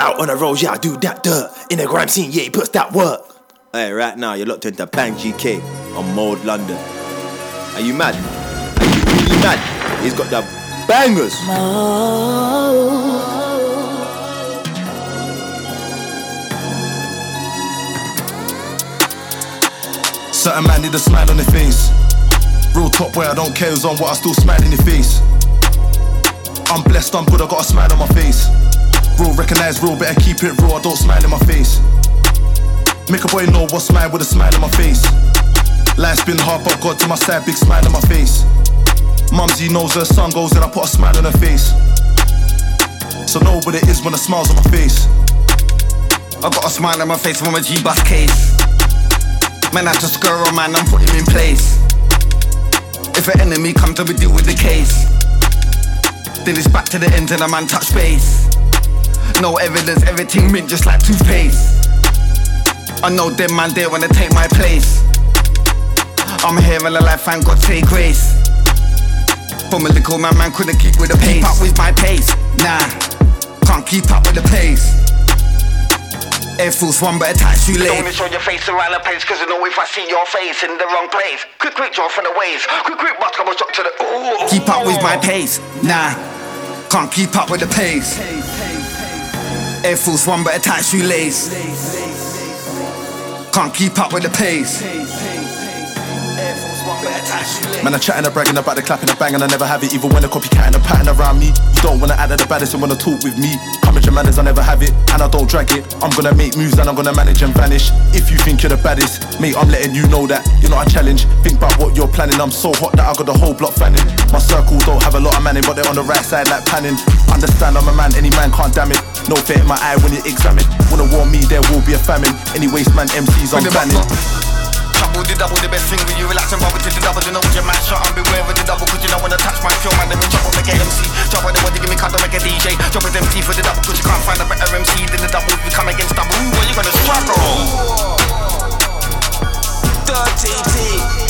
Out on the road, yeah, I do that dirt. In the grime scene, yeah, he puts that work. Hey, right now, you're locked into Bang GK on Mode London. Are you mad? Are you really mad? He's got the bangers. Certain man need a smile on their face. Real top boy, I don't care who's on what, I still smile in your face. I'm blessed, I'm good, I got a smile on my face. Real recognize real, better keep it real, I don't smile in my face. Make a boy know what's mine with a smile on my face. Life's been hard, but God to my side, big smile on my face. Mumsy knows her son goes and I put a smile on her face. So know what it is when a smile's on my face. I got a smile on my face from a G-bus case. Man, I just go around, man, I'm putting him in place. If an enemy comes, then we deal with the case. Then it's back to the end and the man touch base. No evidence, everything mint just like toothpaste. I know them man there wanna take my place. I'm here in the life, thank God, say grace. From a little man, man couldn't keep with the pace. Keep up with my pace, nah, can't keep up with the pace. Air Force One, but attach you late. Don't show your face around the place, cause you know if I see your face in the wrong place. Quick, quick, draw from the waves. Quick, quick, but come shot to the. Ooh. Keep up with my pace, nah, can't keep up with the pace. Air Force One, but you lace. Can't keep up with the pace. Man, I'm chatting and bragging about the clapping and banging, I never have it. Even when a copycat and a pattern around me. You don't wanna add at the baddest and wanna talk with me. Coming to manners, I never have it, and I don't drag it. I'm gonna make moves and I'm gonna manage and vanish. If you think you're the baddest, mate, I'm letting you know that you're not a challenge. Think about what you're planning. I'm so hot that I got the whole block fanning. My circle don't have a lot of manning, but they're on the right side like panning. Understand I'm a man, any man can't damn it. No fear in my eye when you examine. Wanna warn me, there will be a famine. Any waste man MCs I'm banning. Trouble the double, the best thing with you relax and bubble to the double. You know what your man shot and beware with the double. Cause you don't wanna touch my flow, man. Then we chop on make a MC. Chop on the body, give me cut, make a DJ. Chop with MC for the double. Cause you can't find a better MC than the double. If we come against double, ooh, well, you gonna struggle. Dirty T.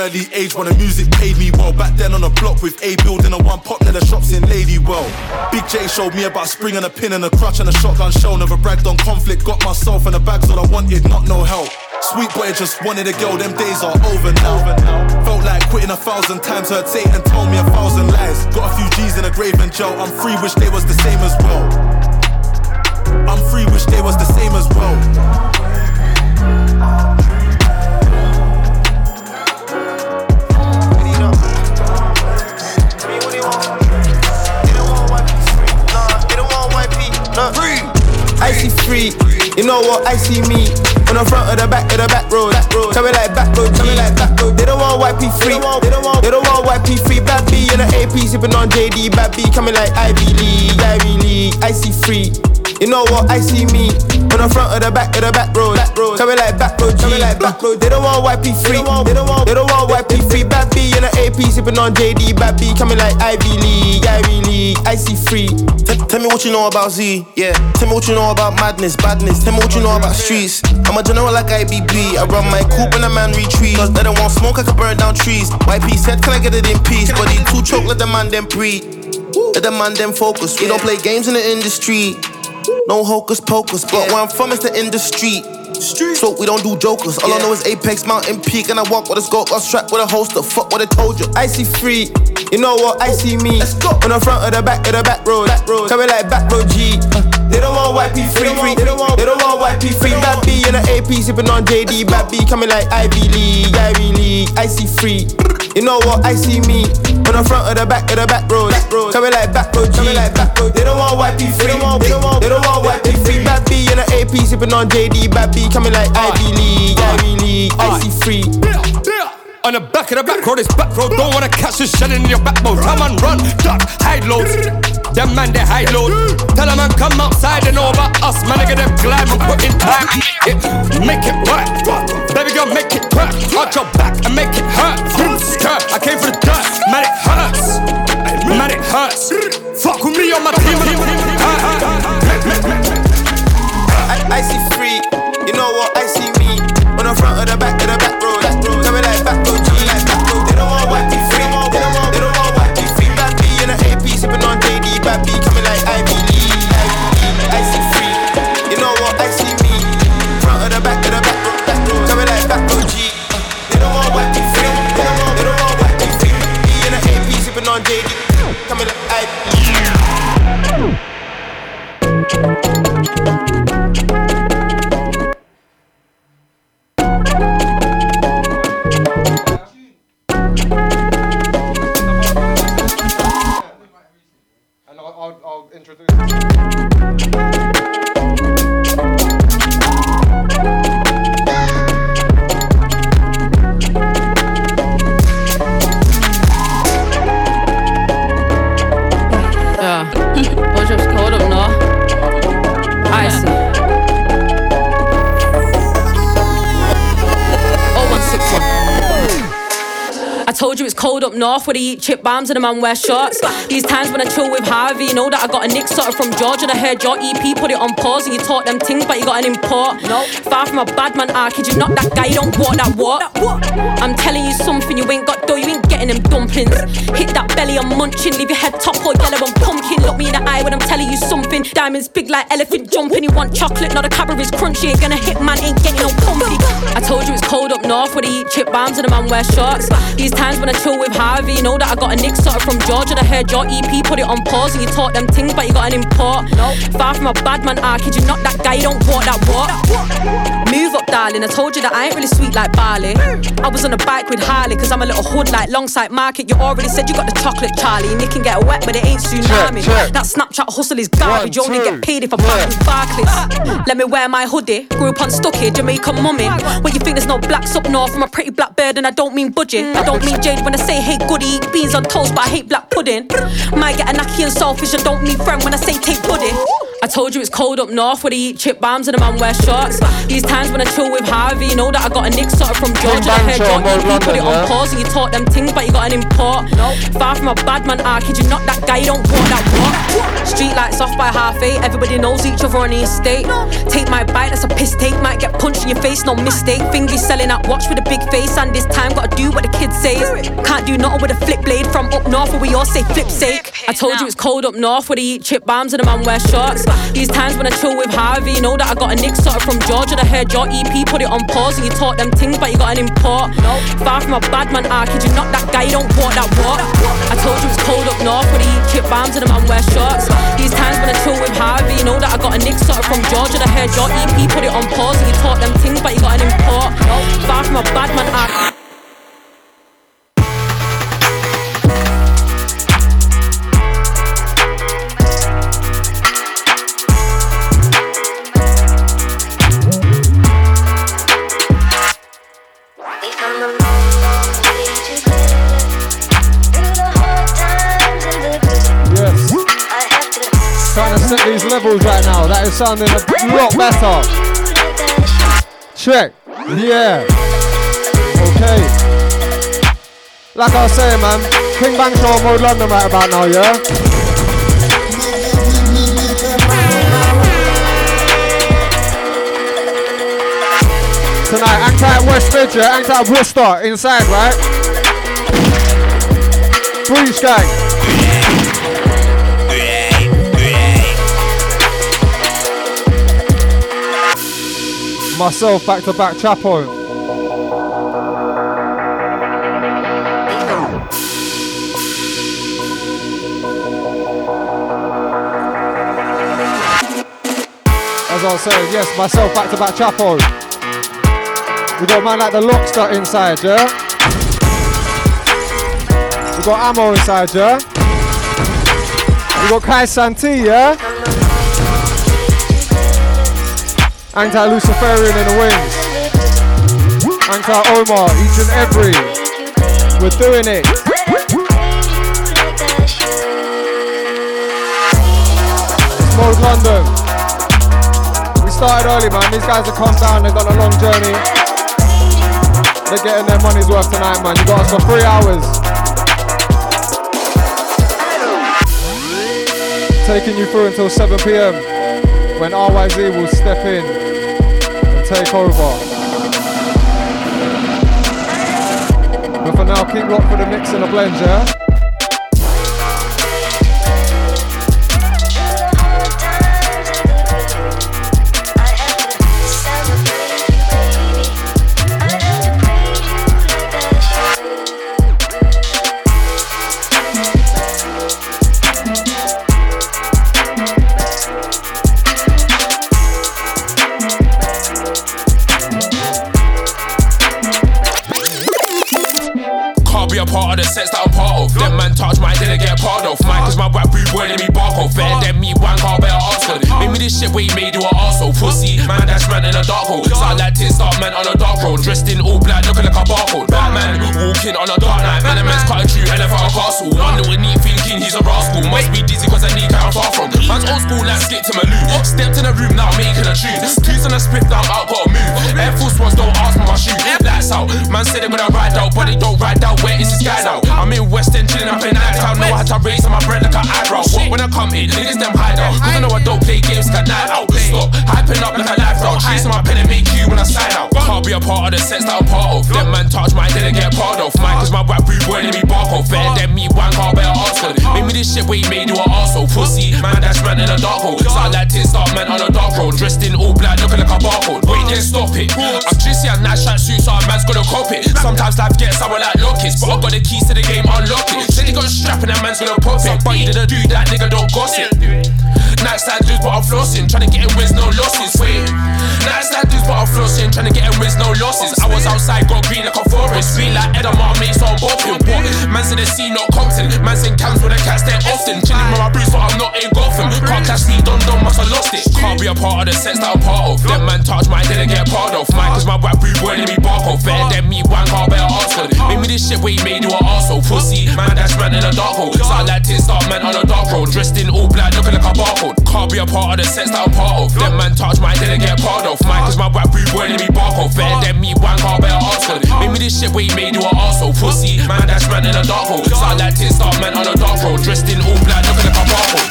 early age when the music paid me well. Back then on the block with A building and one pop near the shops in Ladywell. Big J showed me about spring and a pin and a crutch and a shotgun shell. Never bragged on conflict, got myself in the bags all I wanted, not no help. Sweet boy just wanted a girl, them days are over now. Felt like quitting a thousand times, heard Satan told me a thousand lies. Got a few G's in a grave and jail, I'm free, wish they was the same as well. I'm free, wish they was the same as well. You know what? I see me on the front of the back of the back road. Coming like back road, coming like back road. They don't want YP free. They don't want, they don't want YP free. Bad B in the AP sipping on JD. Bad B coming like Ivy League, Ivy League. I see free. You know what? I see me on the front of the back of the back road. Back road. Coming like back road, coming like back road. They don't want YP free. They don't want, they don't want, they don't want YP free. Bad B in the AP sipping on JD. Bad B coming like Ivy League, Ivy League. I see free. T- tell me what you know about Z. Yeah. Tell me what you know about madness, badness. Tell me what you know about streets. I'm a general like IBB. I run my coupe when a man retreat. Cause they don't want smoke, I can burn down trees. YP said, can I get it in peace? But he too choke, let the man them breathe. Let the man them focus. We don't play games in the industry. No hocus pocus, but where I'm from is the industry. So we don't do jokers. All I know is Apex Mountain Peak, and I walk with a scope, I strap with a holster. Fuck what I told you. I see free. You know what? I see me on the front of the back of the back road. Coming like back road G. They don't want YP free. They don't want, they don't want YP free. Bad B in the AP sipping on JD. Bad B coming like Ivy League, Ivy League. I see free. You know what? I see me on the front of the back of the back road. Coming like back road G. Like back road. They don't want YP free. They don't want, they don't want, they don't want YP free. Bad B in the AP sipping on JD. Bad B coming like Ivy League, Ivy League. I see free. On the back of the back road, it's back road. Don't wanna catch this shell in your back mode. Come and run, duck, hide loads. Them man, they high load. Tell them man, come outside and about us. Man, get them glad and put in time. It, make it work. Baby girl, make it work. Arch your back and make it hurt. Skirt, I came for the dirt. Man, it hurts. Man, it hurts. Fuck with me on my team. I, I see free. You know what? I see me on the front of the back of the back road. Back road, G like back north where they eat chip bombs and the man wear shorts. These times when I chill with Harvey, you know that I got a nick sorted from Georgia. And I heard your EP put it on pause and you taught them things, but you got an import. No, far from a bad man, ah, kid you not that guy, you don't want that walk. I'm telling you something, you ain't got dough, you ain't getting them dumplings. Hit that belly, I'm munching, leave your head top or yellow and pumpkin. Look me in the eye when I'm telling you something. Diamonds big like elephant jumping, you want chocolate, not a cabaret is crunchy. Ain't gonna hit man, ain't getting no pumpy. I told you it's cold up north where they eat chip bombs and the man wear shorts. These times when I chill with Harvey, you know that I got a nick sorted from Georgia. And I heard your EP put it on pause and you taught them things, but you got an import. No, far from a bad man, ah, kid you not that guy, you don't walk that walk. Move up, darling. I told you that I ain't really sweet like barley. I was on a bike with Harley, cause I'm a little hood like Longsight Market. You already said you got the chocolate, Charlie, and you can get wet, but it ain't tsunami. check. That Snapchat hustle is garbage. You only get paid if I buy with Barclays. Let me wear my hoodie. Grew up on Stucky, Jamaican mummy. When you think there's no blacks up north, I'm a pretty black bird, and I don't mean budget. I don't mean jade when I say hey goody. Eat beans on toast, but I hate black pudding. Might get a knacky and saltfish, I don't need friend when I say take pudding. I told you it's cold up north where they eat chip bombs and the man wear shorts. These times when I chill with Harvey, you know that I got a nick sorted from Georgia. I heard your EP put it on pause and you taught them things, but you got an import. No. Far from a bad man, ah, kid you not that guy, you don't walk that walk. Street lights off by half eight, everybody knows each other on the estate. Take my bite, that's a piss take. Might get punched in your face, no mistake. Fingy selling that watch with a big face, and this time gotta do what the kids say. Can't do nothing with a flip blade from up north where we all say flip sake. I told you it's cold up north where they eat chip bombs and the man wear shorts. These times when I chill with Harvey, you know that I got a nick sorted from Georgia. And I heard your EP put it on pause and you taught them things, but you got an import. Far from a bad man, ah, kid you not that guy, you don't walk that walk. I told you it's cold up north where they eat chip bombs and the man wear shorts. These times when I chill with Harvey, you know that I got a nick sorted from Georgia. I heard your EP put it on pause and you taught them things, but you got an import. Far from a bad man, ah. levels right now. That is sounding a lot better. Check. Yeah. Okay. Like I was saying, man, King Bang Show Road London right about now, yeah? tonight. Act out West Midger, act out Worcester, inside, right? Breeze gang. myself back to back trap. As I was saying, yes, myself back to back Chapo. We got a man like the lobster inside, yeah? We got Ammo inside, yeah? We got Kai Santi, yeah? Anti Luciferian in the wings. Anti Omar, each and every. We're doing it. Small London. We started early, man. These guys have come down, they've done a long journey. They're getting their money's worth tonight, man. You got us for three hours. taking you through until 7 p.m when RYZ will step in and take over. But for now, keep rock for the mix and the blend, yeah? part of the sets that I'm part of. Them man touch my didn't get part of. Mine, cause my rap rude boy, me be bark off. Better than me, one car, better ask for Make me this shit where you made you an arsehole. Pussy, man, dash man in a dark hole. Sound like tits, start man on a dark road. Dressed in all black, looking like a barcode. Wait, then stop it. I'm juicy and nice track suits so a man's gonna cop it. Sometimes life gets sour like lockets, but I got the keys to the game, unlock it. Said he got strapping, that man's gonna pop it. But you didn't do that, nigga, don't gossip. Nights I lose, but I'm flossing. Trying to get in wins, no losses. Wait. Nights I lose, but I'm flossing. Trying to get in wins, no losses. I was outside, got green like a forest. Sweet like Edamar, mates so on bopping. What? Man's in the sea, not Compton. Man's in camps where the cats there often. Chilling with my boots, but I'm not in Gotham. Can't catch me, don't don't must have lost it. Can't be a part of the sets that I'm part of. Them man touch my didn't get part of. Mine, cause my rap boot let me bark off. Better than me, one car better Oxford. Made me this shit where he made you an arsehole. Pussy, man, that's man in a dark hole. sound like this, start man on a dark road. Dressed in all black, looking like a barcode old. Can't be a part of the sets that I'm part of. Them man touch my head and get part of. Mine cause my black rude boy, they be bark off. Better than me, one car better arsehole. Made me this shit, wait, made you an arsehole. Pussy, man, that's man in a dark hole. Sound like tit star man on a dark road. Dressed in all black, looking like a barcode.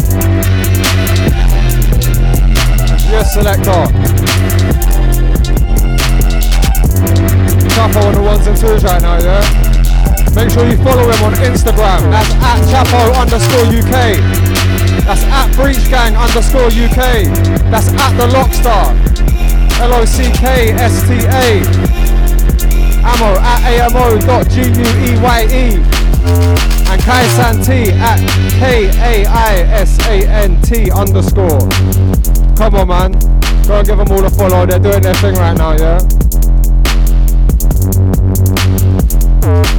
Yes, selector Chapo on the ones and twos right now, yeah? Make sure you follow him on Instagram. That's at Chapo underscore UK. That's at breachgang underscore UK. That's at the Lockstar. L-O-C-K-S-T-A. Ammo at a m o. g u e y e. And Kaisan T at K-A-I-S-A-N-T underscore. Come on, man. Go and give them all a follow. They're doing their thing right now, yeah?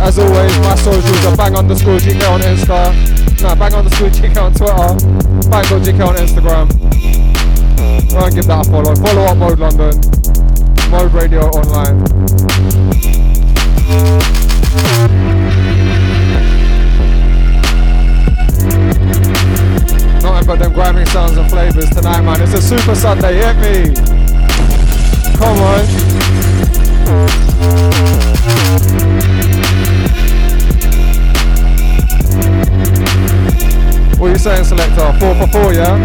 As always, my socials are bang underscore GK on Insta. No, bang on the school GK on Twitter. Bang on GK on Instagram. Go and give that a follow. Follow up Mode London. Mode Radio Online. Nothing but them grimy sounds and flavours tonight, man. It's a super Sunday, hit me! Come on. What are you saying, selector? Four for four, yeah?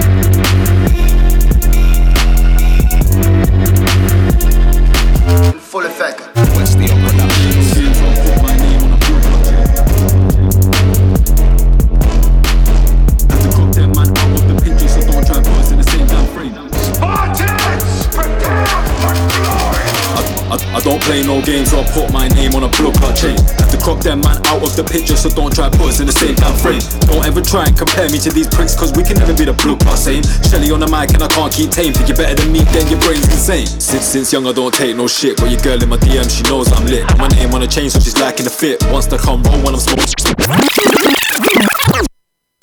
Play no games or I'll put my name on a block clot chain. Have to crop them man out of the picture, so don't try put us in the same damn frame. Don't ever try and compare me to these pricks, cause we can never be the blue clot same. Shelly on the mic and I can't keep tame. Think you're better than me, then your brain's insane. Since since young I don't take no shit, but your girl in my DM, she knows I'm lit. My name on a chain, so she's liking the fit. Wants to come roll when I'm smoking.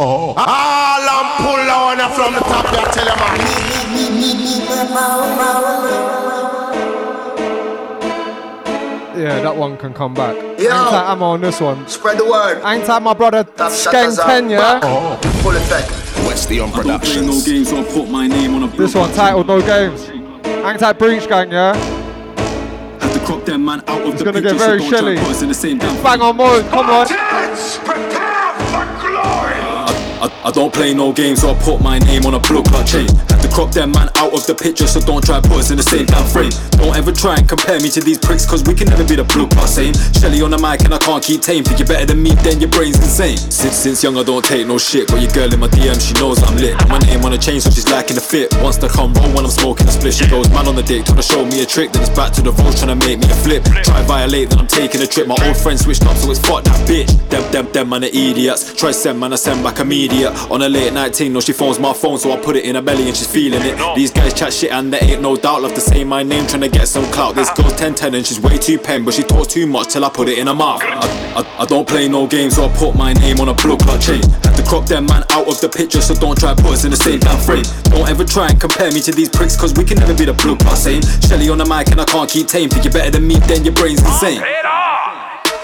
Oh. All I'm pull on from the top, I tell you man. That one can come back. Yo. Hang tight ammo on this one. Spread the word. Hang tight, my brother. Skeng 10, yeah? Oh. Full effect. Westy on I don't play no games or put my name on a This one titled No Games. Hang tight, Breach Gang, yeah? Have to crop them man out of It's the gonna picture, get very so don't shelly. try put us in the same Bang on mode, come on. I, I don't play no games so I put my name on a clot chain. Have to crop them man out of the picture, so don't try put us in the same damn frame. Don't ever try and compare me to these pricks, cause we can never be the clot same. Shelly on the mic and I can't keep tame. Think you're better than me, then your brain's insane. Since since young I don't take no shit, but your girl in my DM, she knows I'm lit. My name on a chain, so she's liking the fit. Wants to come roll when I'm smoking a split. She goes man on the dick, trying to show me a trick. Then it's back to the road, trying to make me a flip. Try violate, then I'm taking a trip. My old friend switched up, so it's fuck that bitch. Them them them man are idiots. Try send man, I send back immediate. On a late night ting, no she phones my phone, so I put it in her belly and she's feeling it. These guys chat shit and there ain't no doubt. Love to say my name, trying to get some clout. This ah. girl's 10 10 and she's way too pen, but she talks too much till I put it in her mouth. I, I, I don't play no games so I put my name on a block clot chain. Have to crop them man out of the picture, so don't try put us in the same damn frame. Don't ever try and compare me to these pricks, cause we can never be the blue clot same. Shelly on the mic and I can't keep tame. Think you're better than me, then your brain's insane.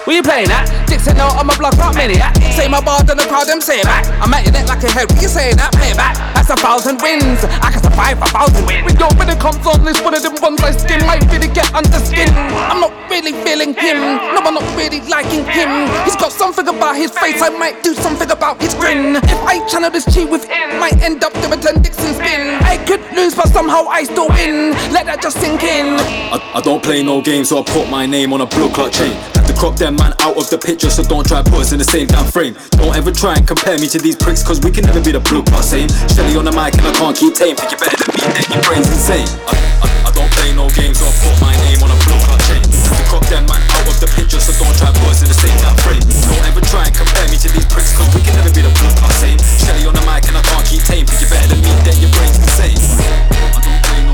Were you playing that? Dixon, no, I'm a block rock maniac. Say my bar, then the crowd, them say it back. I'm at your neck like a head, what you saying that? Play it back. That's a thousand wins. I can survive a thousand wins. When your when it comes on, this one of them ones I skin might really get under skin. I'm not really feeling him. No, I'm not really liking him. He's got something about his face, I might do something about his grin. If I channel this chi within, might end up doing 10 Dixon spin. I could lose, but somehow I still win. Let that just sink in. I, I don't play no games, so I put my name on a blue clot chain. Have to crop them man out of the picture, so don't try put us in the same damn frame. Don't ever try and compare me to these pricks, cause we can never be the blue clot same. Shelly on the mic and I can't keep tame. Think you're better than me, then your brain's insane. I, I, I don't play no games, so I put my name on a blue clot chain. To crop them man out of the picture, so don't try put us in the same damn frame. Don't ever try and compare me to these pricks, cause we can never be the blue clot same. Shelly on the mic and I can't keep tame. Think you're better than me, then your brain's insane. I don't play no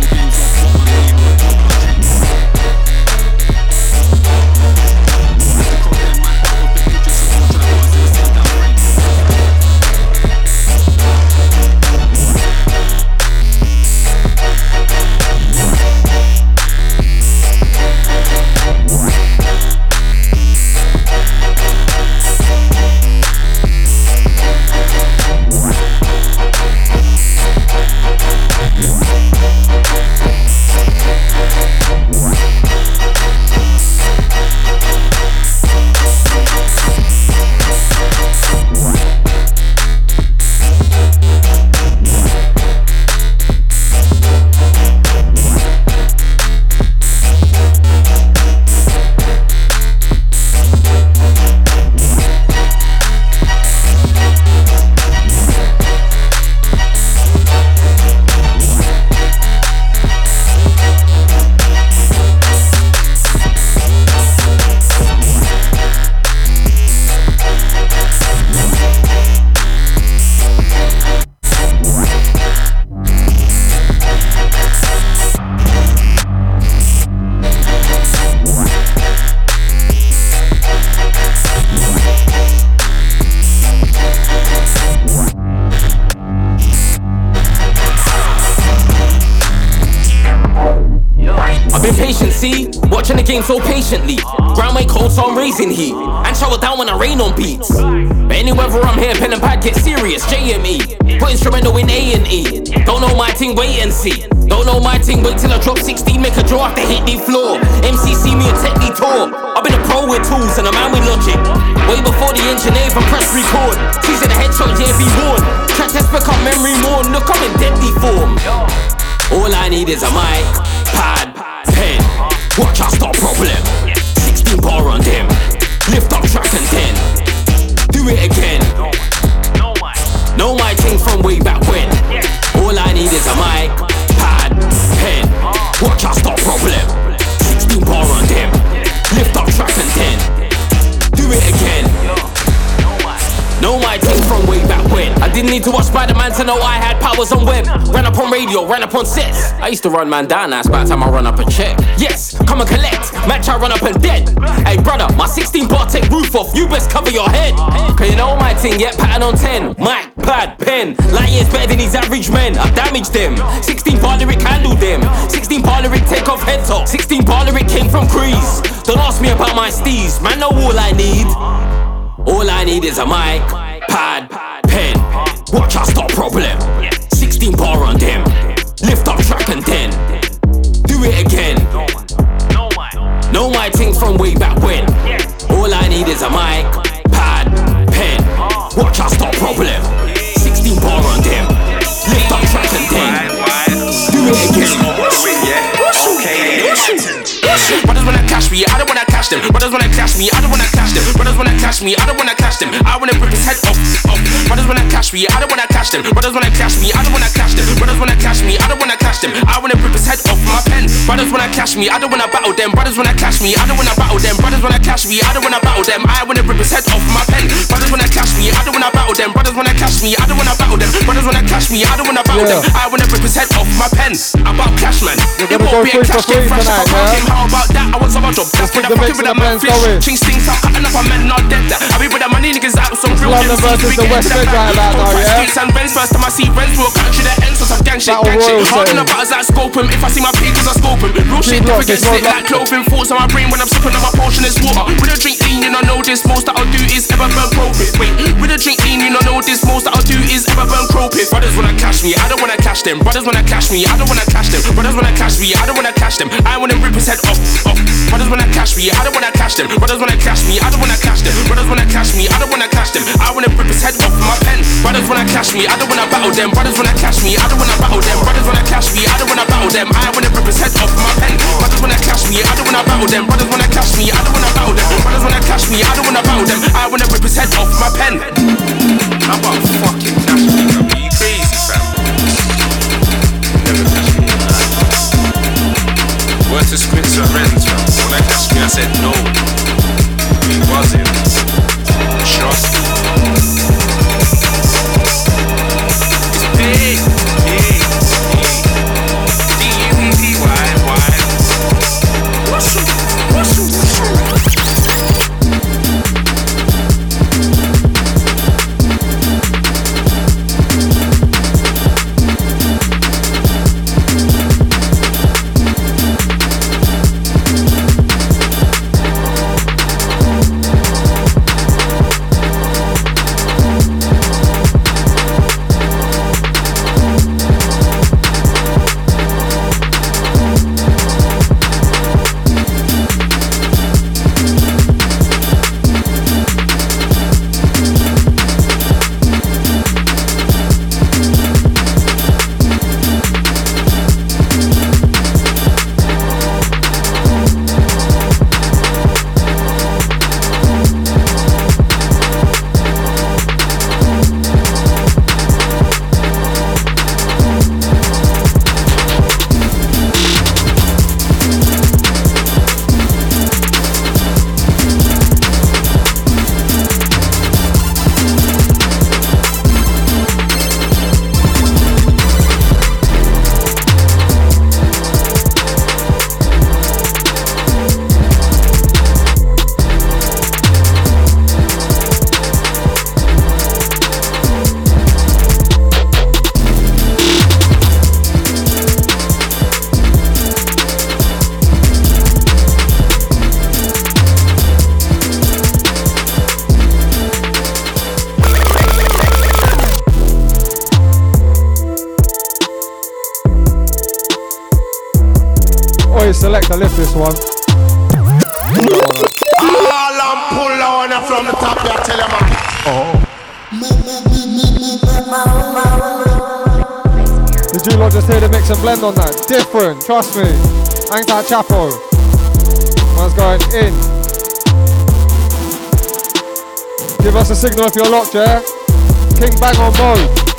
game so patiently. Ground way cold, so I'm raising heat. And shower down when I rain on beats. But any weather I'm here, pen and pad get serious. JME. Put instrumental in A and E. Don't know my thing, wait and see. Don't know my thing, wait till I drop 16, make a draw after hit the floor. MCC me a technique tour. I've been a pro with tools and a man with logic. Way before the engineer from press record. In the headshot, yeah, be warned. Track test become memory worn. Look, I'm in deadly form. All I need is a mic, pad. Watch I stop problem. 16 bar on them. Lift up track and then do it again. Know my thing from way back when. All I need is a mic, pad, pen. Watch I stop problem. 16 bar on them. Lift up track and then do it again. From way back when. I didn't need to watch Spider-Man to know I had powers on web. Ran up on radio, ran up on sets. I used to run man down, that's about time I run up a check. Yes, come and collect. Match I run up and dead. Hey brother, my 16 bar take roof off. You best cover your head. Cause you know my thing, yeah, pattern on 10. Mic, pad, pen. Light years better than these average men. I damaged them. 16 bar lyric handled them. 16 bar lyric take off head top. 16 bar lyric came from Crease. Don't ask me about my steez, man, know all I need. All I need is a mic, pad, pen. Watch I stop problem. 16 bar on them. Lift up track and then do it again. Know my thing from way back when. All I need is a mic, pad, pen. Watch I stop problem. 16 bar on them. Lift up track and then do it again. Brothers wanna cash me, I don't wanna cash them. Brothers wanna cash me, I don't wanna cash them. Brothers wanna cash me, I don't wanna cash them. I wanna rip his head off, off. Brothers wanna cash me, I don't wanna cash them. Brothers wanna cash me, I don't wanna cash them. Brothers wanna cash me, I don't wanna cash them. I wanna rip his head off my pen. Brothers wanna cash me, I don't wanna battle them. Brothers wanna cash me, I don't wanna battle them. Brothers wanna cash me, I don't wanna battle them. I wanna rip his head off my pen. Brothers wanna cash me, I don't wanna battle them. Brothers wanna cash me, I don't wanna battle them. Brothers wanna cash me, I don't wanna battle them. I wanna rip his head off my pen. About cash man, it won't be a cash game fresh if I can't game. How about that? I want some job. That's with a fucking with a man fish. Ching stinks out, cutting up a man not dead. I be with the money niggas out some real London versus the West End right now, yeah? Streets and Benz first time I see Benz will cut to the ends for some gang shit, gang shit. Hard on the butters like scope 'em. If I see my peakers, I scope 'em. Real shit different get slit like clothing. Thoughts on my brain when I'm sipping on my portion is water. With a drink lean, you don't know this. Most that I'll do is ever burn profit. Wait, with a drink lean, you don't know this. Most that I'll do is ever burn profit. Brothers wanna cash me, I don't wanna cash them. Brothers wanna cash me, I don't wanna cash them. Brothers wanna cash me, I don't wanna cash them. I wanna rip his head off, off. Brothers wanna cash me, I don't wanna cash them. Brothers wanna cash me, I don't wanna cash them. Brothers wanna cash me, I don't wanna cash them. I wanna rip his head off my pen. Brothers wanna cash me, I don't wanna battle them. Brothers wanna cash me, I don't wanna battle them. Brothers wanna cash me, I don't wanna battle them. I wanna rip his head off my pen. Brothers wanna cash me, I don't wanna battle them. Brothers wanna cash me, I don't wanna battle them. Brothers wanna cash me, I don't wanna battle them. I wanna rip his head off my pen. How about fucking? Are you crazy, fam? Squints and rents, fam. When I cash me, I said no. It wasn't. Trust. Trust me. Hang that Chapo. Man's going in. Give us a signal if you're locked, yeah? King Bang on mode.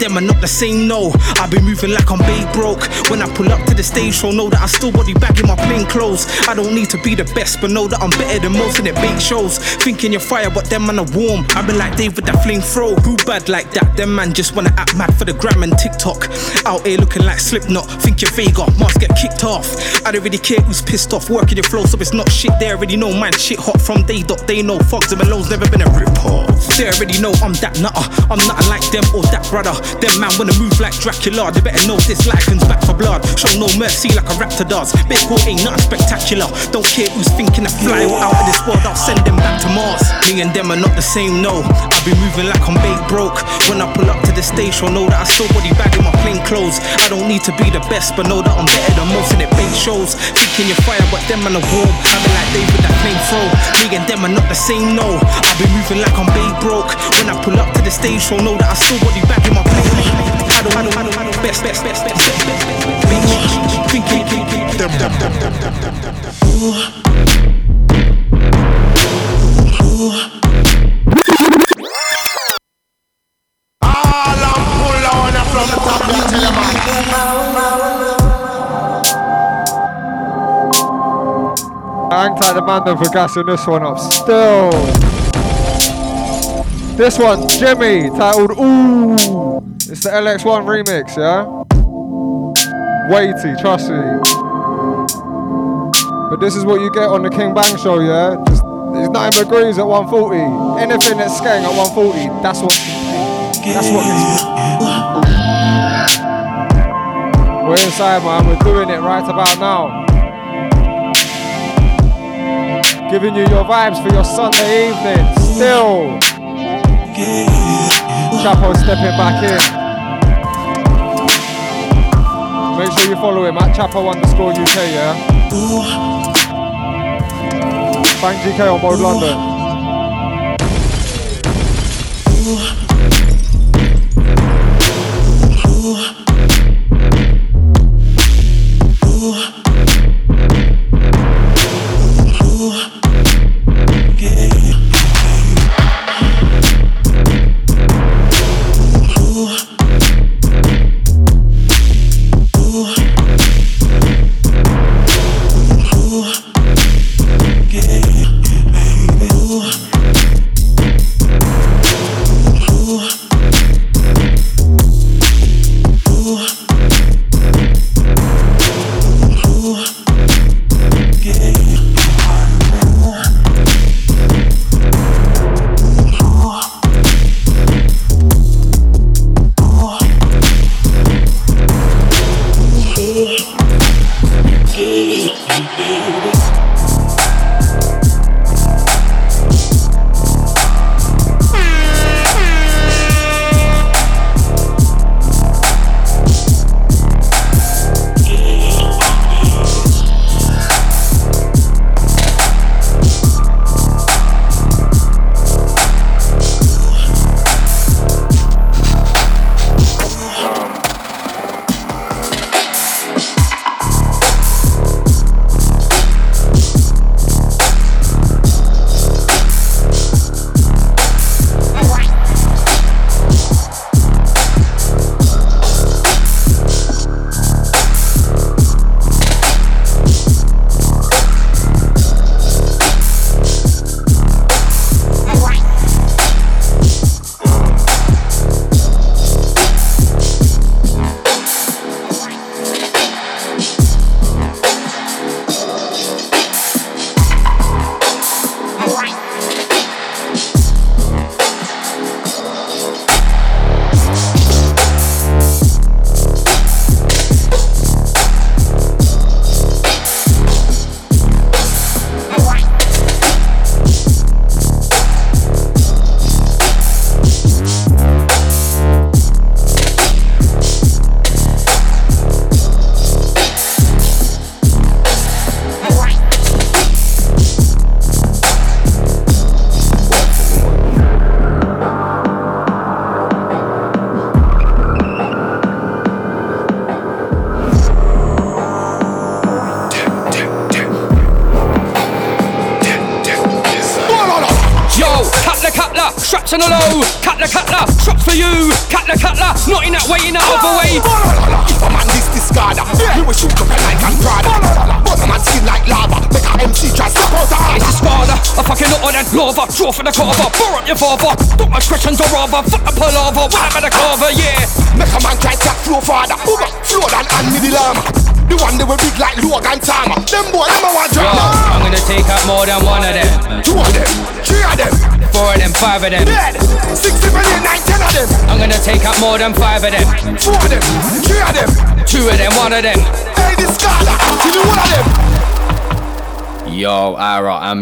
Them are not the same, no. I be moving like I'm bay broke. When I pull up to the stage show, know that I still body bag in my plain clothes. I don't need to be the best, but know that I'm better than most in the bait shows. Thinking you're fire, but them man are warm. I be like David that flame throw. Who bad like that? Them man just wanna act mad for the gram and TikTok. Out here looking like Slipknot. Think you're Vega, must get kicked off. I don't really care who's pissed off. Working your flow, so it's not shit. They already know man shit hot from day dot. They know Fogs and Malone's never been a rip off. They already know I'm that nutter. I'm nothing like them or that brother. Them man wanna move like Dracula. They better know this liken's back for blood. Show no mercy like a raptor does. Big boy ain't nothing spectacular. Don't care who's thinking of fly out of this world. I'll send them back to Mars. Me and them are not the same, no. I be moving like I'm bait broke. When I pull up to the station, know that I still body bag in my plain clothes. I don't need to be the best, but know that I'm better than most in the bait shows. Thinking you're fire, but them man are warm. I be like David that flame throw. Me and them are not the same, no. I be moving like I'm bait broke. When I pull up to the station, know that I still body bag in my plain clothes. I don't, I don't, I don't, I don't, best, best, best, best, best, best, best. Thinking, thinking, them, them, them, them, them, them, them. All Man for gassing this one up. Still. This one, Jimmy, titled Ooh. It's the LX1 remix, yeah? Weighty, trust me. But this is what you get on the King Bang show, yeah? Just, there's nothing but at 140. Anything that's skank at 140, that's what that's what gets We're inside, man. We're doing it right about now. Giving you your vibes for your Sunday evening. Still. Chapo stepping back in. Make sure you follow him at Chapo underscore UK, yeah? Bang GK on Mode London.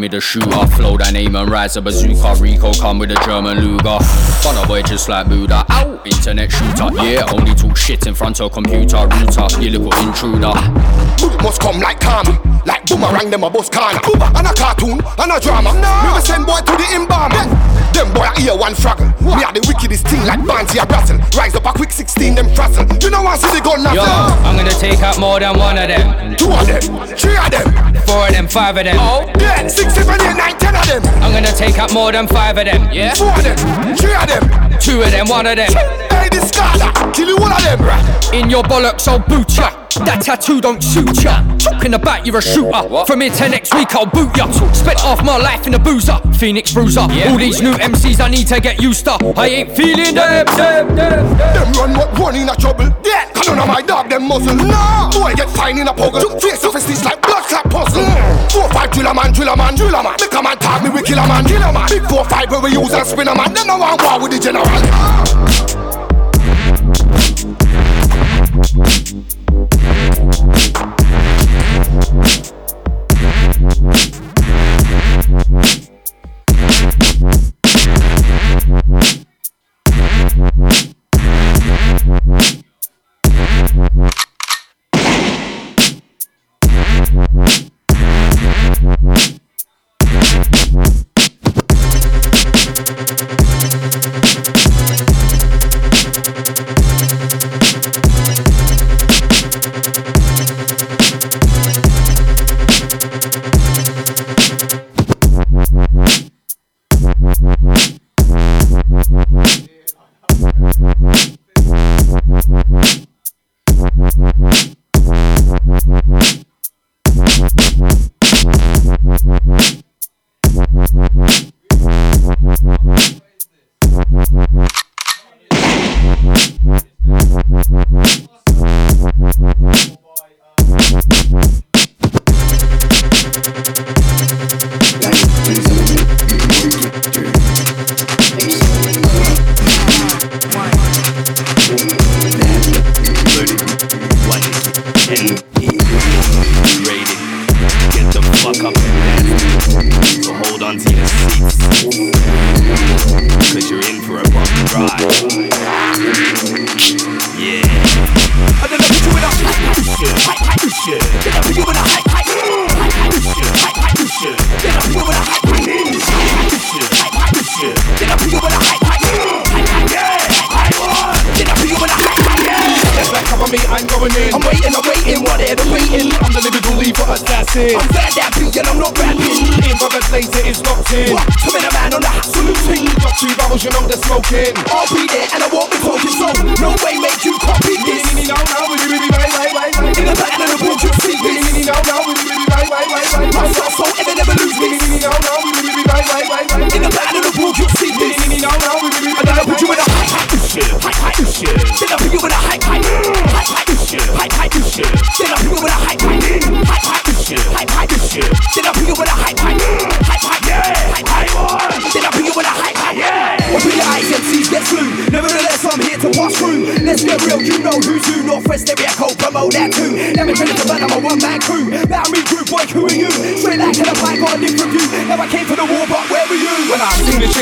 Ira, I'm the shooter. Flow that name and rise a bazooka. Rico come with a German Luger. Fun a boy just like Buddha. Ow, internet shooter. Yeah, only talk shit in front of computer router. You little intruder. Bullet must come like karma, like boomerang them a bus corner. And a cartoon, and a drama. Me we send boy to the embalmer. Them boy a ear one fraggle. Me a the wickedest thing like Banty a rattle. Rise up a quick 16 them frazzle. You know I see the gun Yo. I'm gonna take out more than one of them. Two of them, three of them, Four of them, five of them. oh, yeah, six, seven, eight, nine, ten of them. I'm gonna take out more than five of them. Yeah. Four of them, three of them. Two of them, one of them. Hey, this scholar, kill you one of them. In your bollocks, I'll boot ya. That tattoo don't suit ya. Talking about you're a shooter. From here to next week, I'll boot ya. Spent half my life in a boozer, Phoenix bruiser. All these new MCs I need to get used to. I ain't feeling them, them, them. Them run what run in a trouble. Yeah, none of my dog them muscle. No, boy get fine in a puggle. Face off his like puzzle. Four five driller man, driller man, driller man. Make a man tag me, we kill a man, kill a man. Big four five where we use and spin a man. Them no want war with the general.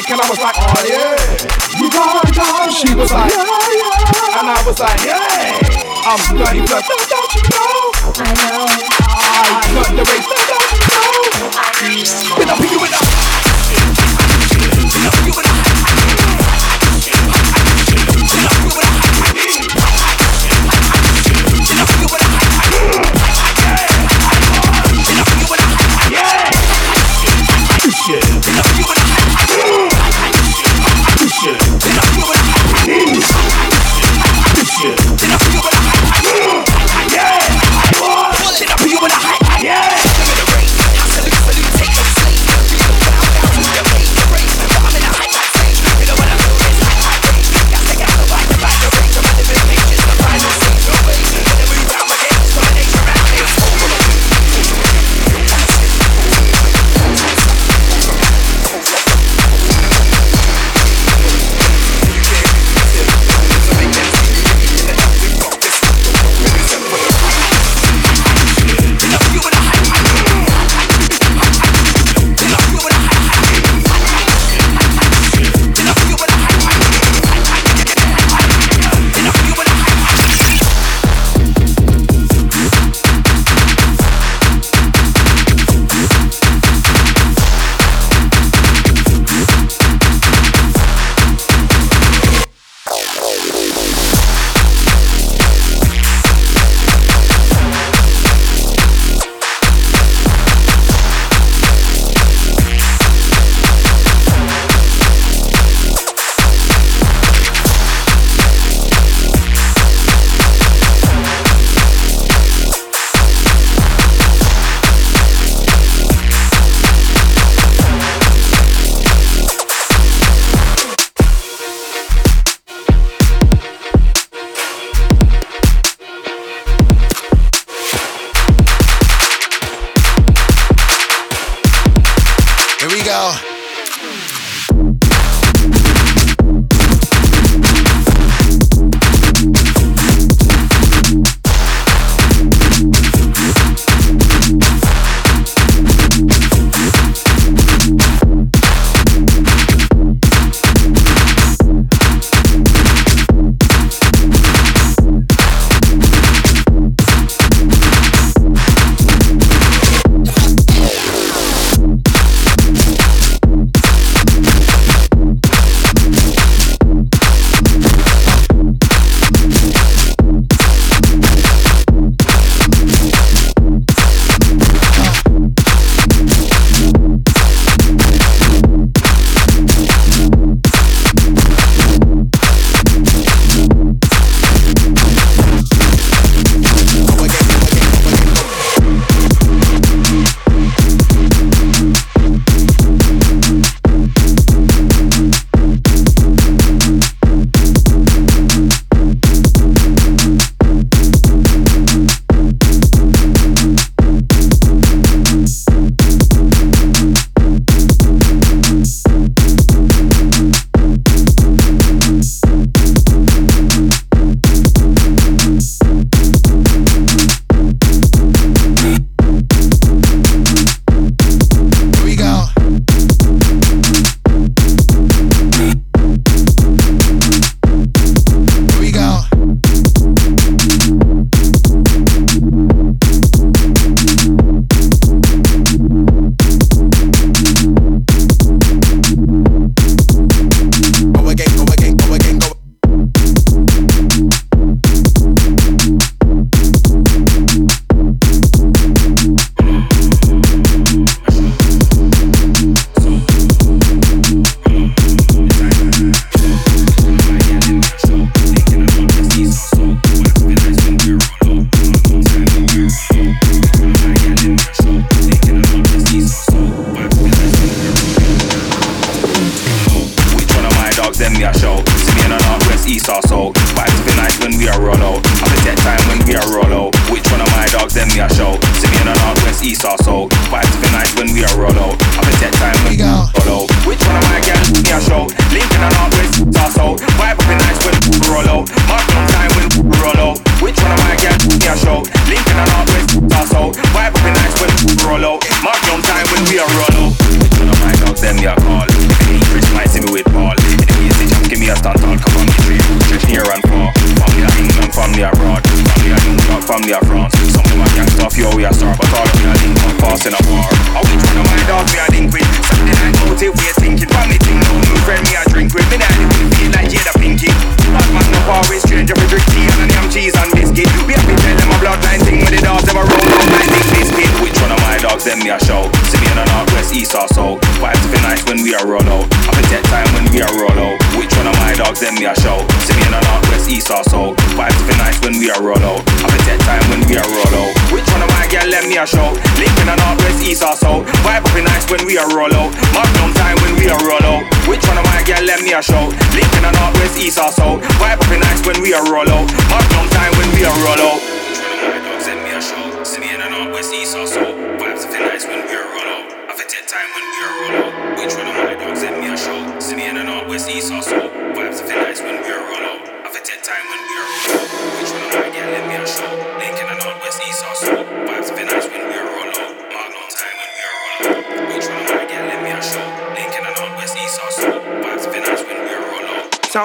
And I was like, oh yeah, you gone, gone. She was like, yeah, yeah. And I was like, yeah, I'm 30 plus.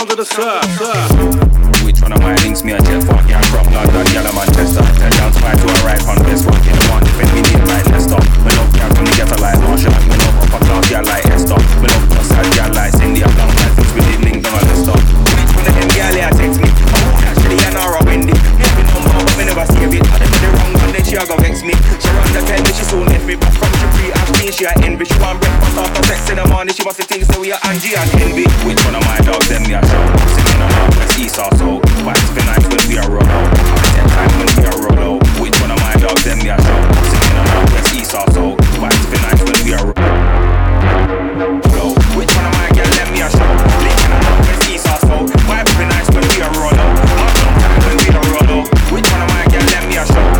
sound of the surf. surf. We tryna buy links, me a jet fuck, yeah, from London, yeah, I'm Manchester. Turn down to right to a right, on this one, in the morning if we need my let's stop. We love yeah, from the ghetto like Marshall, we love up a cloud, yeah, like Esther. We love cross out, yeah, like Cindy, I'm long time, things we did link, them a list up. Which one of them, yeah, I takes me. I'm actually an hour windy. I see a bit of the wrong one, then she a go vex me. She run the she soon left me. But from I've seen she a envy. She want breakfast after sex in the morning. She we are Angie and envy. Which one of my dogs them me a show? Sitting on our press so for nights when we are roll out. Ten when we roll out. Which one of my dogs them me a show? Sitting on our press so for nights when we are roll out. Which one of my girl them me a show? Licking on our press so for nights when we are roll out. Which one of my girl them be a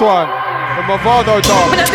one. The Movado dog.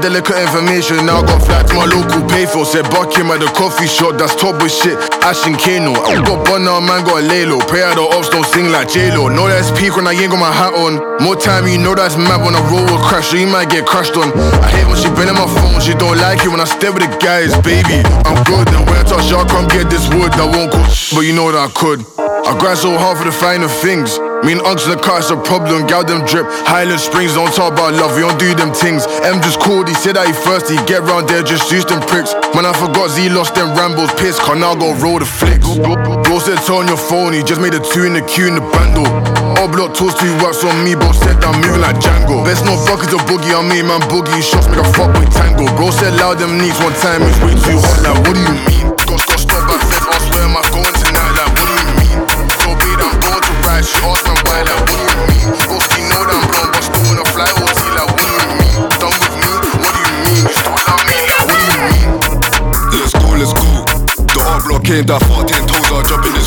Delicate information. Now I got flat to my local payphone. Said buck him at the coffee shop. That's top with shit. Ash and Kano. I got bun now, man got a lay low. Pray out the ops don't sing like J Lo. Know that's peak when I ain't got my hat on. More time, you know that's mad when I roll with crash. So you might get crashed on. I hate when she been on my phone. She don't like it when I stay with the guys, baby. I'm good. And when I touch y'all, come get this wood. I won't go, but you know that I could. I grind so hard for the finer things. Me and Unks the car, it's a problem. Gal them drip. Highland Springs, don't talk about love, we don't do them things. M just called, he said that he thirsty. Get round there, just use them pricks. Man, I forgot Z lost them Rambles, piss. Can now go roll the flicks. Bro said turn your phone, he just made a two in the queue in the bundle. All block toast two works on me, bro said I'm moving like Django. Best no fuckers a boogie on me, man. Boogie shots make a fuck with Tango. Bro said loud them knees one time, it's way too hot. Like, what do you mean? Got, got stopped by feds, I swear I She asked me why, know that I'm but wanna fly oh, mean? Done with me? What do you mean? Still love me, like? Let's go, let's go. The block came down 14 toes,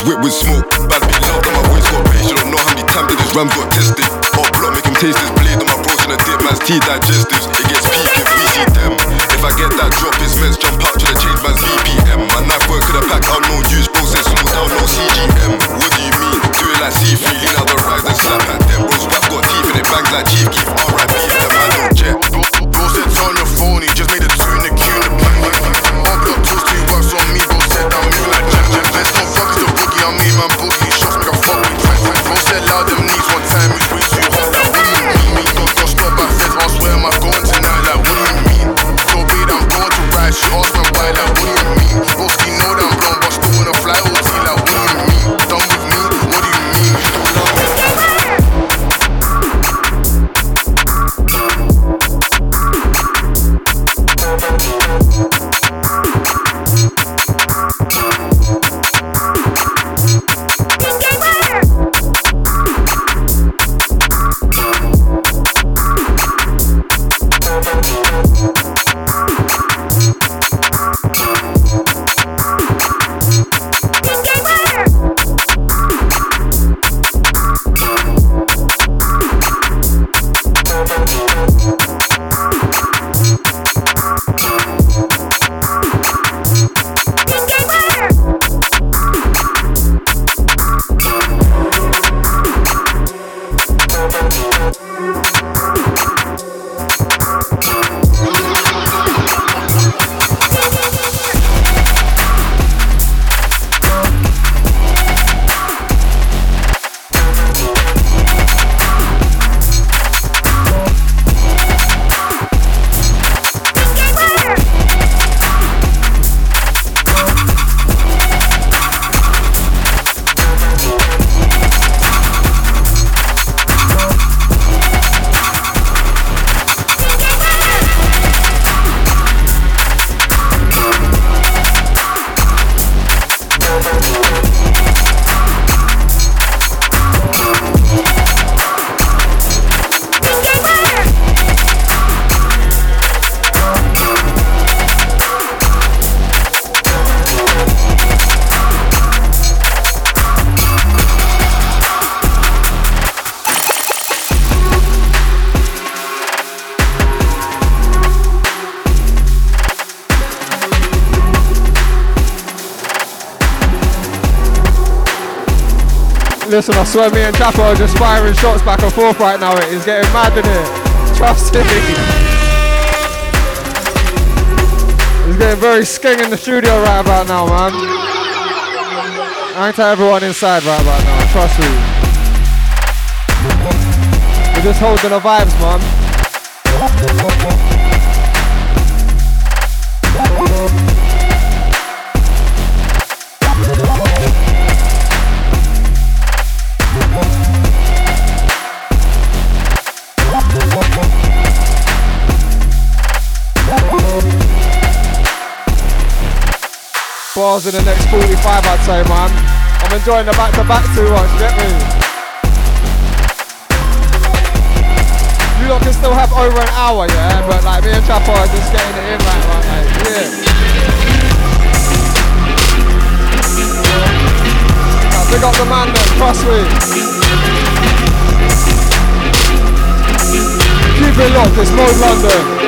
whip with smoke. Bad be loud, my voice got bass. You don't know how many times that this ram got tested. R taste this blade on my bros in a dip, man's tea digestives. It gets peak if we see them. If I get that drop, it's meds jump out to the change man's VPM. My knife work to the pack, I'll no use process, smooth down, no CGM. What do you mean? Do it like C3, lean out the rise, then slap at them. Bros rap got teeth and it bangs like Chief Keef. RIP, the man don't jet. Bro said turn your phone, he just made a two in the queue in the bundle. All block toast two works on me, bro said I'm moving like Jack Jack. Best no fuckers a boogie on me, man. Boogie shots make a fuck with. Bro said loud them knees one time, it's Swear me and Chapo are just firing shots back and forth right now. It is getting mad in here. Trust me. It's getting very sking in the studio right about now, man. I ain't tell everyone inside right about now, trust me. We're just holding the vibes, man. Bars in the next 45, I'd say, man. I'm enjoying the back-to-back too much, get me? You lot can still have over an hour, yeah? But like me and Chapo are just getting it in right, right, mate. Yeah. Now, big up the man then, trust me. Keep it locked, it's Mode London.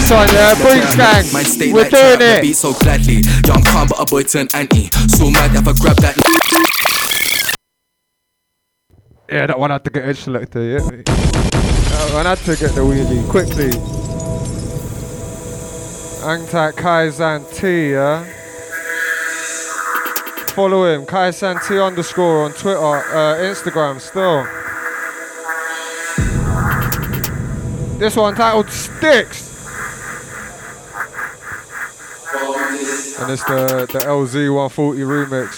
This one, yeah. Breach Gang. We're doing it. beat so gladly. Yo, I'm calm, but a boy turned anti. So mad if I grab that. Yeah, that one had to get edge selector, yeah. That one had to get the wheelie quickly. Angtak Kaizan T, yeah. Follow him, Kaizan T underscore on Twitter, uh, Instagram still. This one titled Sticks. And it's the, the LZ 140 remix.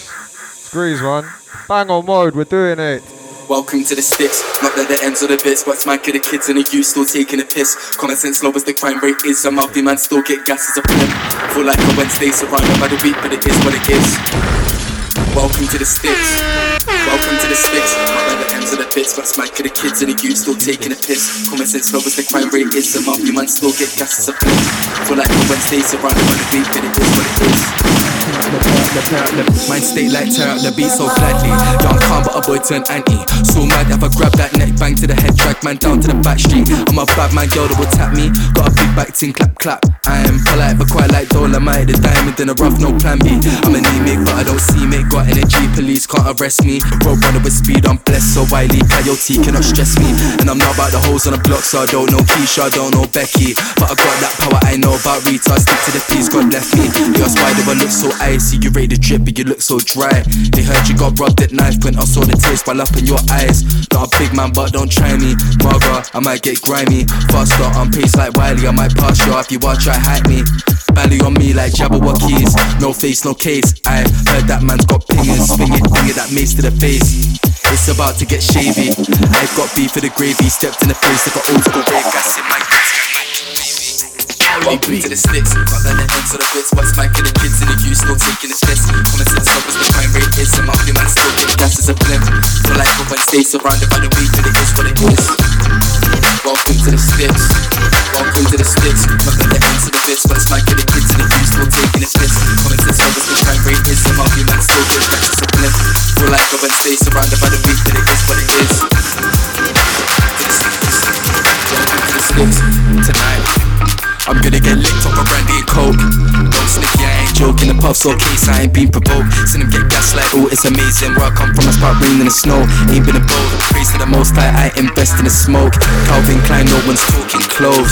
Squeeze, one. Bang on mode, we're doing it. Welcome to the sticks, not that the ends of the bits, but smack of the kids and the youth still taking a piss. Common sense low as the crime rate is, a mouthy man still get gas as a pimp. Feel like a Wednesday surrounded by the week, but it is what it is. Welcome to the sticks, welcome to the sticks, at the ends of the bits, but smack of the kids and the youth still taking a piss. Common sense low as the crime rate is, a mouthy man still get gas as a pimp. Feel like a Wednesday surrounded by the week, but it is what it is. Mind state like tear up the beat so gladly. Yo, I'm calm, but a boy turned anti. So mad if I grab that neck, bang to the head, drag man down to the back street. I'm a bad man, girl that will tap me. Got a big back ting, clap, clap. I am polite, but quite like Dolomite. The diamond in a rough, no plan B. I'm an emic, but I don't see me. Got energy, police can't arrest me. Road runner with speed, I'm blessed, so wily. Coyote cannot stress me. And I'm not about the hoes on the block, so I don't know Keisha, I don't know Becky. But I got that power, I know about Rita. Stick to the peace, God left me. Your spider, but look so icy. You rate the drip, but you look so dry. They heard you got robbed at knife point, I saw the tears while up in your eyes. Not a big man, but don't try me. Marga, I might get grimy. Faster, I'm pace like Wiley, I might pass you if you want try hack me. Bally on me like Jabbawockeez. No face, no case. I heard that man's got pingers. Swing it, finger that mace to the face. It's about to get shavy. I've got beef for the gravy. Stepped in the face like an old school rave gas in my Welcome to the sticks, not at the ends of the bits, but smack of the kids and the youth still taking the piss. Common sense love is the crime rate is, and my man still get gas as a blimp. Like a Wednesday surrounded by the week, but it is what it is. Welcome to the sticks, welcome to the sticks, not at the ends of the bits, but smack of the kids and the youth still taking the piss. Common sense love is the crime rate is, and my man still get gas as a blimp. Like a Wednesday surrounded by the week, but it is what it is. I'm gonna get licked off my brandy and coke. Don't snicky, I ain't joking. The puff's so case I ain't been provoked. Seen them get gaslight, oh, it's amazing. Where I come from, I raining in the snow. Ain't been a boat, praise to the most high, I invest in the smoke. Calvin Klein, no one's talking. All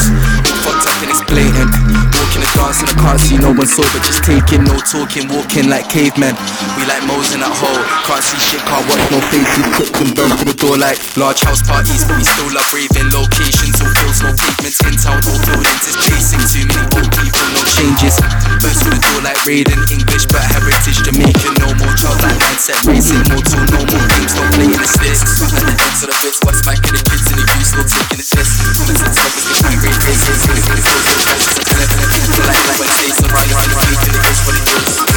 fucked up and it's blatant. Walking the dance and I can't see no one sober. Just taking, no talking, walking like cavemen. We like Mo's in that hole. Can't see shit, can't watch no faces. Clips and burn through the door like large house parties, but we still love raving. Locations, all fields, no pavements. In town, all buildings, it's chasing too many old people, no changes. Burst through the door like Raiden, English but heritage Jamaican. No more childlike mindset, racing mortal, no more games, no playing the sticks. At the ends of the bits, what's smacking the kids and the youth still taking the test. Common sense, love is the crime rate, races, really, really feels so fresh as a flip. Feel like like Wednesday, so right, right, right, and it is what it is.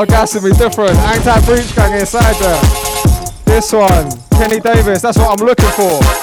You lot are gassing different. Anti breach gang inside there. This one, Kenny Davis, that's what I'm looking for.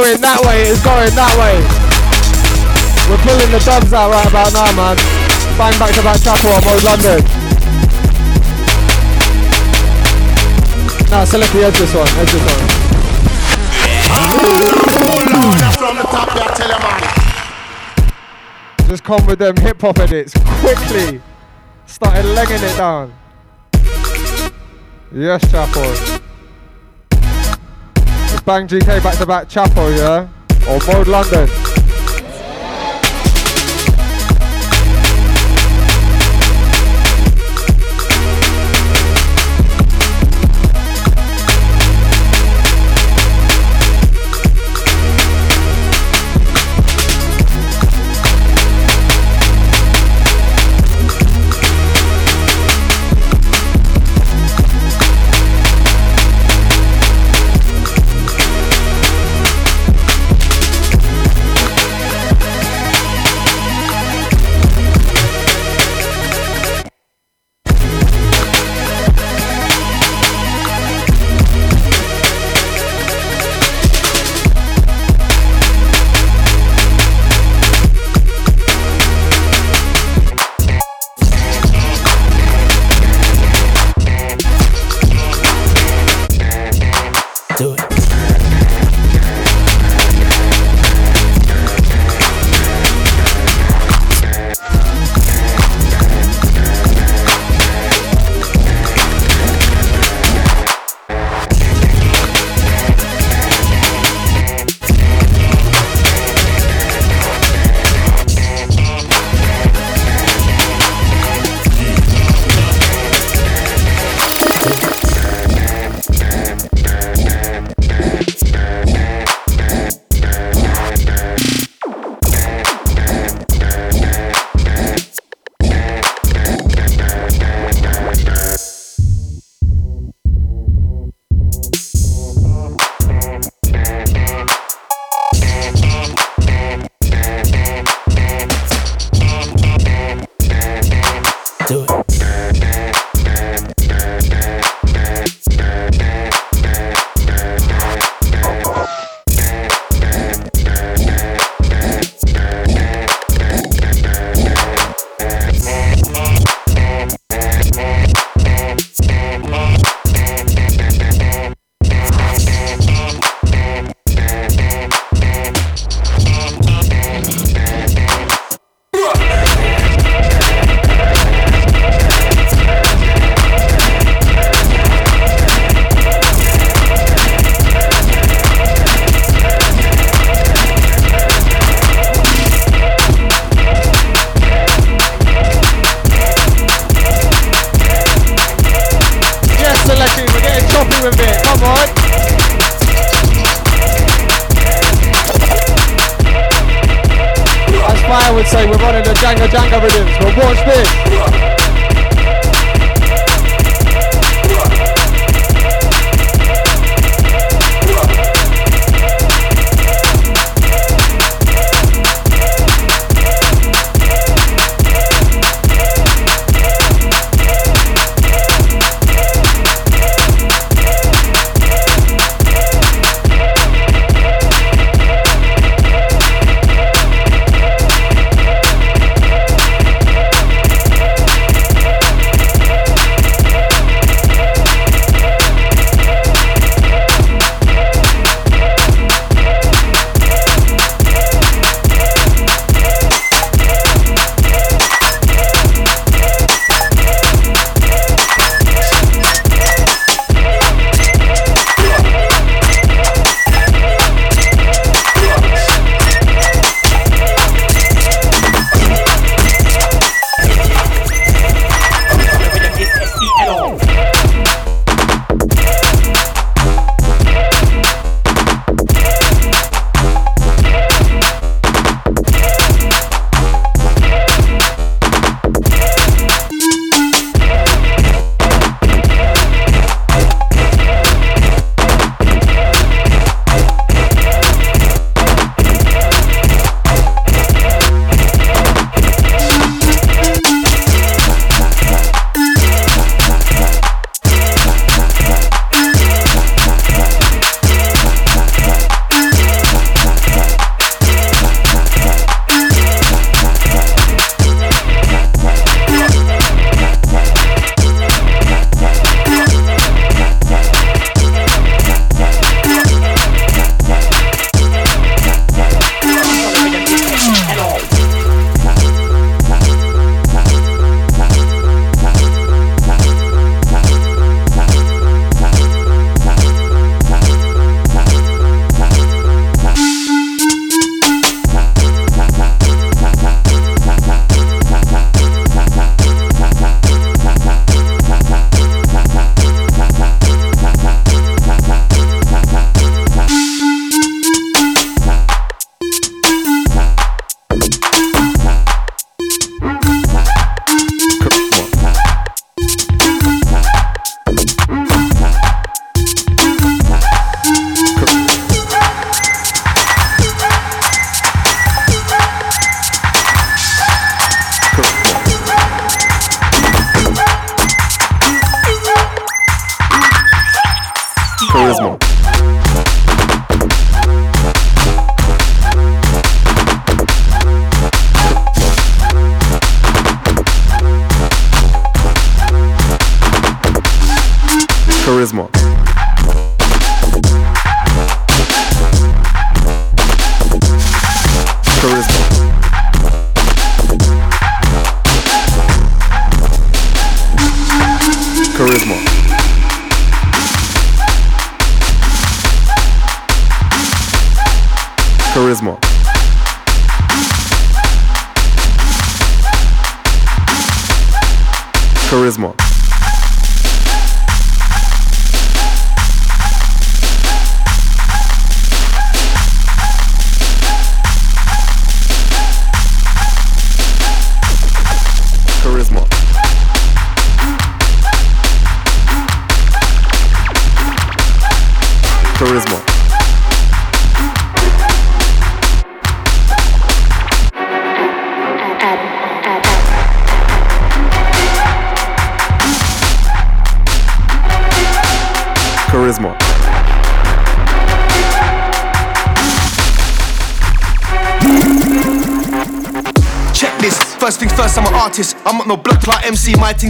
Going that way, it's going that way. We're pulling the dubs out right about now, man. Bang back to back chapel on Mode London. Nah, select the edge this one, edge this one. Just come with them hip hop edits quickly. Started legging it down. Yes, Chapo. Bang GK back to back Chapel, yeah? Or Mode London.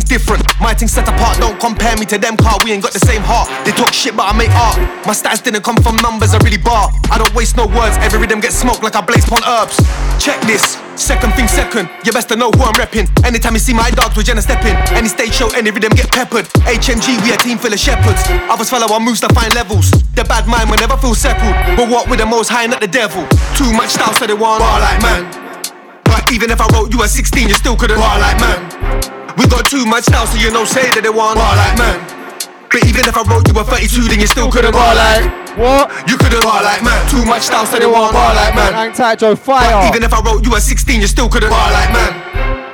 Thing's different. My thing's set apart, don't compare me to them car, we ain't got the same heart. They talk shit, but I make art. My stats didn't come from numbers, I really bar. I don't waste no words, every rhythm gets smoked like I blaze pon herbs. Check this, second thing second, you best to know who I'm repping. Anytime you see my dogs, we're gonna step in. Any stage show, any rhythm get peppered. HMG, we a team full of shepherds. Others follow our moves to find levels. The bad mind will never feel settled. But what with the most high, not the devil. Too much style, so they want bar like man. But Even if I wrote you at 16, you still couldn't bar like man. Too much now, so you know say that they want bar like man. But even if I wrote you a 32, then you still couldn't bar like what? You couldn't bar like man. Too much style, so they want bar like man. Hang tight, Joe. Fire. But even if I wrote you a 16, you still couldn't bar like man.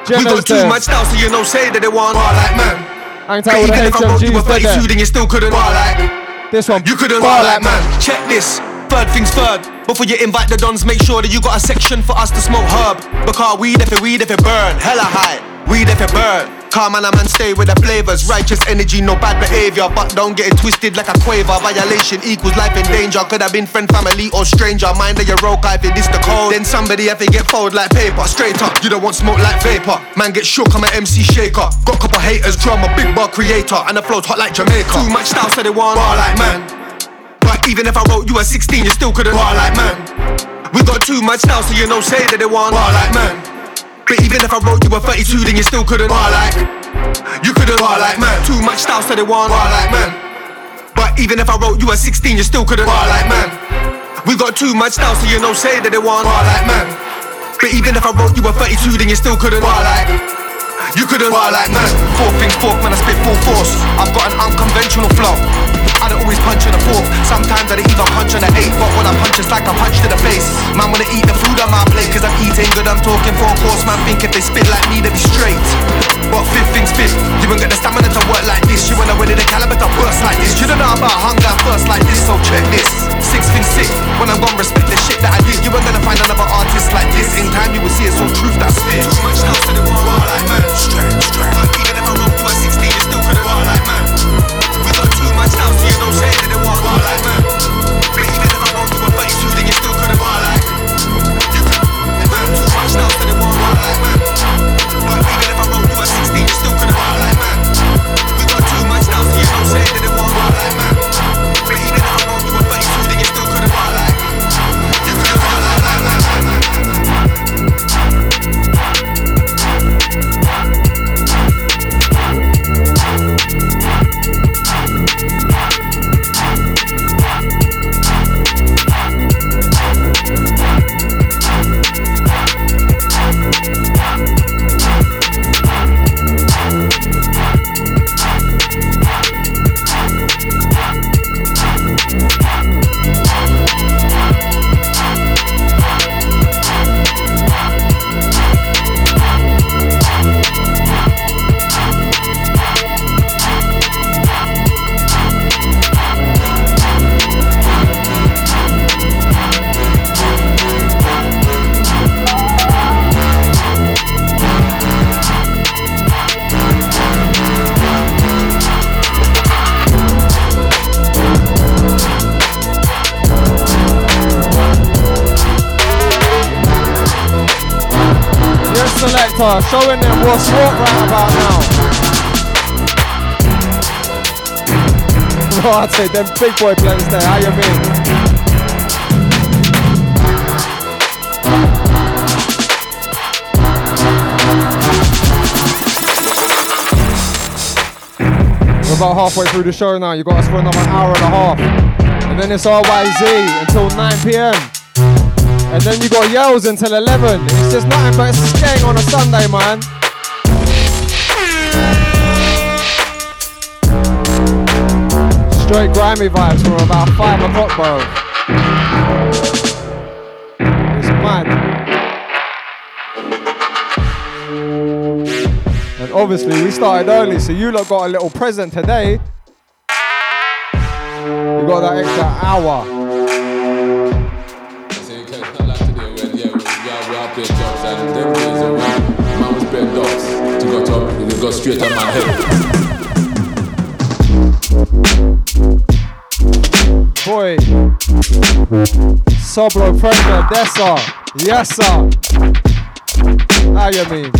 We got too much style, so you know say that they want bar like man. Hang But tight even if I wrote you a dead 32, then you still couldn't bar like. This one. You couldn't bar bar like man. Check this. Third things third. Before you invite the dons, make sure that you got a section for us to smoke herb. Because weed if it weed if it burn, hella high. Weed if it burn. Calm and a man stay with the flavors. Righteous energy, no bad behavior. But don't get it twisted like a quaver. Violation equals life in danger. Could have been friend, family, or stranger. Mind that your roll if it is the code. Then somebody have to get fold like paper. Straight up, you don't want smoke like vapor. Man get shook, I'm an MC shaker. Got couple haters, drummer, big bar creator. And the flow's hot like Jamaica. Too much style, so they want bar like man. But even if I wrote you at 16, you still couldn't bar like man. We got too much now, so you know say that they want bar like man. But even if I wrote you at 32, then you still couldn't bar like. You couldn't bar like man. Too much style, so they want bar like man. But even if I wrote you at 16, you still couldn't bar like man. We got too much style, so you know say that they want bar like man. But even if I wrote you at 32, then you still couldn't bar like. You couldn't bar like man. Four things fork man, I spit full force. I've got an unconventional flow. I don't always punch in the fork. Sometimes I don't even punch on the eight. But when I punch, it's like I punch to the face. Man, wanna eat the food on my plate, cause I'm eating good. I'm talking four course. Man, think if they spit like me, they be straight. But fifth things fifth, you ain't got the stamina to work like this. You wanna win the caliber to burst like this. You don't know about hunger first like this, so check this. Six things sick, when I'm gone, respect the shit that I did. You ain't gonna find another artist like this. In time, you will see it's all truth that's spit. Too much bar like man. Straight, straight. Like man. Selector, showing them what's what right about now. Right, them big boy plans there, how you mean? We're about halfway through the show now. You got us for another hour and a half. And then it's RYZ until 9 pm. And then you got yells until 11. It's just nothing but skank on a Sunday, man. Straight grimy vibes from about 5 o'clock, bro. It's mad. And obviously, we started early, so you lot got a little present today. You got that extra hour. Go straight on my head. Boy. Sobro pressure, Dessa. Yes, sir. How you mean?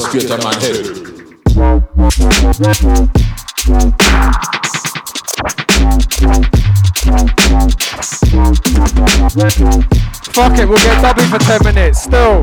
Straight scare my head. Fuck it, we'll get W for 10 minutes. Still.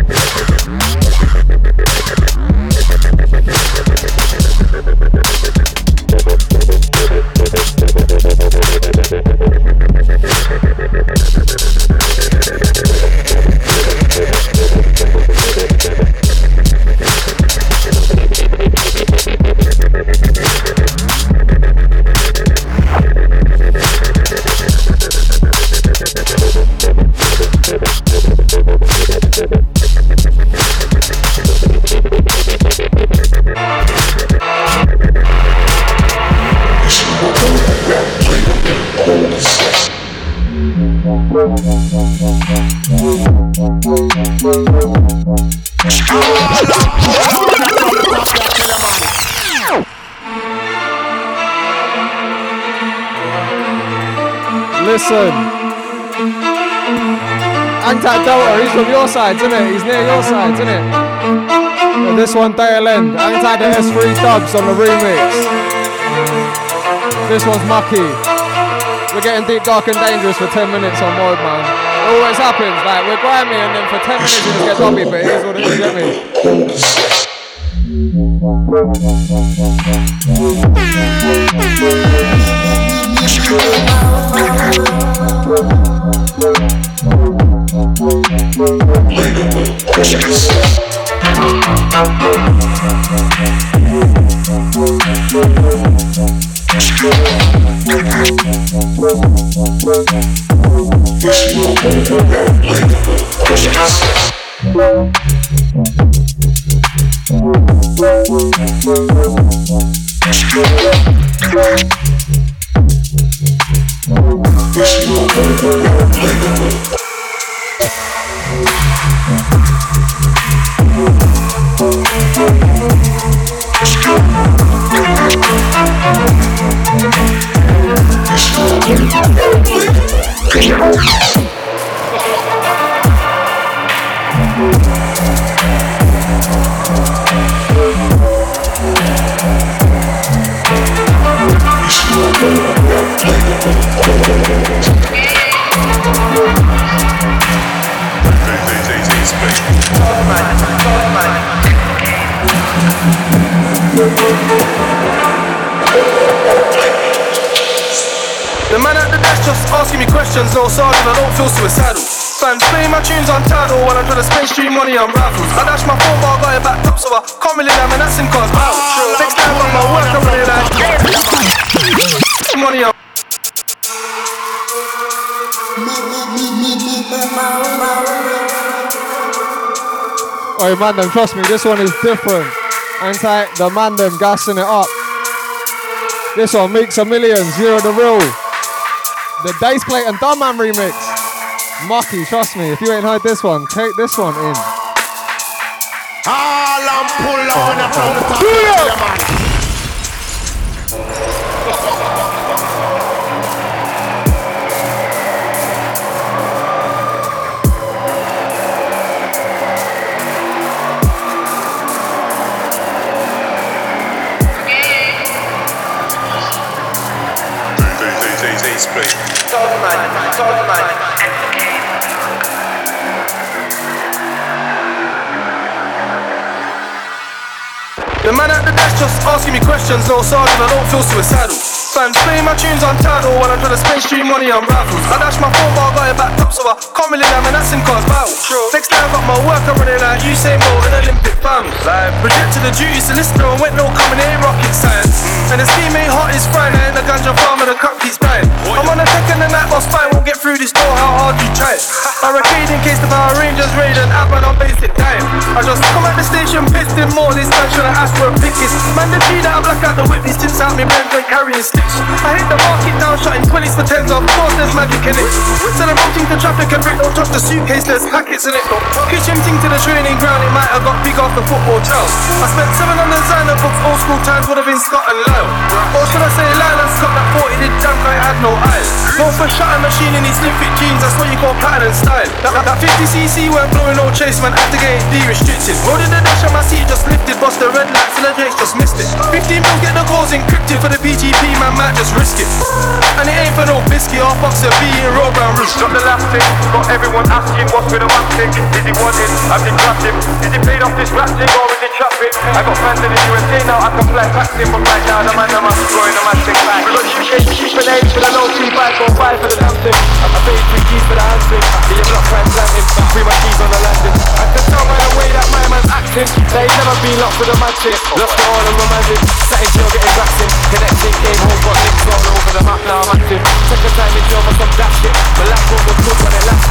Listen. Antac Delta, he's from your side, isn't it? He's near your side, isn't it? Yeah, this one, Dale End. Antac the S3 dubs on the remix. This one's Mucky. We're getting deep, dark, and dangerous for 10 minutes on mode, man. It always happens, like we're grimy and then for 10 minutes we just get dubby, but here's what it is, get me? The Oh, man, them, trust me, this one is different. Anti the man, them gassing it up. This one makes a million, zero the rule. The Dice Plate and Dumb Man remix. Mucky, trust me, if you ain't heard this one, take this one in. All I'm pull on and just asking me questions, no sergeant, I don't feel suicidal. Fans playing my tunes on title while I'm trying to spend street money on rifles. I dash my phone bar, got it back up, so I can't really have an accent cause battle. Next time, got my work, I'm running like Usain Bolt in Olympic finals. Like, projected the duty solicitor and went no coming in rocket science. And his teammate hot is fine, and the ganja farmer, the cup keeps dying. I'm on a second and night, boss fine, won't get through this door, how hard you try. it? Barricade in case the Power Rangers raid and happen on basic time. I just come at the station, pissed in more, this time should I ask for a pickets. Man, the G that I black out the witness, since out me men when carrying sticks. I hit the market now, shutting 20s for 10s, of course there's magic in it. Instead of routing the traffic and don't touch the suitcase, there's packets in it. Kitchen ting to the training ground, it might have got big off the football trail. I spent seven on designer books, old school times would have been Scott and Lyle. Or should I say Lyle and Scott that 40 did jump, I had no eyes. Go for shutting machine in these slim jeans, that's what you call pattern and style. That, that, that 50cc weren't blowing no chase, man, had to get it de-restricted. Rolling the dash on my seat, just lifted, bust the red lights and the just missed it. 15 mil get the goals encrypted for the PGP, man, might just risk it. And it ain't for no biscuit, or box of B and roll round. Drop the last thing, everyone asking what's with the rap. Is he wanted? I've been him. Is he paid off this rap thing or is it traffic? I got fans in the USA now, I can fly back in, but right now the man I'm exploring match thing back. Got UK cheap and eight for the low T five, go five for the damn thing. I paid three keys for the hand thing. The you block crime planting, free my keys on the landing. I can tell by the way that my man's acting, that he's never been locked for the magic. Lost it all and romantic, sat in jail getting vaccine. Connecting, came home, got links all over the map, now I'm active. Second time in jail for some dash shit. My last one was good when it lasted.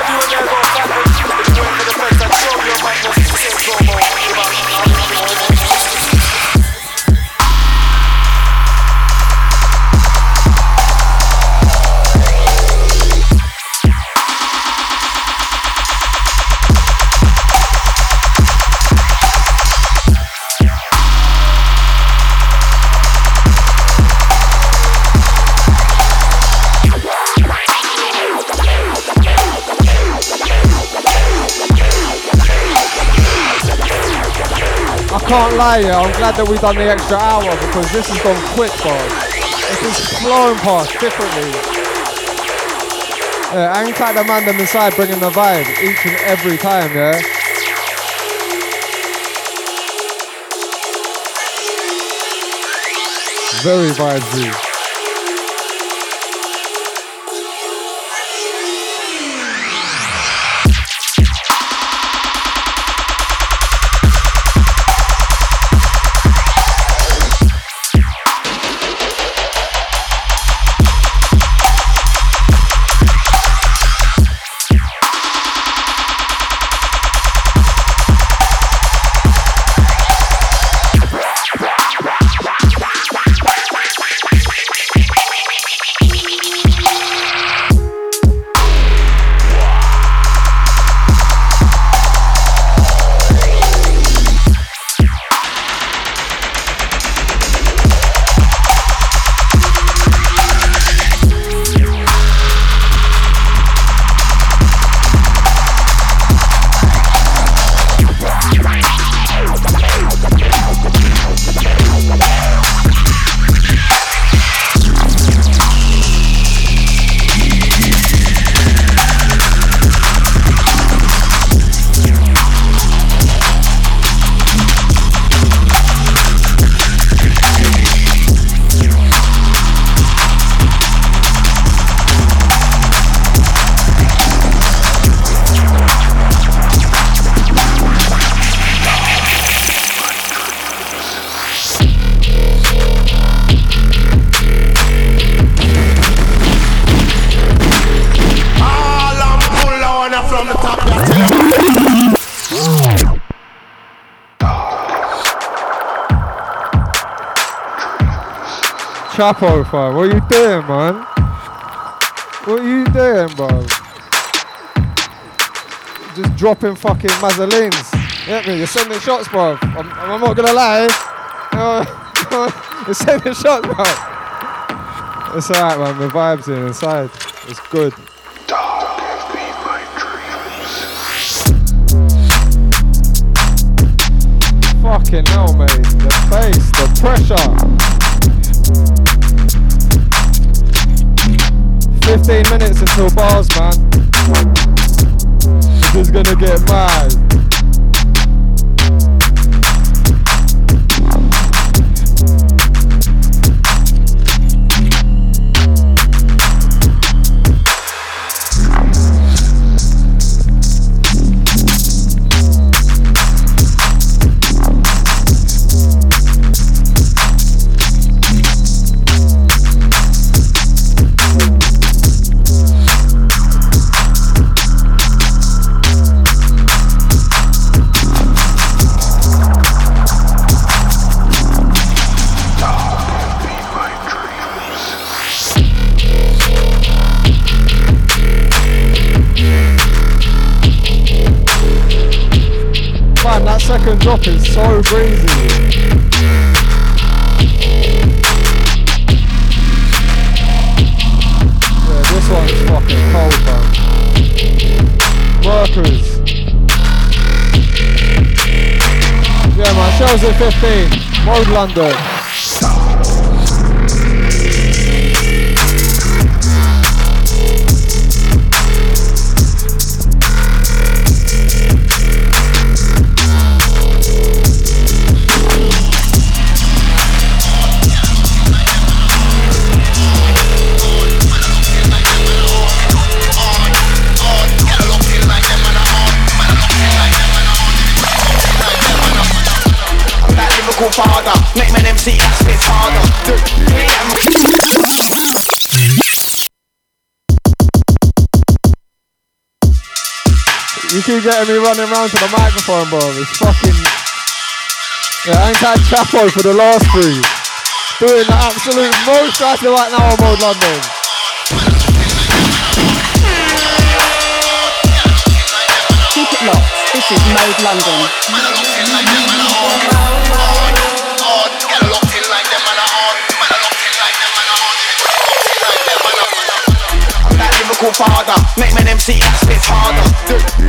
If you can't lie, yeah, I'm glad that we've done the extra hour because this has gone quick, bro. It's just flowing past differently. Yeah, and like the man them inside bringing the vibe each and every time, yeah. Very vibesy. Chapo, fam, what you doing, man? What are you doing, bro? Just dropping fucking Mazzelines. Get me? You're sending shots, bro. I'm, I'm not gonna lie. You're sending shots, bro. It's alright, man. The vibes in inside. It's good. 15 breezy. Yeah, this one's fucking cold, man. Workers. Yeah, man, shows at 15. Road London. MC harder. You keep getting me running around to the microphone, bro. It's fucking. Yeah, I ain't had Chapo for the last three. Doing the absolute most right right now on Mode London. Keep it locked. This is Mode London. Lyrical father, make me MC spits harder.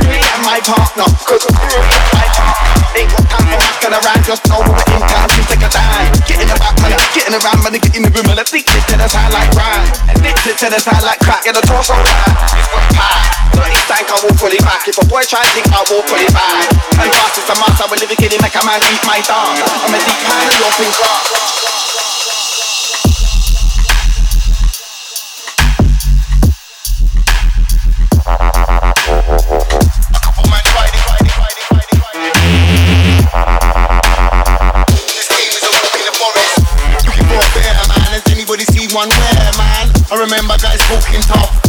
Me and my partner, cause my partner ain't got time for fucking around, just know we're in town to take a dime. Get in the back, man, get in the round, man, get in the room, and addicted to the sound like rhyme. Addicted to the sound like crack, get the torso right. It's one pie. Dirty stank, I will pull it back. If a boy try to think, I will pull it back. And fast is the master, we're living kidding, make a man eat my dance. I'm a deep man, you're pink class. I remember guys talking tough,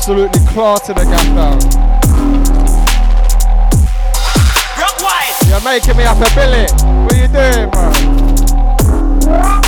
Absolutely clarting the gap down. You're making me up a billet. What are you doing, bro?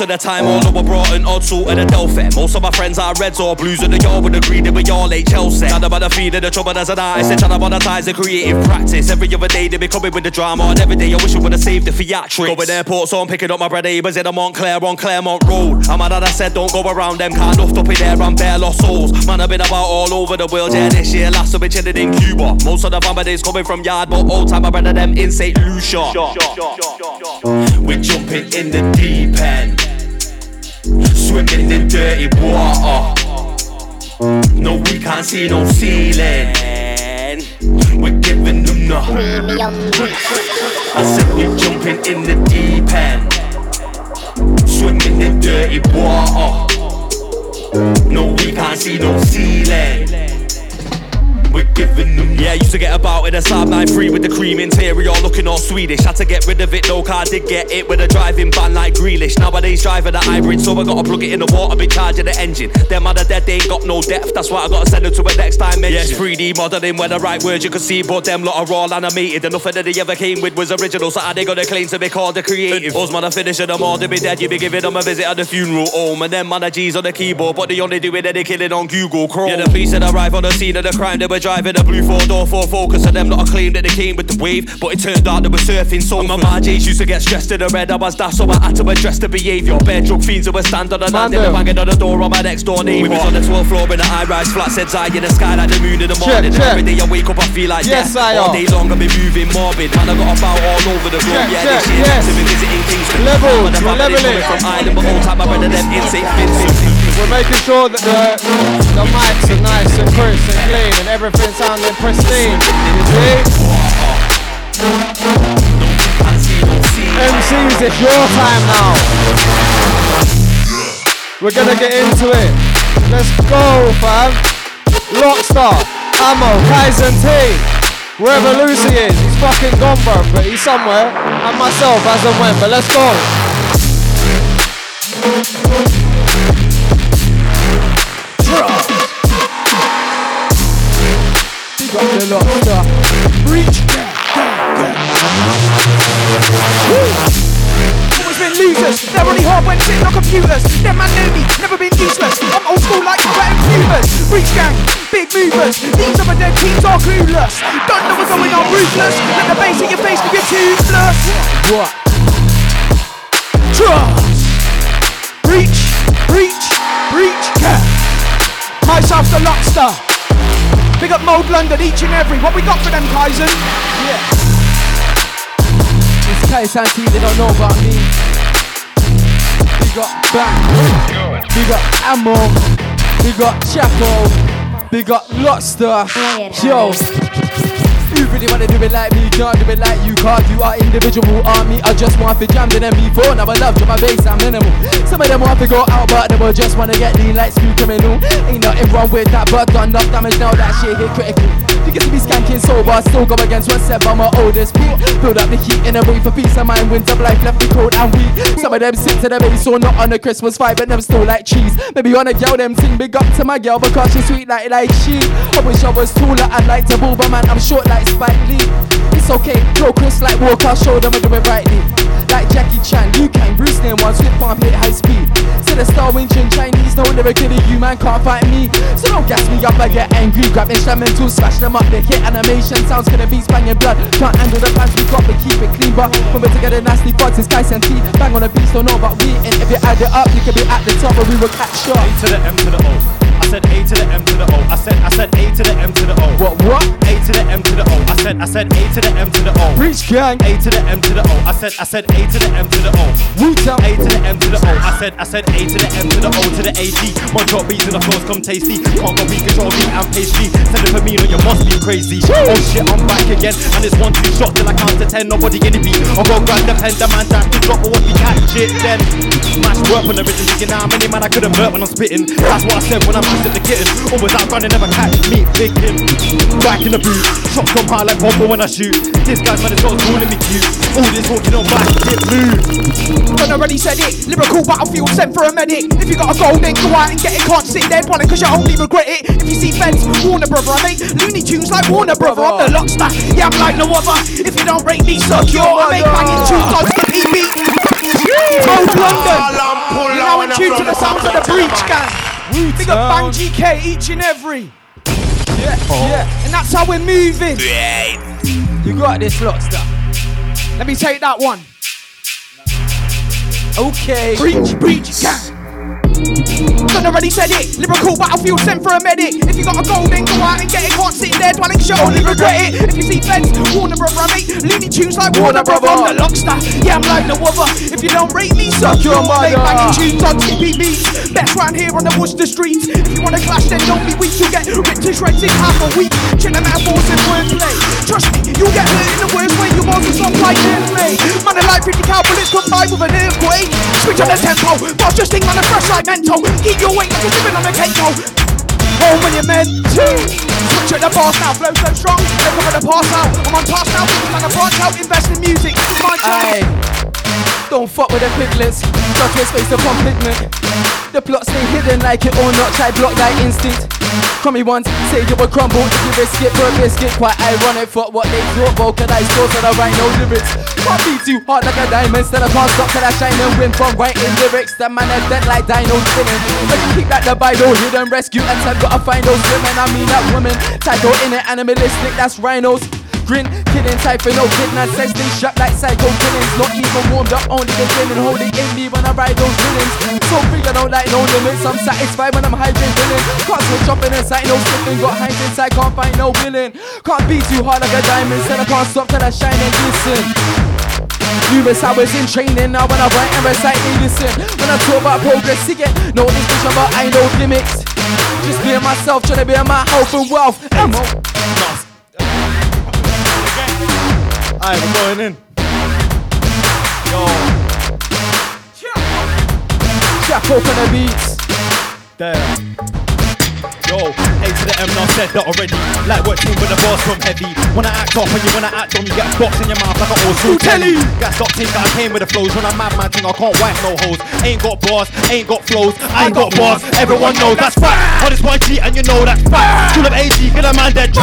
Most of the time, although I brought an odd sort of the Delphi. Most of my friends are Reds or Blues, and the yard would agree that we all ain't Chelsea. Chat about the feed of the trouble as an artist, and about the ties of creative practice. Every other day they be coming with the drama, and every day I wish I would have saved the theatrics. Going airport, so I'm picking up my bread neighbours in a Montclair on Claremont Road. I'm mad that I said don't go around them, can't luft up in there and bare lost souls. Man, I've been about all over the world, yeah, this year last I've been chilling in Cuba. Most of the family days coming from yard, but all time I better them in St. Lucia. We're jumping in the deep end. Swimming in dirty water. No, we can't see no ceiling. We're giving them the I said we're jumping in the deep end. Swimming in dirty water. No, we can't see no ceiling. We're giving them. Yeah, used to get about in a Saab 93 with the cream interior looking all Swedish. Had to get rid of it though, car did get it with a driving ban like Grealish. Nowadays, driving a hybrid, so I gotta plug it in the water, be charging the engine. Them other dead, they ain't got no depth, that's why I gotta send them to a next dimension. Yes, 3D modeling, when the right words you can see, but them lot are all animated. And nothing that they ever came with was original, so how they gonna claim to be called the creative? Us man, I finishing them all, they be dead, you be giving them a visit at the funeral home. And them man, G's on the keyboard, but they only do it, they killing on Google Chrome. Yeah, the police had arrived on the scene of the crime, they were driving a blue four door four focus, and them not a claim that they came with the wave, but it turned out they were surfing so. My RJs used to get stressed in the red, I was that, so I had to address the behaviour. Bare drug fiends who were stand on the land, they were banging on the door on my next door neighbour. We was on the 12th floor in the high rise flat, said eye in the sky like the moon in the morning. check. Every day I wake up, I feel like Yes, death. I All day long, I've been moving morbid. Man, I got about all over the room. Check, yeah, check, this year, yes. to be visiting Kingston. Levels, Some of the we're leveling. coming from Ireland, but all time I read them in St. Vincent. We're making sure that the, the mics are nice and crisp and clean and everything sounding pristine. You see? MCs, it's your time now. We're gonna get into it. Let's go, fam. Lockstar, Ammo, Kaizen T. Wherever Lucy is, he's fucking gone, bro, but he's somewhere. And myself, as and when, but let's go. Big the Lockstar. Uh, reach. Always been losers, they're only hard when sitting on computers. Them man know me, never been useless. I'm old school like wet computers. Breach gang, big movers. These other dead teams are clueless. Don't know what's going on, ruthless. Let the bass in your face if you're toothless. What? Trust. Breach, breach, breach. Yeah. Myself the Lockstar. Big up Mode London, each and every. What we got for them, Kaizen? Yeah. It's Kaizen T, they don't know about me. We got Bang, we got Ammo, we got Chapo, we got Lockstar. Yo, you really wanna do it like me, can't do it like you, cause you are individual army. I just want to jam them before, now I love you, my bass, I'm minimal. Some of them want to go out, but they will just wanna get lean like screw criminal. Ain't nothing wrong with that, but done enough damage now that shit hit critical. See me skanking sober, still go against by my oldest beat. Build up the heat in a way for peace of mind, winds of life left me cold and weak. Some of them sit to the base, so not on a Christmas vibe, but them still like cheese. Maybe on a girl, them sing big up to my girl because she's sweet like like she. I wish I was taller, I'd like to move, but man, I'm short like Spike Lee. It's okay, blow Chris like Walker, show them I do it rightly. Like Jackie Chan, Liu Kang, Bruce Lee, one swift palm hit high speed. See the star winching Chinese, no one ever lyrically, you man can't fight me. So don't gas me up, I get angry, grab instrumental, smash them up. The hit animation sounds gonna be banging blood. Can't handle the plans we got, but keep it clean. But when we're together, nasty thoughts, it's guys and tea. Bang on the beats, don't know about we. And if you add it up, you could be at the top, or we will catch up. A to the M to the O. I said A to the M to the O. I said I said A to the M to the O. What what? A to the M to the O. I said I said A to the M to the O. Reach gang. A to the M to the O. I said, I said A to the M to the O. Wu-Tang. A to the M to the O. I said, I said A to the M to the O to the A G. One drop beats and the flows come tasty. Can't go beat control beat and pastry. Send it for me, no, you must be crazy. Oh shit, I'm back again. And it's one, two shot till I count to ten. Nobody getting beat. I'll go grab the pen, the man dash the drop, but what we catch it then. Mash work on the rhythm, thinking how many man I couldn't hurt when I'm spitting. That's what I said when I mashed up the kitten. Always out running, never catch me, big him. Back in the boot, shots come high like Bobo when I shoot. This guy's man is got calling me cute. All this talking on back, hit move. Done already said it. Lyrical battlefield, sent for a medic. If you got a goal, then go out and get it. Can't sit there dwelling cause you only regret it. If you see feds, Warner Brother, eh, I make Looney Tunes like Warner Brother. I'm the lockstar. Yeah, I'm like no other. If you don't rate me suck secure, I make banging tunes on the PB. Old London. You're now in tune to the sounds of the breach gang. Big up Bang GK each and every. Yeah, oh. yeah. And that's how we're moving. Yeah. You got this, Lockstar. Let me take that one. Okay. Breach, breach, gang. Done already said it. Lyrical battlefield, sent for a medic. If you got a goal, then go out and get it. Can't sit there dwelling, you only regret it. If you see feds, Warner Brother, I make Looney Tunes like Warner Brother. I'm the lockstar. Yeah, I'm like the other. If you don't rate me, suck your mother. Banging tunes on TP beats. Best round here on the Worcester streets. If you wanna clash, then don't be weak. You get ripped to shreds in half a week. Check the metaphors and wordplay. Trust me, you'll get hurt in the worst way. You won't stop like airplay. Man, I like 50 cal bullets by with an earthquake. Switch on the tempo, but just think man, a fresh like mental. Keep your weight like you're on a cake Home when you're meant to. Switch at the now, flow so strong. The pass out. I'm on task now, like a branch out. Invest in music, my. Don't fuck with the piglets. With space upon pigment. The plot stay hidden like it or not. Try block like instinct. Crummy ones say you will crumble if you risk it for a biscuit. Quite ironic, fuck what they thought. Vocalize thoughts that I write no lyrics. Can't be too hard like a diamond. Still I can't stop till I shine and win from writing lyrics. The man is dead like dino spinning. But you keep like the Bible, hidden rescue. And time gotta find those women. I mean that woman. Title in it, animalistic. That's rhinos. Grin, kidding, type for no kidnap, sexting, shot like psycho killings. Not even warmed up, only beginning, hold it in me when I ride those villains. So free, I don't like no limits. I'm satisfied when I'm hyping villain. Can't switch inside, no slipping. Got hands inside, can't find no willing. Can't be too hard like a diamond, said I can't stop till I shine and glisten. Numerous hours in training, now when I write and recite, they listen. When I talk about progress, you get no distinction, but I know gimmicks. Just being myself, trying to be my health and wealth. Mo. Aye, we're going in. Yo. Jack open the beats. Damn. Yo, A to the M, now said that already. Like what team with the boss from heavy. When I act off and you wanna act on, you get a box in your mouth like an old school telly. Got stop think I came with the flows. When I'm mad man thing, I can't wipe no hoes. Ain't got bars, ain't got flows, I ain't got bars. Everyone knows that's fact. On this YG and you know that's fact. Full of AG, get a man dead.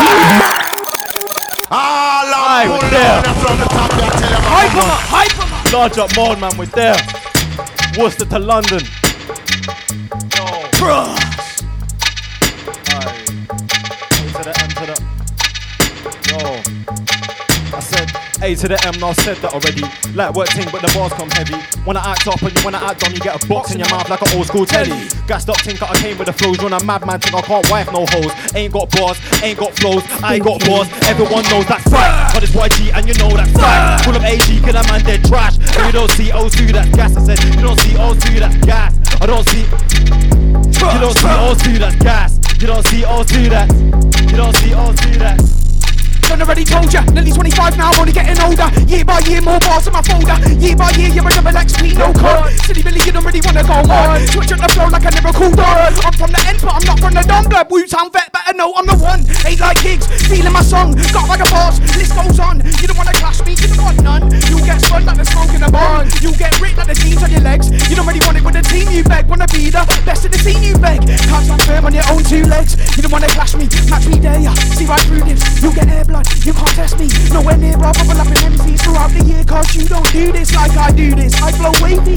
All Aye, we're there. Hype 'em up, hype 'em up. Large up mode, man, we're there. Worcester to London. Yo. Bruh. A to the M, now said that already. Like work ting, but the bars come heavy. When I act up and you wanna act down, you get a box in your mouth like an old school telly. Gassed up think I came with the flows, run a madman think I can't wife no hoes. Ain't got bars, ain't got flows, I ain't got bars. Everyone knows that's fact. But it's YG and you know that's fact. Full of AG, kill a man dead trash. And you don't see O2, that's gas. I said you don't see O2, that's gas. I don't see. You don't see O2, that's gas. You don't see O2, that's. You don't see O2, that's. Done already told ya, nearly 25 now, I'm only getting older. Year by year, more bars in my folder. Year by year, you're a double XP, no code. Silly Billy, you don't really wanna go on. Switch up the flow like I never cooled on. I'm from the end, but I'm not from the dumb blood. Wu Town vet, better know I'm the one. Ain't like gigs, feeling my song. Got like a boss, list goes on. You don't wanna clash me, you don't want none. You get spun like the smoke in a bond. You get ripped like the jeans on your legs. You don't really want it with the team you beg. Wanna be the best in the scene you beg. Can't stand firm on your own two legs. You don't wanna clash me, match me there, yeah. See right through this, you get air blood. You can't test me. Nowhere near, bro. Bubble up in MCs throughout the year. Cause you don't do this like I do this. I blow wavy.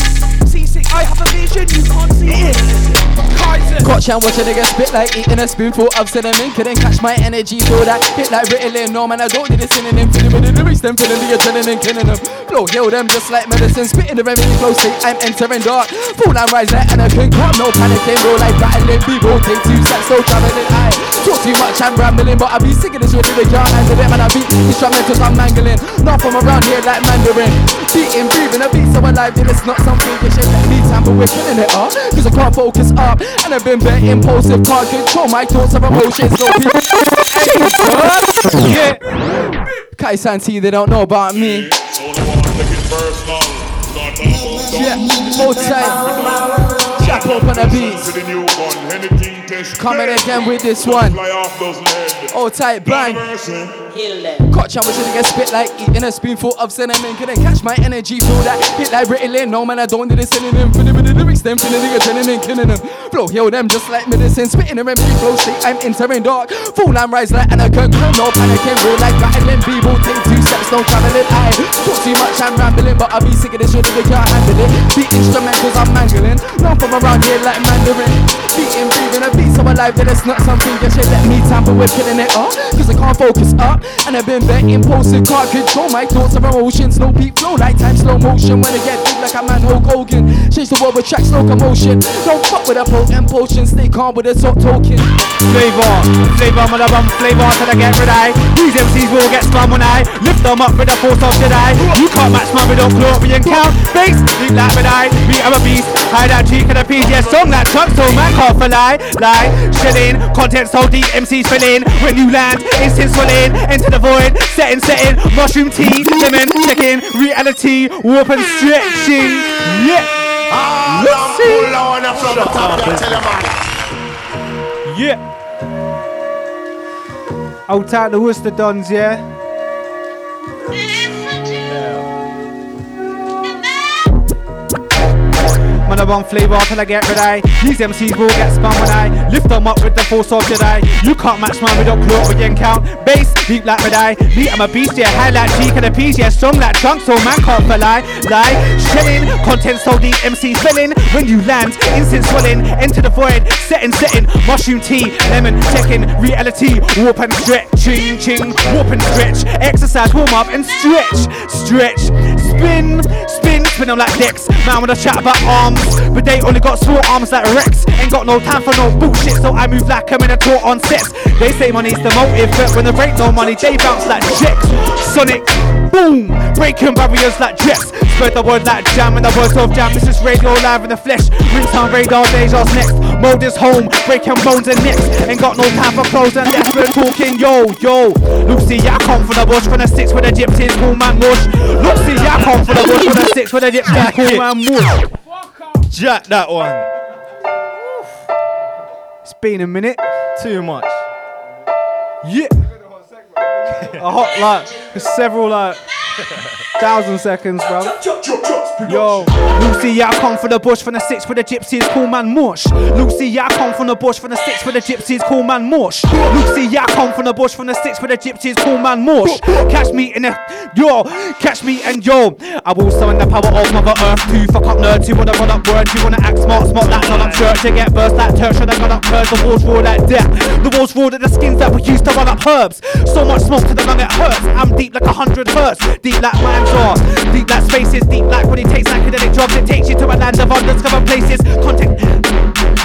C6 I have a vision, you can't see it. Kaizen. Watch and watch a nigga spit like eating a spoonful of cinnamon. Couldn't catch my energy, feel that hit like Ritalin. No man, I don't need a synonym. Feeling with the lyrics, them feeling the adrenaline, killing them. Flow, heal them just like medicine. Spitting the remedy flow state, I'm entering dark. Full and rise like Anakin, can't no panicking. Roll like rattling, we roll take two steps, so traveling high. Talk too much, I'm rambling, but I be singing this really, they can't handle it. Man, I beat instrumentals, I'm mangling. Not from around here like Mandarin. Beating, breathing, a beat so alive, and it's not something you should let me tamper with, killing it up. Cause I can't focus up, and I've been very impulsive, can't control my thoughts of emotions. So people, yeah. Kaizen T, they don't know about me. Yeah, hold tight. Jack up on the beat. Coming again with this one. Hold oh, tight, bang. Cotch, I wish I get spit like eating a spoonful of cinnamon. Couldn't catch my energy, feel that hit like Ritalin. No man, I don't need a synonym. For the with the lyrics, them feeling the adrenaline, killing them. Flow, heal them just like medicine. Spitting the remedy flow state, I'm entering dark. Full and rise like Anakin. No panicking, roll like rattling. People take two steps, no traveling. I talk too much, I'm rambling, but I be sick of this shit, if they can't handle it. Beat instrumentals, I'm mangling. Not from around here like Mandarin. Beating, breathing, a beat so alive that it's not something you should let me tamper with, killing it up. Cause I can't focus up, and I've been very impulsive, can't control my thoughts of emotions. No beat flow like time slow motion when I get big like a man Hulk Hogan. Change the world with tracks, no commotion. Don't fuck with a potent potion, stay calm with a top token. Flavor, flavor, man, I'm flavor till I get rid of it. These MCs will get spun when I lift them up with the force of Jedi. You can't match my midi-chlorian count. Bass, deep like. Me, I'm a beast. Hide that cheek and a piece, yeah, song that truck, so man can't for lie. Lie, shilling, content so deep, MCs filling. When you land, instant swelling, enter the void, setting, setting, mushroom tea, lemon, chicken, reality, warp and stretching. Yeah. Let's see. Yeah. Out out the Worcester Dons, yeah. Man, I want flavor till I get rid of These MCs will get spun when I lift them up with the force of Jedi. You can't match mine without claw with your count. Bass, deep like me die. Me, I'm a beast, yeah. High like cheek and a piece, yeah. Strong like trunk, so man can't lie. Lie, shelling, content so deep, MC spelling. When you land, instant swelling, enter the void, setting, setting. Mushroom tea, lemon, checking, reality, warp and stretch, ching, ching, warp and stretch. Exercise, warm up and stretch, stretch, spin, spin, spin them like decks. Man, when I chat about arms, but they only got small arms like Rex. Ain't got no time for no bullshit, so I move like I'm in a tour on sets. They say money's the motive, but when there ain't no money, they bounce like jets. Sonic, boom, breaking barriers like jets. Spread the word like jam, and the words of jam. This is radio live in the flesh. Rinse on radar, deja's next. Mold is home, breaking bones and necks. Ain't got no time for clothes and left for talking. Yo, yo, Lucy, yeah, I come from the bush, from the six with the gypsies, cool man mush. Lucy, yeah, I come from the bush, from the six with the gypsies, cool man mush. Jack that one. It's been a minute. Too much. Yeah. a hot like several like thousand seconds, bro. Yo, Lucy, yeah, I come from the bush from the six for the gypsies, cool man mush. Lucy, yeah, I come from the bush from the six for the gypsies, cool man mush. Lucy, yeah, I come from the bush from the six for the gypsies, cool man mush. Catch me in the yo, catch me and yo. I will summon the power of Mother Earth to fuck up nerds who wanna run up words, you wanna act smart, smart, that's not up church. You get burst like tertiary, they run up curves, the walls roar like death. The walls roar at the skins that we used to run up herbs. So much smoke to the lung it hurts. I'm deep like a hundred hertz, deep like man's jaws, deep like spaces, deep like when it takes psychedelic drugs, it takes you to a land of undiscovered places. Contact.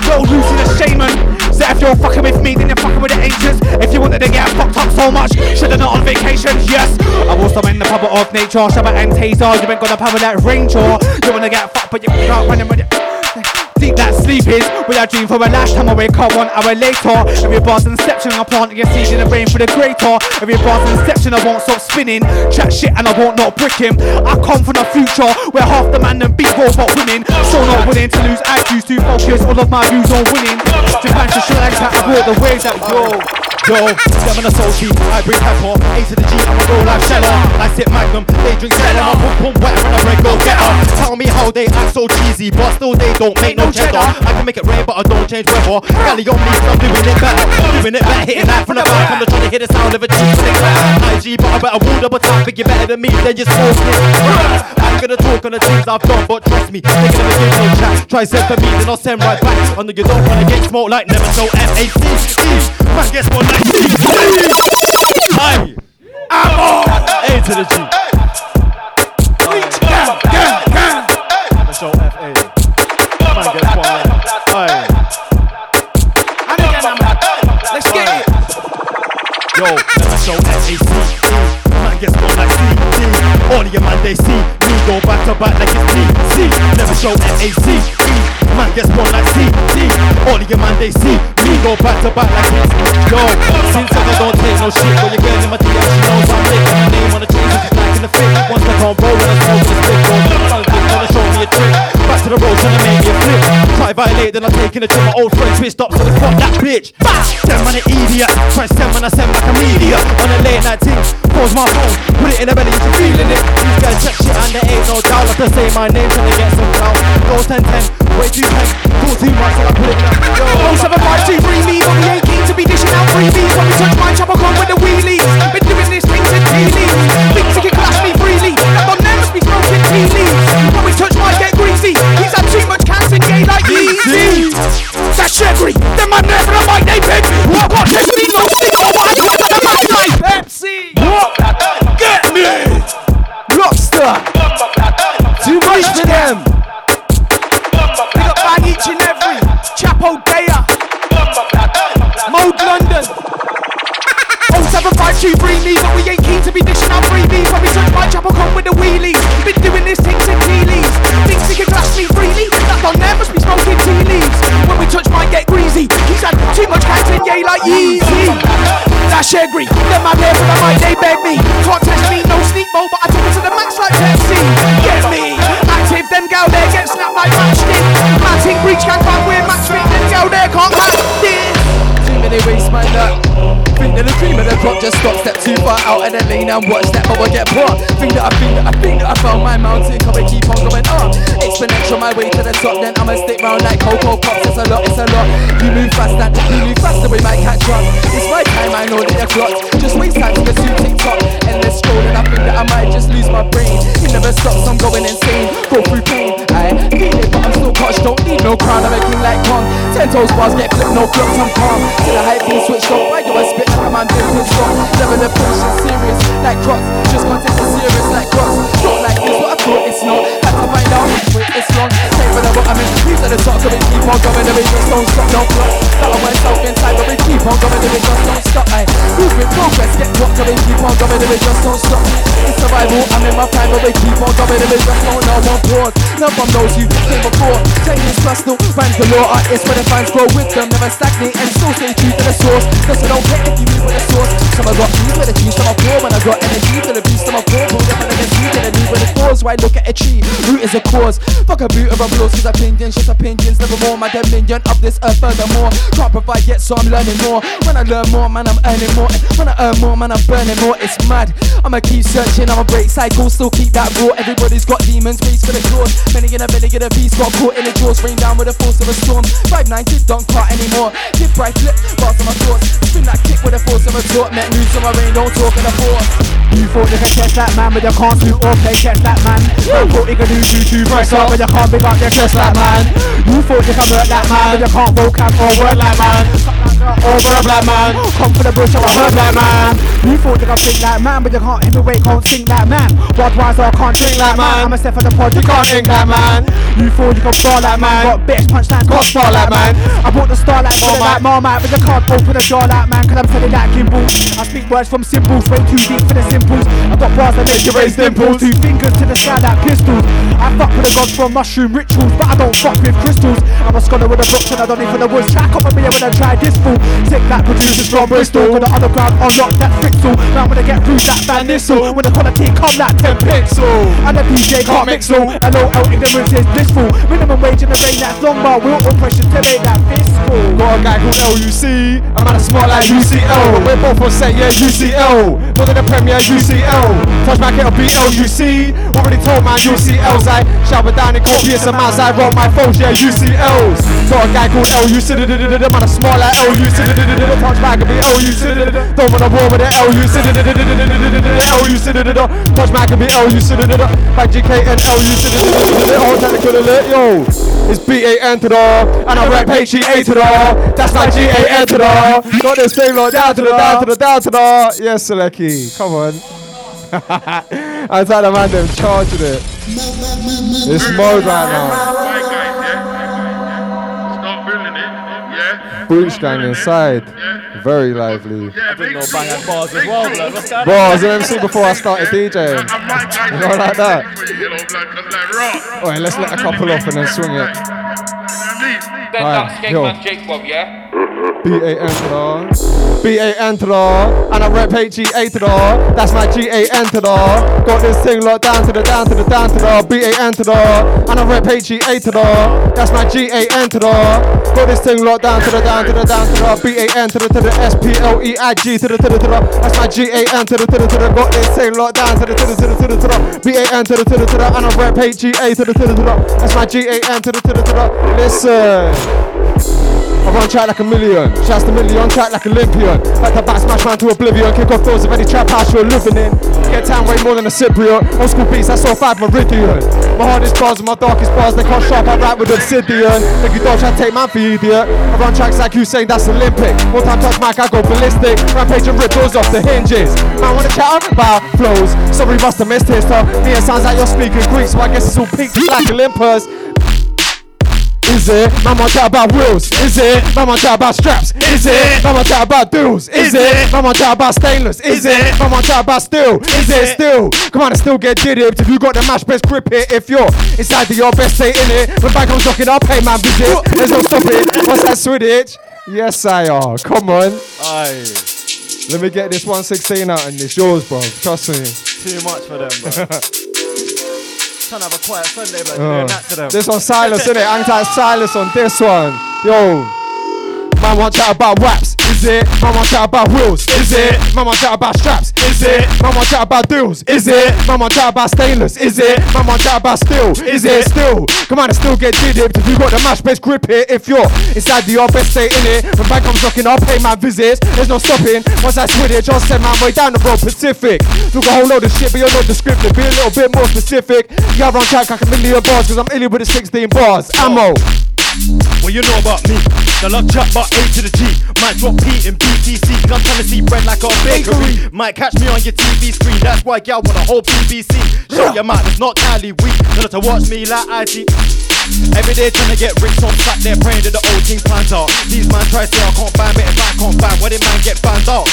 Yo, Lucy the shaman. So if you're fucking with me, then you're fucking with the ancients. If you wanted to get fucked up so much, should've not on vacation. Yes, I will summon the power of nature. Shabba and taser, you ain't got the power that ranger. You wanna get fucked, but you can't run with it. Deep that sleep is. With a dream for a last time I wake up one hour later. Every bar's inception I plant your seed in the brain for the greater. Every bar's inception I won't stop spinning. Chat shit and I won't not brick him. I come from the future Where half the man and beat robot winning. So not willing to lose I choose to focus all of my views on winning. Japan to Sri Lanka I brought the waves that yo Yo, them and a soul tea, I bring pepper. A to the G, I'm a real life sheller. I sit magnum, they drink Stella. Pump pump wet when I break, go get her. Tell me how they act so cheesy, but still they don't make no cheddar. I can make it rain, but I don't change weather. Galley on me, I'm doing it better. Doing it better, hitting that from the back. I'm trying to hear the sound of a they clap. IG, but I better woo double tap. Think you're better than me, then you're smoking. I'm gonna talk on the things I've done, but trust me, they can never give no chat. Try send for me, then I'll send right back. I know you don't wanna get smoked like never so M-A-C. Man gets one like C. Hi. Ammo. A to the G. Gang, gang, gang. Never show F-A. Man gets one like Aye. Let's get it. Yo, never show S-A-C. Man gets C. D. All of your man they see go back to back like it's D. C. Never show N-A-C. Man gets one like C. D. All of your man they see me go back to back like it's Yo, since I don't take no shit, but your girl in my DM she knows I'm my name on the chain, like in the fit. Once I come roll and I smoke this big roll, the road, trying to make me flip. Try violate, then I'm taking it to my old friend. Twist up, so the fuck that bitch. Bah! Man an idiot. Try send man, I send back a media. On a late night thing, pause my phone, put it in the belly, you feeling it. These guys check shit and there ain't no doubt. Like to say my name, trying to get some clout. Go 10 10, way too pen, talk too much, and I put it down. Yo, Oh, seven, five, two, three, me, but we ain't keen to be dishing out freebies. When we touch my chopper, come with the wheelies. Been doing this thing to tea leaves. You can clash my. He's too much cancer, gay like Yeezy. That's sugary. Them man there for the mic, they me. What, what, there's me no sleep. Oh, what, Pepsi. What? Get me. Rockstar. Too much for them. We got bang each and every. Chapo Daya. Mode London. Oh, seven, five, two, three, me, but we we touch my get greasy. He's had too much cancer, yay like Yeezy. That's Shegri. Them man there for the mic, they beg me. Can't test me, no sneak mode, but I took it to the max like Pepsi. Get me. Active, them gal there get snapped like matchstick. Matting breach can find weird match fit. Them gal there can't match this. Too many waste my nut. Think that the cream of the crop just stop, step too far out of the lane and watch that bubble get popped. Think that I think that I think that I found my mountain, come and keep on going up. Exponential my way to the top, then I'ma stick round like Cocoa Pops. It's a lot, it's a lot. You move fast and you move faster, we might catch up. It's my time, I know that you're clocked. Just waste time to pursue TikTok. Endless scrolling, I think that I might just lose my brain. It never stops, I'm going insane. Go through pain, I feel it, but I'm still caught. Don't need no crown, I'm making like Kong. Ten toes bars get flipped, no flops, I'm calm. Till the hype being switched off, why do I spit like a man doing strong? Never the push is serious, like crocs. Just can't take it serious like crocs. Not like this, what I thought it's not. Had to find out, wait, it's long. Take for the bottom, and these are the top, so we keep on going, and we just don't stop, don't flop. That I went self inside, but we keep on going, and we just don't stop. Aye, move with progress, get dropped, and we keep on going, and we just don't stop. It's survival, I'm in my prime, but we keep on going, and we just don't know one pause. None from those you came before. Plus, no rhymes galore. Artists where the fans grow with them, never stagnate, and still stay true to the source. Cause I don't care Some I got juice, some I pour when I got energy Why look at a tree? Root is a cause. Fuck a boot of a blows, cause opinions, just opinions, never more. My dominion of this earth, furthermore. Can't provide yet, so I'm learning more. When I learn more, man, I'm earning more. And when I earn more, man, I'm burning more. It's mad. I'ma keep searching, I'ma break cycles, still keep that raw. Everybody's got demons, race for the claws. Many in a belly, get a beast, got caught in the jaws, rain down with the force of a storm. 590, don't cart anymore. Hip right flip, bars on my thoughts. Spin that kick with the force of a taught. Met news on my rain, don't talk in the force. You thought you could catch that man, but you can't do or play chess that man. You thought you could do two press up, but you can't big up your chest like man. You thought you could hurt that man, but you can't vocab or word like man. Or verb like man. Come for the bush or a herb like man. You thought you could think like man, but you can't heavyweight, can't sing like man. Budweiser can't drink like man. I'm a step for the pod, you can't ink like man. You thought you could bar like man, got bitch punch like got spar like man. I bought the star like more like Marmite, but you can't open the jar like man, cause I'm selling that gimbal. I speak words from symbols, way too deep for the simples. I got bars that make you raise dimples. Two fingers to the sky like pistols. I fuck with the gods from mushroom rituals, but I don't fuck with crystals. I'm a scholar with a book and I don't for the woods. Track up on me when I try this fool. Sick that producers from Bristol. Got the underground on lock that pencil. Now when I get through that Van Nissel, when the quality come that 10 pencil. And the DJ can't mix all. LOL ignorance is blissful. Minimum wage in the brain that's long, but we'll pressure to make that fiscal. Got a guy called. I'm at a smart like UCL. We're both on set, yeah, UCL. More than the Premier UCL. Touch back, it'll be LUC. Already told man UCLs. I shower down and copious amounts. I wrote my phones, yeah, UCLs. Got a guy called LUC. I'm at a smart like LUC. Touch back, it'll be LUC. Don't wanna war with the LUC. LUC. Touch back, it'll be LUC. Back GK and LUC. All technical alert, yo. It's B-A-N to the And I rap H-E-A to the That's my G-A-N to the Got this thing like down to the down to the down to the Yes, Seleki, come on I tell the man them charging it. It's mode right now. Boots gang inside. Very lively. I didn't know bang bars as well, blood. What's going Bro, I was an MC before I started DJing You know like that Alright, let's let a couple off and then swing it. Then Alright, that's yo. Skateman Jake Bob, yeah? The B-A-N to the And I rep H-E-A to the That's my to the Got this thing locked down to the down to the down to the to the And I rep H-E-A to the That's my to the Got this thing locked down to the down to the down to the to the to the S-P-L-E-I-G to the to the to the That's my to the to the to the Got this thing locked down to the to the to the to the to the to the to the to the And I rep H-E-A to the to the to the That's my G-A-N to the to the to the Listen I run track like a million. Shouts to million, track like Olympian. Back to back, smash man to oblivion. Kick off doors of any trap house you're living in. Get time way more than a Cypriot. Old school beats, I saw five meridian. My hardest bars and my darkest bars, they can't sharp. I rap with obsidian. Think you don't try to take man for you, idiot. I run tracks like you saying that's Olympic. More time touch mic, I go ballistic. Rampage and rip doors off the hinges. Man, wanna chat on about flows. Sorry, must have missed his stuff. Me, it sounds like you're speaking Greek, so I guess it's all pink like Olympus. Is it? Mama chat about wheels. Is it? Mama chat about straps. Is it? Mama chat about duels. Is it? Mama chat about stainless. Is it? Mama chat about steel. Is it still? Come on, I still get did it. If you got the mash, best grip it. If you're inside the your best stay in it. When back comes knocking, I'll pay man visit. There's no stopping. What's that switch? Yes, I are. Come on. Aye. Let me get this 116 out and it's yours, bro. Trust me. Too much for them, bro. Trying to have a quiet Sunday, but Uh, doing that to them. this on Silas, innit? Anti Silas on this one. Yo. Man want chat about waps, is it? Want chat about wheels, is it? Want chat about straps, is it? Want chat about deals, is it? Want chat about stainless, is it? Want chat about steel, is it? Still, come on, I still get did. If you got the mash, best grip it. If you're inside the your best stay in it. When back comes knocking, I'll pay my visits. There's no stopping. Once I switch it, just send my way down the road Pacific. Took a whole load of shit, but you're not descriptive. Be a little bit more specific. I run track like a million bars, cause I'm illy with the 16 bars. Ammo. What you know about me? The love chat but A to the G. Might drop P in BTC. Cause I'm trying to see bread like a bakery. Might catch me on your TV screen. That's why gal want a whole BBC. Show your mouth, it's not Kylie weak. Know to watch me like I IT. Every day trying to get rich, I'm sat there praying that the old team plans out. These man try to say I can't find, but if I can't ban, why did man get banned out?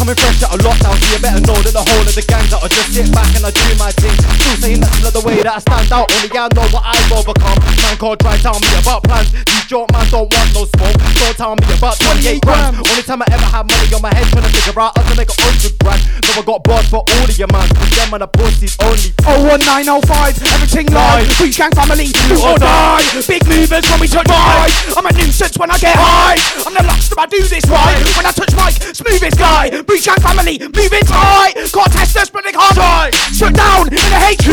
Coming fresh out of lockdown, so you better know that the whole of the gangs out. I just sit back and I do my thing. Still saying that's another way that I stand out. Only I know what I've overcome. Man can't try tell me about plans. These joke man don't want no smoke. Don't tell me about 28 grand. Only time I ever had money on my head trying to figure out how to make a hundred grand. So I got bars for all of your man. Cause them man are pussies only. 01905, everything live. Breach gang family, or die. Big movers when we touch mic. I'm a nuisance when I get high. I'm the luxury, I do this right. When I touch mic, smoothest guy. Breach gang family, moving tight. Can't test us, but they can't try. Shut down in the HQ.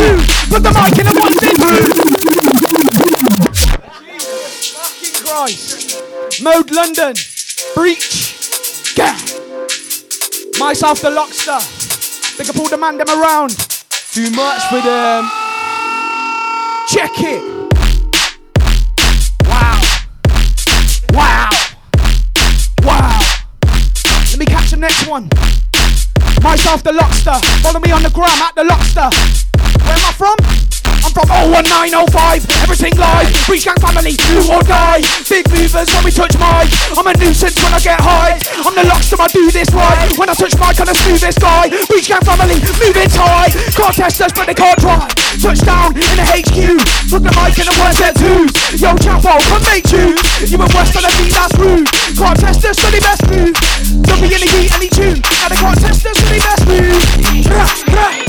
Put the mic in the one bin Fucking Christ. Mode London. Breach. Gang. Myself the Lockstar. Think I pulled the man them around. Too much for them. Check it. One. Myself the Lockstar. Follow me on the gram at the Lockstar. Where am I from? I'm from 01905, everything live. Breach gang family, do or die. Big movers when we touch mic. I'm a nuisance when I get high. I'm the lockstar, I do this right. When I touch mic, I'm the smoothest guy. Breach gang family, moving tight. Can't test us, but they can't try. Touchdown in the HQ. Put the mic in the one set twos. Yo, Chapo, come make you. You were worse than a beat that's rude. Can't test us, so they best move. Be in the heat, any tune. And they can't test us, so they best move.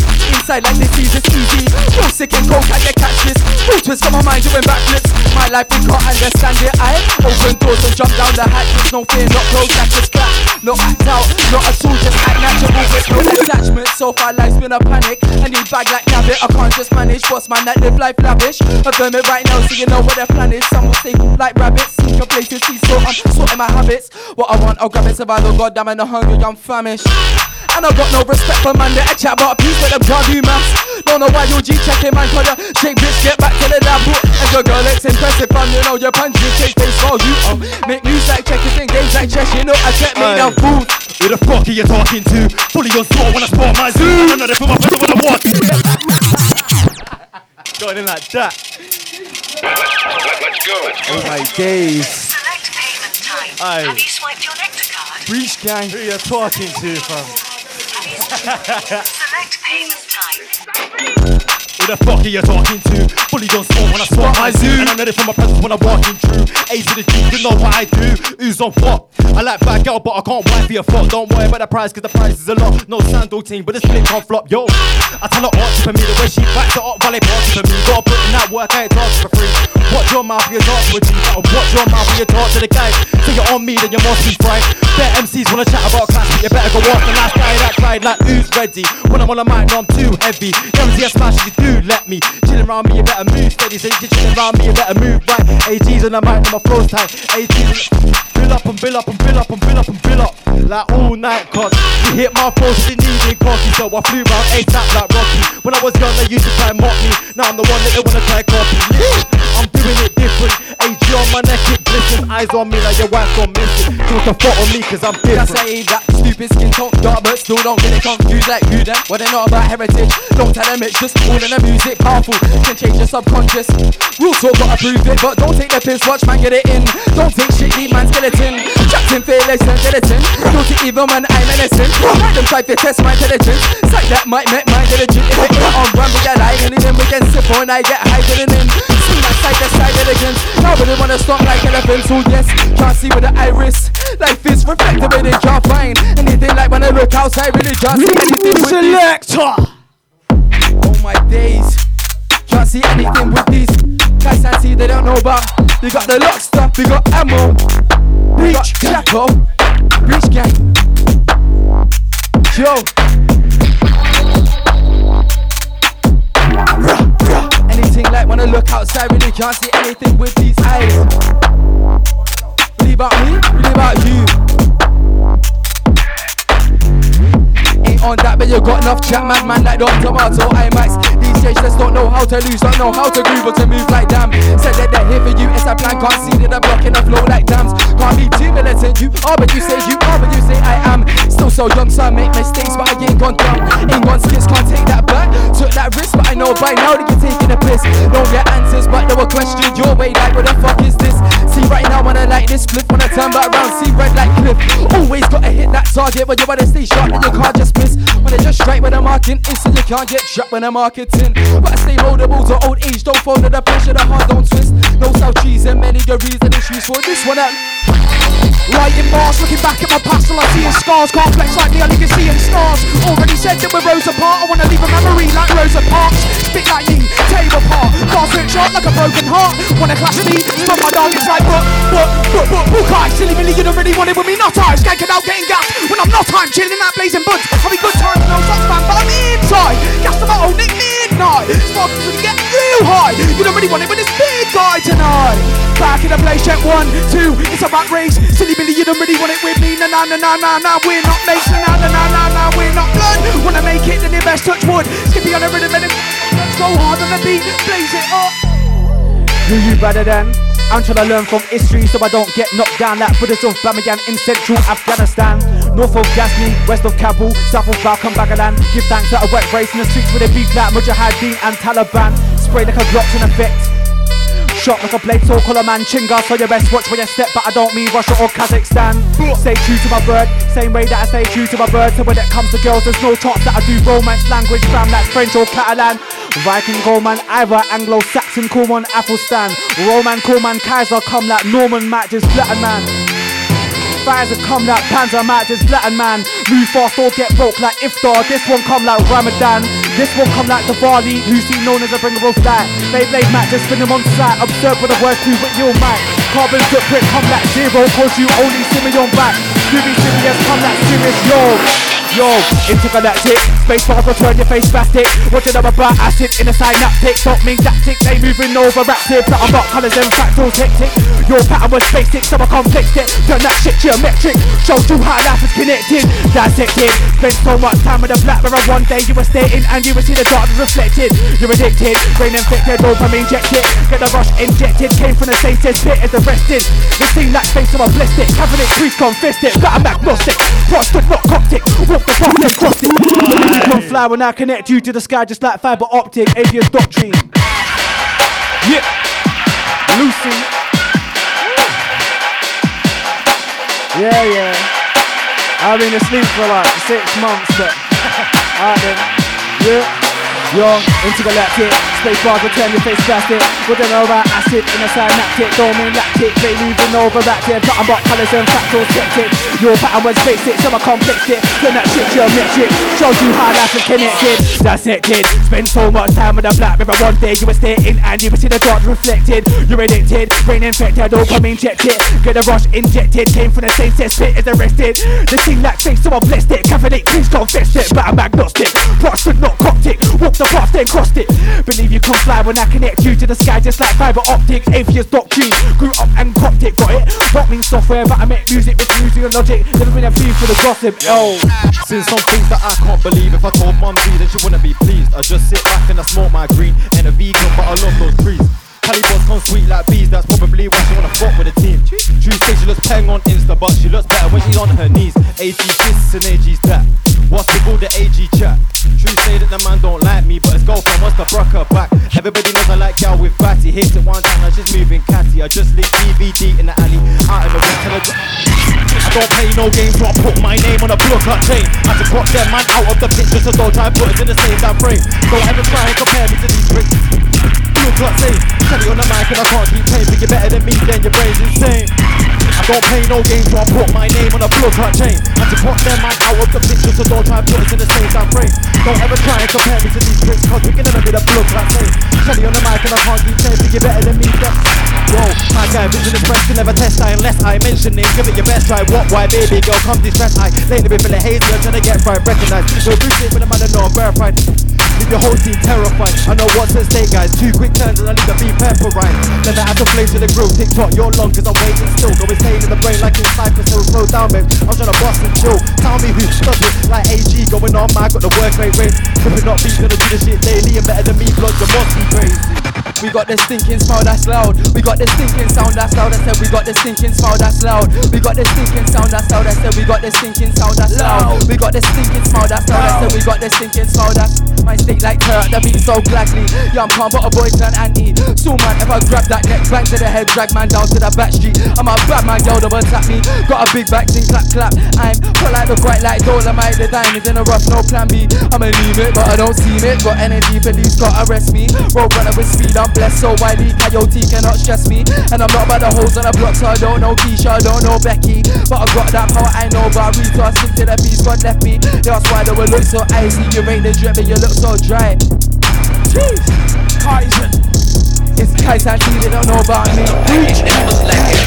Inside like this is it's easy. So sick and cold, can you catch this? Motors got my mind doing backflips. My life we can't understand it. I open doors and jump down the hatches. No fear, not close, that's just clap. No act out, not at all, just act natural with no attachment. So far life's been a panic. I need bag like Nabbit, I can't just manage. What's man that live life lavish. I burn it right now, so you know what their plan is. Some will stay like rabbits, sneak a places, see so I'm sorting my habits. What I want, I'll grab it, survival, goddamn, and the hungry, I'm famished. And I got no respect for man that I chat about peace with them can't do maths. Don't know why you G checking man, cause you shake bitch, get back to the lab. And your girl looks impressive, fun, you know your punch, you take face for you. Oh, make news like checkers and games like chess, you know I check me down food. Who the fuck are you talking to? Fully on sport when I sport my zoo. I know they put my pedal when I walk. Going in like that. Let's go. Oh my days. Select payment type. Aye. Have you swiped your nectar card? Breach gang. Who you talking to, fam? Select payment type. The fuck are you talking to? Fully on sport when I sport my zoo. And I know they from my presence when I'm walking through. A to the G, you know what I do. Who's on what? I like bad girl, but I can't wife for your fuck. Don't worry about the price, cause the price is a lot. No sandal team, but the split can't flop. Yo, I tell her art for me, the way she backs it up, valet party for me. Gotta put in that work, I ain't talking for free. Watch your mouth when you talk with. Gotta watch your mouth when you talk to the guys. Say you're on me, then you must be fright. Bet MCs wanna chat about class, but you better go off the last guy that cried like who's ready. When I'm on the mic, no, I'm too heavy. Guarantee I smash if let me. Chilling around me, you better move steady. So you chilling around me, you better move right. AG's on the mic, when my flow's tight. AG's Build up and build up and build up and build up and build up like all night cause you hit my phone, she needed coffee so I flew round ASAP like Rocky when I was young they used to try and mock me now I'm the one that they wanna try and copy. I'm doing it different. AG on my neck it glistens eyes on me like your wife gone missing you can fuck on me cause I'm That's different. saying that stupid skin tone dark but still don't get it confused like who them What they know about heritage. Don't tell them it's just all in the music. Powerful can change your subconscious. Real talk gotta prove it But don't take the piss. Watch man get it in. Don't take shit deep man skeleton. Trapped in fearless and gelatin Guilty even when I'm innocent. Them try to test my intelligence Sight that might make my diligent If it ain't on one we get lie And then we can sip on I get high in Swing that side to side elegance. Nobody wanna stop like elephants So yes, can't see with the iris. Life is reflective and they can't find Anything like when I look outside Really can't see anything with Selector. Oh my days. Can't see anything with these Guys I see they don't know about. You got the lock stuff, you got ammo. Breach, Jacko. Breach gang Yo Anything like when I look outside Really can't see anything with these eyes Really about me, really about you Ain't on that, but you got enough chat, mad man like Don Tomato, IMAX. These days just don't know how to lose, don't know how to groove or to move like damn. Said that they're here for you, it's a plan, can't see that I'm blocking the flow like dams. Can't be too militant, you are, but you say you are, but you say I am. Still so young, so I make mistakes, but I ain't gone down. Ain't gone skits, can't take that back. Took that risk, but I know by now that you're taking a piss. Don't get answers, but there were questions your way, like what the fuck is this? See right now when I like this flip, when I turn back round, see red like cliff. Always gotta hit that target, but you better stay sharp and you can't just miss. When they just straight with the marking, instant you can't get trapped when I'm marketing. But I stay moldable to old age, don't fall to the pressure, the heart don't twist. No South cheese and many the reason issues for this one out. Writing bars, looking back at my past, all I see is scars. Can't flex like me, I see in stars. Already said that we're Rosa apart. I wanna leave a memory like Rosa Parks. Spit like me, tear apart. Cars hurt sharp like a broken heart. Wanna clash me, but my dog is like, but, but, but, but, book eyes. Silly Billy, you don't really want it with me, not I. Skanking out, getting gas. When I'm not time, chilling out, blazing buds. Having good times, no shots, man, but I'm inside. Gas to my old Nick midnight. Sparks when you get real high. You don't really want it with this big guy tonight. Back in the place, check one, two. It's a rat race. Silly Billy, you don't really want it with me. Nah, nah, nah, nah, nah. We're not. Nah, nah, nah, nah, nah. We're not blood. Wanna make it, then you best touch wood. Skippy on the rhythm and let's go hard on the beat. Blaze it up. Who you better than? I'm trying to learn from history so I don't get knocked down like Buddhas of Bamiyan in central Afghanistan. North of Ghazni, west of Kabul, south of Balkh and Baghlan. Give thanks that a wet race in the streets with a beat like Mujahideen and Taliban. Spray like a Glock in effect. Shot like a blade, so call a man chinga. So you best watch when you step, but I don't mean Russia or Kazakhstan. Stay true to my bird, same way that I stay true to my bird. So when it comes to girls, there's no chance that I do romance language, fam, like French or Catalan. Viking Goldman, either Anglo-Saxon, Corman, Athelstan. Roman, Corman, Kaiser, come like Norman, Matt, just Latin man. Fires have come like Panzer Matt, just Latin man. Move fast or get broke like Iftar. This one come like Ramadan. This one come like Diwali, who's seen known as a bringer of light. Beyblade Matt, just spin them on sight. Observe with the through with your mic. Carbon footprint come like zero, cause you only see me on back. Scooby serious, come like serious, yo. Yo, intergalactic, space bars will turn your face spastic. Watching them about acid in a synaptic. Don't mean tactic, they moving over active. But I'm not colours and fractals hectic. Your pattern was basic, so I complex it. Turn that shit geometric. Shows you how life is connected. Dissected. spent so much time with a black mirror. One day you were stating and you will see the darkness reflected. You're addicted, brain infected, dopamine injected. Get the rush injected. Came from the safest pit is arrested. This thing like face of a ballistic. Catholic priest confessed it. But I'm agnostic. Prostate, not coptic. The path and crossed it. Believe you can fly when I connect you to the sky just like fiber optic. Avian doctrine. Yeah. Lucy. Yeah, yeah. I've been asleep for like six months, but alright then. Yeah. Yo, intergalactic, space bars will turn your face plastic. With an over acid in a synaptic, don't mean lactic. They moving over active, nothing but colours and factors hectic. Your pattern was basic, so I complexed it. Turn that shit geometric, shows you how life is connected. kid. spend so much time with a black mirror. One day you were stating and you will see the dark reflected. You're addicted, brain infected, dopamine injected. Get a rush injected, came from the same cesspit is arrested. The thing like face, so I blessed it. Catholic, please confess it, but I'm agnostic. Prostate, not coptic. Walk the path, then crossed it. Believe you can fly when I connect you to the sky, just like fiber optic. Atheist doctrine, grew up and copped it, got it. What means software, but I make music with music and logic. Never been a fee for the gossip, yo. Seen some things that I can't believe. If I told mumsy, then she wouldn't be pleased. I just sit back and I smoke my green. And a vegan, but I love those trees. Calibots come sweet like bees, that's probably why she wanna fuck with the team. True say she looks peng on Insta, but she looks better when she's on her knees. AG this and AG's that. What's with all the AG chat? True say that the man don't like me, but his girlfriend wants to broke her back. Everybody knows I like gal with fatty. Hit it one time, now she's moving catty. I just leave DVD in the alley, out in the wind till I don't play no games, so I put my name on a block up chain. I just got them man out of the picture, so don't try and put us in the same damn frame. Don't ever try and compare me to these bricks. Blood clot say, tell on the mic and I can't keep playing. Think you're better than me, then your brain's insane. I don't play no games, so I put my name on a blood chain. I just put them man out of the picture, so don't try and put us in the same damn frame. Don't ever try and compare me to these bricks, cause we can never be the blood same. Tell on the mic and I can't keep. Think you're better than me, then. Yo, my guy, vision express can never test I unless I mention it. Give it your best try. What? Why, baby girl? Come distress I. Lately been feeling hazy. I'm trying to get right, recognize. You're appreciate when the man I know I'm verified. Leave your whole team terrified. I know what's at stake, guys. Two quick turns and I leave the beat pepperine. Never have to play to the grill. TikTok, you're long cause I'm waiting still. Going staying in the brain like it's cypress. So slow down, babe. I'm trying to bust and chill. Tell me who does it like AG going on. Man, got the work rate race. If not beat, gonna do the shit daily and better than me. Blood, you must be crazy. We got this stinking smile that's loud. We got this stinking sound that's loud. I said we got this stinking smile that's loud. We got this stinking sound that's loud. I said we got this stinking sound that's loud. We got this stinking smile that's loud. I said we got this stinking smile that's my stick like turret. The beat so gladly. Yeah, I'm calm, but a boy turn anti. So man, if I grab that neck, bang to the head, drag man down to the back street. I'm a bad man, girl, don't attack me. Got a big back, sing clap clap. I'm put like the bright light, dolomite, the diamonds in a rough, no plan B. I'ma leave it, but I don't see it. Got energy, police got arrest me. Road runner with speed, I'm blessed so widely. Coyote cannot stress me. And I'm not by the holes on the block, so I don't know Keisha, I don't know Becky. But I got that power, I know Barito. I stick to the beats, God left me. That's why they will look so icy. You ain't the drip, but you look so dry. Jeez, Kaizen. It's Kaizen, they don't know about me.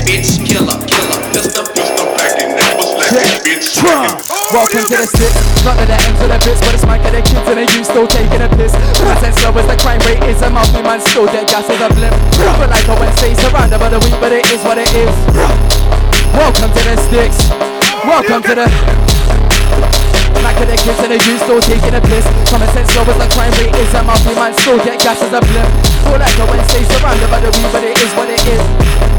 bitch, killer, killer, Mr. Pistol packing, never slacking, bitch, slacking. Welcome to the six. Not to the end to the bits, but it's my of the kids and they you still taking a piss. Present slow as the crime rate is a mouthy man still get gas as a blimp. But like a Wednesday, surrounded by the week, but it is what it is. Welcome to the sticks. Welcome to the. Back of the kids and the youth still taking a piss. Common sense slow as the crime rate is a mouthy man still get gas as a blimp. Feel like a Wednesday, surrounded by the week, but it is what it is.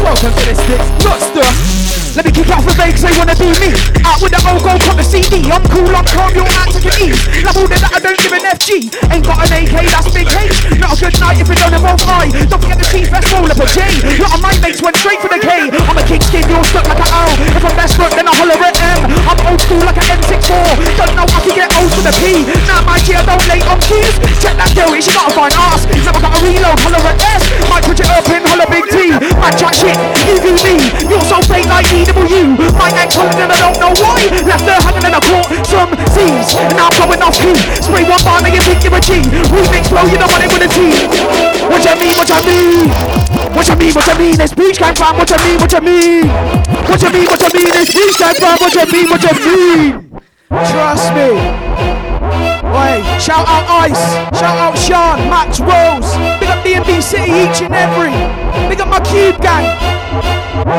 Welcome to the sticks, not. Let me kick out for Vegas, they wanna be me. Out with the old pop the CD. I'm cool, I'm calm, you're get ease. Love all that I don't give an FG. Ain't got an AK, that's big H. Not a good night if you don't involve I. Don't forget the T fest roll up a J. Lot of my mates went straight for the K. I'm a king skin, you're stuck like an L. If I'm best foot, then I holler at M. I'm old school like an M64. Don't know I can get old with a P. Now my G, I don't lay on keys. Check that girl, she got a fine ass. Never got a reload, holler at S. Might put it up in holler big T. Man chat shit, EVD. You're so fake like EW. My ex hollered and I don't know why. Left her hanging and I caught some C's. And now I'm going off key. Spray one bar, now you think you're a G. Remix flow, you know what it with a T. What you mean, what you mean? What you mean, what you mean? This beach came from, what you mean, what you mean? What you mean, what you mean? This beach came from, what you mean, what you mean? Trust me. Wait, shout out Ice, shout out Sean, Max Rose, big up DMB City each and every, big up my Cube gang.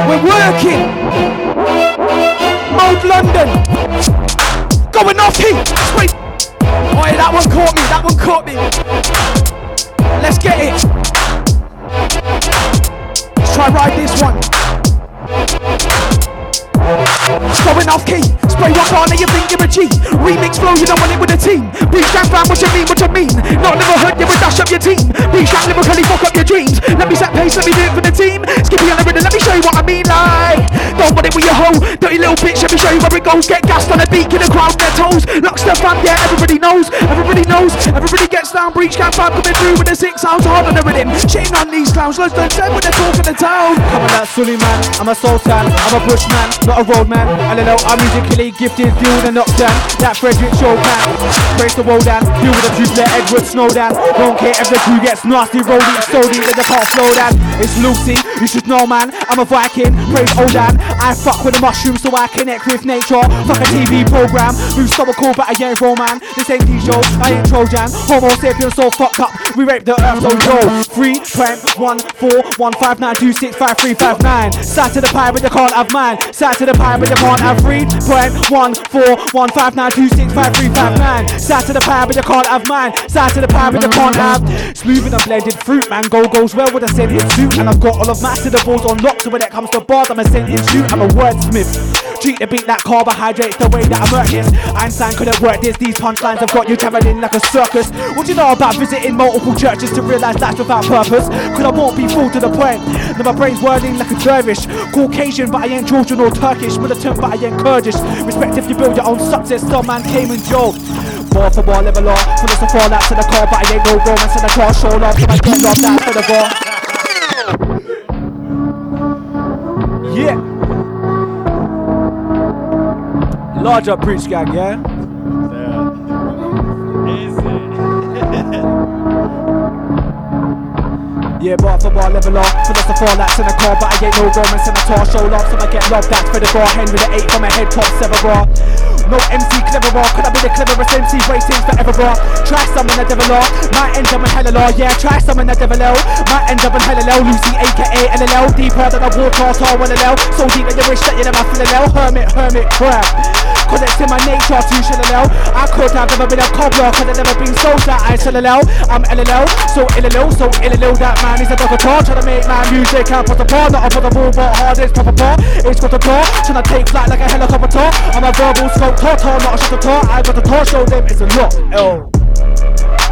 We're working. Mode London, going off heat. Wait, Oi, that one caught me, that one caught me. Let's get it. Let's try ride this one. Going off key, spray bar, now you think you're a G. Remix flow, you don't want it with a team. Breach gang fam, what you mean, what you mean? Not never heard you would dash up your team. Breach gang lyrically fuck up your dreams. Let me set pace, let me do it for the team. Skippy on the rhythm, let me show you what I mean. Like, don't want it with your hoe, dirty little bitch. Let me show you where it goes. Get gassed on the beat, in the crowd, their toes. Locks the fam, yeah, everybody knows. Everybody knows. Everybody gets down. Breach gang fam coming through with the six sounds hard on the rhythm. Shitting on these clowns, loads said when they're talking the town. I'm a that Suleiman, I'm a soul sultan, I'm a bushman, not a roadman. LLO, I'm musically gifted, deal with a knockdown. That Frederick Chopin, breaks the world down, deal with the truth, let Edward Snowdown. Don't care if the crew gets nasty, roll deep, so deep that they can't slow down. It's Lucy, you should know man, I'm a Viking, praise Odin. I fuck with the mushrooms so I connect with nature. Fuck a TV program, move cool, but I ain't man. This ain't D-show, I ain't Trojan. Homo sapiens so fucked up, we rape the earth, so yo. Three, prime, one, four, one, five, nine, two, six, five, three, five, nine. Side to the pie, but you can't have mine. Side to the pie, but you can't have three. Point one, four, one, five, nine, two, six, five, three, five, nine. Side to the pie, but you can't have mine. Side to the pie, but you can't have. Smooth and a blended fruit, man. Go goes well with a scented suit, and I've got all of my syllables on lock. So when it comes to bars, I'm a sentence shoot. I'm a wordsmith. Treat the beat like carbohydrates, the way that I work this. Einstein couldn't work this. These punchlines have got you traveling like a circus. What do you know about visiting multiple churches to realize that's without purpose? Cause I won't be full to the point. Now my brain's whirling like a dervish. Caucasian, but I ain't Georgian or Turkish. Militant, but I ain't Kurdish. Respect if you build your own success. Some man came and Joe. Ball for ball, level off. Full of fall out to the car, but I ain't no romance in the car. Show love, so I get lost out for the ball. Yeah. Larger preach gang, yeah? Yeah, bar for bar, level off. Philosopher laps in a car, but I ain't no a tar. Show love, so I get love. That's for the bar. Hen with the eight from my head top, seven bar. No MC clever bar. Could I be the cleverest MC? Racing's forever bar. Try some in the devil law. Might end up in hella law. Yeah, try some in the devil L. Might end up in hella L. Lucy, aka LLL. Deeper than a water, one L. So deep that you wish that you never feel L. Hermit, hermit, crab. Cause it's in my nature to shell L. I could have never been a cobbler. Cause I've never been so that I sell L. I'm LLL. So LLL, so LLL that man is a dog tar. Trying to make my music out for the bar. Not up for the ball, but hard it's proper bar. It's got a car. Trying to take flight like a helicopter. I'm a verbal smoke tar, not a shutter tar. I got the tar, show them it's a lot. L.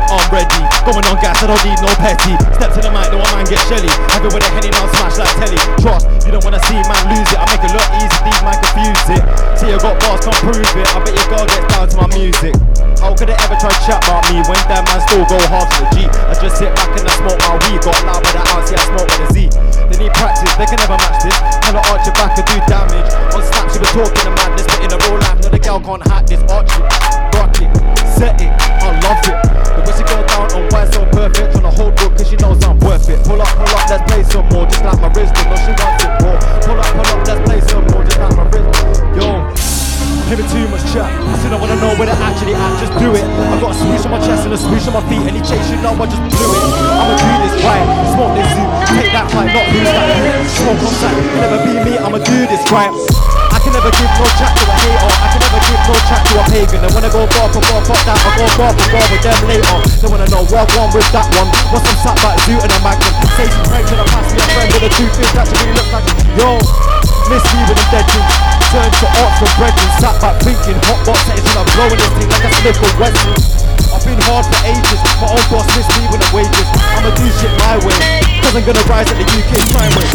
I'm ready, going on gas, I don't need no petty. Step to the mic, no one man get shelly. Have it with a henny now, smash like telly. Trust, you don't wanna see man lose it. I make it look easy, these man confuse it. See, you got bars, can't prove it. I bet your girl gets down to my music. How could they ever try to chat about me when that man still go hard to the G? I just sit back and I smoke my weed. Got loud with the ounce, yeah, I smoke with a Z. They need practice, they can never match this. Kinda arch your back and do damage. On snaps, you were talking the madness, but in a real life, no, the girl can't hack this. Arch it, rock it, set it, I love it. The way she go down on why so perfect, tryna hold book cause she knows I'm worth it. Pull up, pull up, let's play some more, just like my wrist. No, she wants it raw. Pull up, pull up, let's play some more, just like my wrist. Yo. Hearing too much chat, I still don't wanna know where they're actually at, just do it. I got a swoosh on my chest and a swoosh on my feet, any chase you know I just blew it. I'ma do this right, smoke this zoo, take that fight, not lose that you. Smoke on sight, can never be me, I'ma do this right. I can never give no chat to a hater, I can never give no chat to a pagan. They wanna go bar for bar, fuck that, I go bar for bar with them later. They wanna know what one with that one. What's some sat back zoo and a magnum? Say some prank to the past, me a friend with truth is that to really look like yo. Miss me with them dead things. Turn to arts from brethren, sat back thinking, hot box till I'm blowing this thing like a Smith or Wesson. I've been hard for ages, my own boss miss me with the wages. I'ma do shit my way, cause I'm gonna rise at the UK crime rate.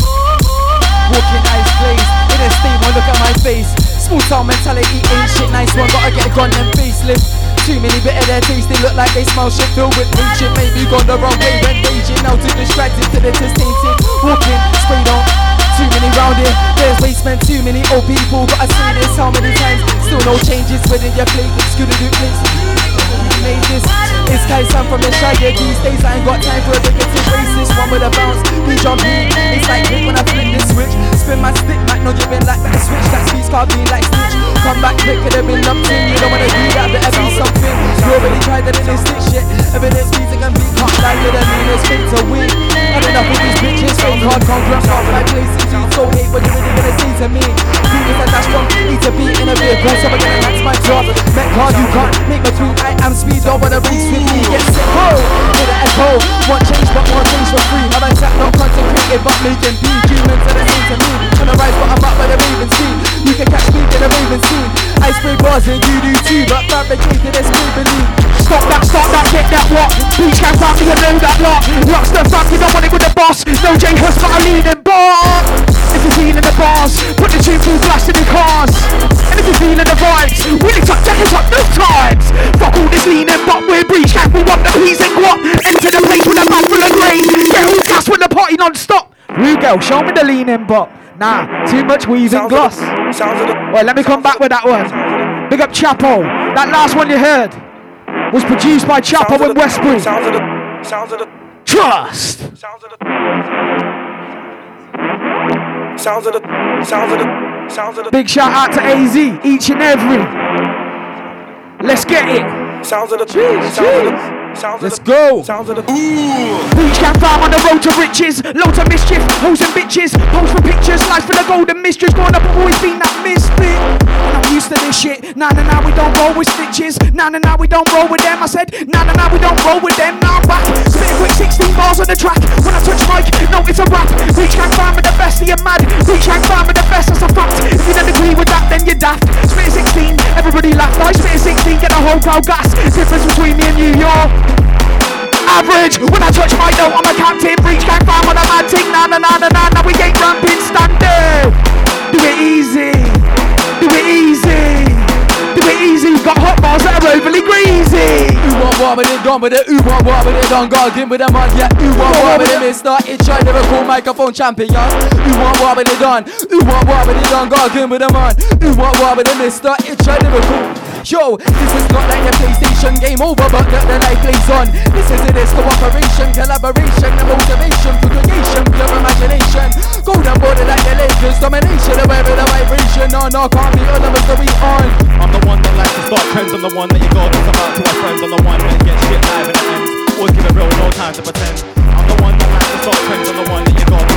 Walking eyes glazed, in a state one look at my face. Small town mentality ain't shit, nice one, gotta get a gun and facelift. Too many bit of their taste, they look like they smell shit filled with hatred. Maybe gone the wrong way when raging, now too distracted to the tainted. Walking, sprayed on, too many round here. There's basement, too many old people. Gotta say this how many times? Still no changes within your plate. To do place. You made this. It's I'm from the Shire these days. I ain't got time for a bigoted racist. One with a bounce, be jumping. It's like quick when I flip this switch. Spin my stick, Mac, no, you've been like that switch. That speech be like Stitch. Come back quick, could have been in. You don't wanna do that, better be something. You already tried that in this stick shit. Evidence music and beat can't lie to the meanest fake to win. Had enough of these bitches, fake hard, can't grab off my places. So hate what you really gonna say to me. You is a dash from need to be in a vehicle, so I'm gonna that's my job. Met card, you can't make my tweet. I am speed, don't wanna race with me. Get sick, echo. Want change, but want change for free. Have I sat not concentrated, but making P. Humans are the same to me. On the rise, but I'm up by the Raven scene. You can catch me in the Raven scene. I spray bars and you do too, but fabricated as believe. Stop that, stop that, get that what? Beach can fuck me, you know that lot. Rocks the fuck, you don't want it with the boss. No J Hus, but I lean in bar. If you're feeling the bars, put the tune through blast in the cars. And if you're feeling the vibes, Willie tuck, jackets up, no times. Fuck all this leaning, but we're breach can we want the peas and guap. Enter the place with a mouth full of grain. Get all gas with the party non-stop. Rugo, show me the leaning bot. Nah, too much weaving gloss. Wait, let me come back with that one. Big up Chapo. That last one you heard was produced by Chapo and Westbury. Trust. Sounds of the, sounds of the, sounds of the. Big shout out to AZ, each and every. Let's get it. Sounds of the, Jeez, sounds of the, jeez. sounds of Let's the, go. sounds of the. ooh. Beach can farm on the road to riches. Loads of mischief, hoes and bitches. Pose for pictures, life for the golden mistress. Growing up, I've always been that misfit. And I'm used to this shit. Nah, nah, nah, we don't roll with stitches. Nah, nah, nah, we don't roll with them. I said, nah, nah, nah, we don't roll with them. Now I'm back. Spitting quick 16 bars on the track. When I touch mic, no, it's a rap. Beach can farm with the best, you're mad. Beach can farm with the best, that's a fact. If you don't agree with that, then you're daft. Spitting 16, everybody laugh. I spitting 16, get the whole crowd gas. Difference between me and you, you're average. When I touch my note, I'm a captain. Breach gang fam on a mad ting. Nah, nah, nah, nah, nah, nah, we ain't ramping standard. Do it easy. Do it easy. Do it easy. Got hot bars that are overly greasy. Who want war with it, done with it, who want war with it, done, give me the man, yeah, who want war with it, mister, it's your lyrical microphone champion, who want war with it, done, who want war with it, done, give me the man, who want war with it, mister, it's your lyrical Yo, this is not like a PlayStation game over, but the, the light plays on. This is it is cooperation, collaboration, and motivation for creation, pure imagination. Golden border like the Lakers, domination, aware of the vibration. No, no, can't be all of us, so we on. I'm the one that likes to start trends. I'm the one that you go talk about to our friends. I'm the one that gets shit live and ends. Always keep it real, no time to pretend. I'm the one that likes to start trends. I'm the one that you go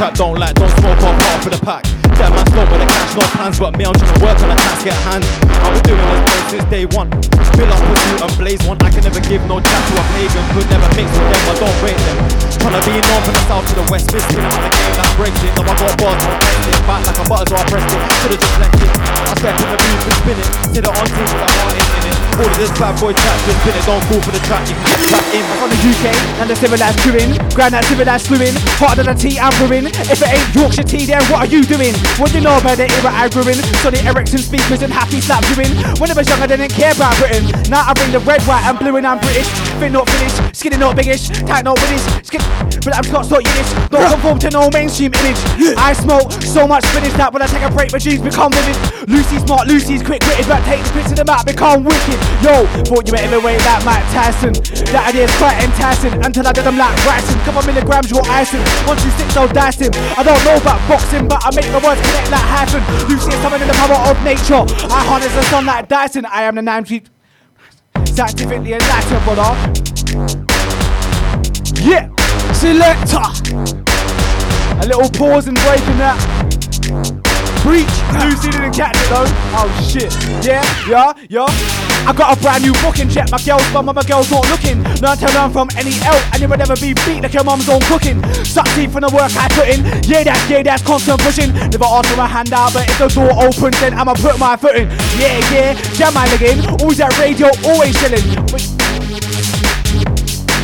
trap. Don't like, don't smoke off part of the pack. That man smoke with the cash, no plans, but me, I'm to work on the task at hand. I've been doing this game since day one. Fill up with you and blaze one. I can never give no chat to a pagan. Could never mix with them, I don't rate them. Tryna be known from the south to the west, fisting out the game that's breaks it. Now I got bars, no testing. Back like a butter, so I pressed it. Should've just left it. I step in the booth and spin it. Sit it on team with a heart in it. All of this bad boy chat, just spin it. Don't call for the track, you can get trapped in. I'm From the UK and the civilized crewing, grand that civilized fluing, hotter than a tea I'm brewing. If it ain't Yorkshire tea, then what are you doing? What do you know about the era I grew in? Sony Ericsson speakers and happy slap doing. When I was young, I didn't care about Britain. Now I bring the red, white, and blue, and I'm British. Fin not finished, skinny not biggish, tight not British, skin. But I'm Scots not Yiddish. Don't conform to no mainstream image. I smoke so much spinach that when I take a break, my jeans become vivid. Lucy's smart, Lucy's quick witted, but take the pics of the map, become wicked. Yo, thought you were way like Mike Tyson. That idea's quite enticing until I did them like Bryson. Couple milligrams, your icing. Once you stick, so dicing. I don't know about boxing, but I make the words connect like hyphen. You see something in the power of nature. I harness the sun like Dyson. I am the 90 scientifically enlightened, brother. Yeah, selector. A little pause and break in that. Breach. Lucy didn't catch it though. Oh shit. Yeah, yeah, yeah. I got a brand new booking check. My girls, but my girls not looking. Learn to learn from any L, and you'll never be beat like your mum's own cooking. Suck deep from the work I put in. Yeah, that's yeah, that's constant pushing. Never ask for a hand out, but if the door opens, then I'ma put my foot in. Yeah, yeah, jam my leg in. Always at radio, always chilling.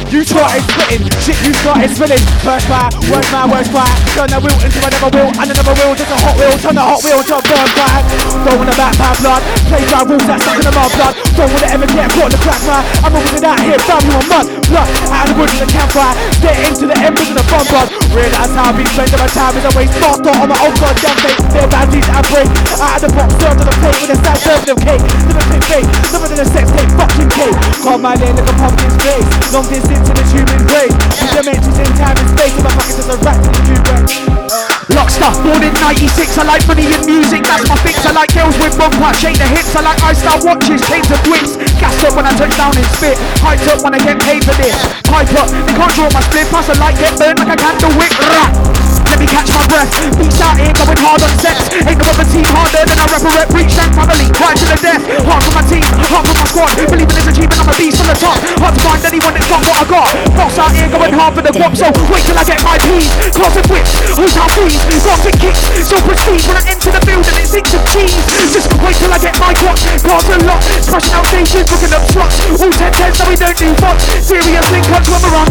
You started spitting, shit you started spilling. First fire, worst man, worst fire. Turn the wheel into another wheel, and another wheel, just a hot wheel. Turn the hot wheel to a burn fire. Don't wanna back my blood. Play by rules that stuck in the mud blood. Don't wanna ever get caught in the crack man. I'm to that here, you on mud. Out of the woods in the campfire. Stay into the embers of the fun blood. Realize how I've been spending my time is a waste. Master on my own goddamn. Their bounties I break. Out of the box, served on the plate with a sad serving of cake. Big fake, living in a sex tape, fucking cake. Call my name like a pumpkin's face. Long distance in the human race. With dimensions in time and space. If I fuck it to the rat in the Lockstar, born in 96, I like money and music, that's my fix. I like girls with bum punch, shake the hips. I like ice-style watches, chains and bricks. Gas up when I touch down and spit. Hyped up when I get paid for this. Pipe up, they can't draw my split. Plus I like get burned like a candle wick. Rah. Let me catch my breath. Beats out here going hard on sex. Ain't no other team harder than a rep. Reach that family, right to the death. Hard for my team, hard for my squad. Believe in this achievement, I'm a beast on the top. Hard to find anyone that's got what I got. Boss out here going hard for the guap, so wait till I get my peas. Class and whips, who's our fees? Gothic kicks, so prestige when I enter the building, it's inch of cheese. Just wait till I get my guap. Cars a lot, smashing out stations, looking up slots. All 10 10s, so we don't do fucks. Serious link ups when we're on.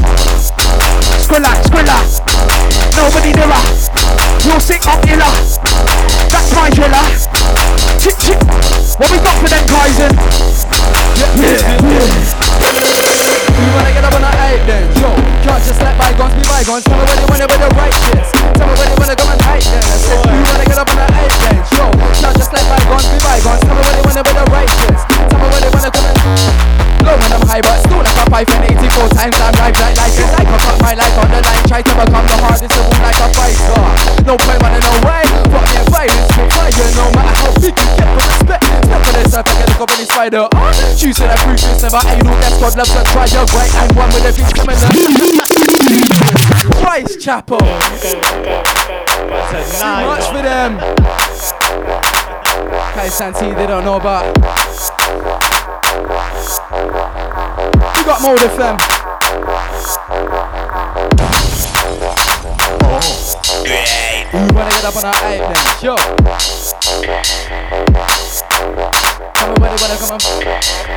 Skrilla, Skrilla. Nobody nearer. You'll sick up illa. A never anal That's God loves to try your right? And one with a coming up Christ Chapel Too much for them. Kaizen T they don't know about. We got more of them. Oh, you wanna get up on our eight then, yo. Tell me what they wanna come and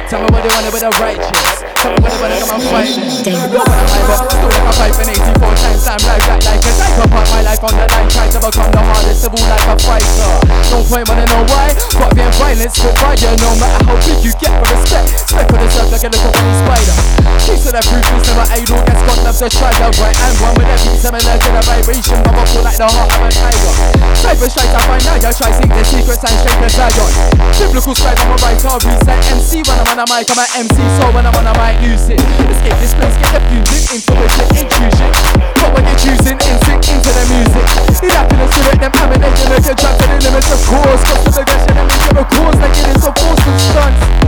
Tell me what they wanna be the righteous. Tell me what they wanna come and fight then Go on my butt, still like a pipe and 84 times. I'm like that like a psycho Put my life on the line, try to become the hardest of all like a fighter. No point wanna know why. Fuck being violent, spit fire No matter how big you get for respect. Spec for the surf like a little bunny spider. Keep to the proof is never idle. Gets God loves the right? And one with every similar to the vibration. Powerful like the heart of a tiger. Cyber strikes I find now you try seek the secrets and straight to Zion. Biblical scribe I'm a writer, reset MC When I'm on a mic I'm an MC So when I'm on a mic use it Escape this place, get the music Intuition, intrusion But when you're choosing instinct into the music happens to it, them ammunition Make a jump to the limits of course Cause the aggression and make a cause Like it is a force and stunts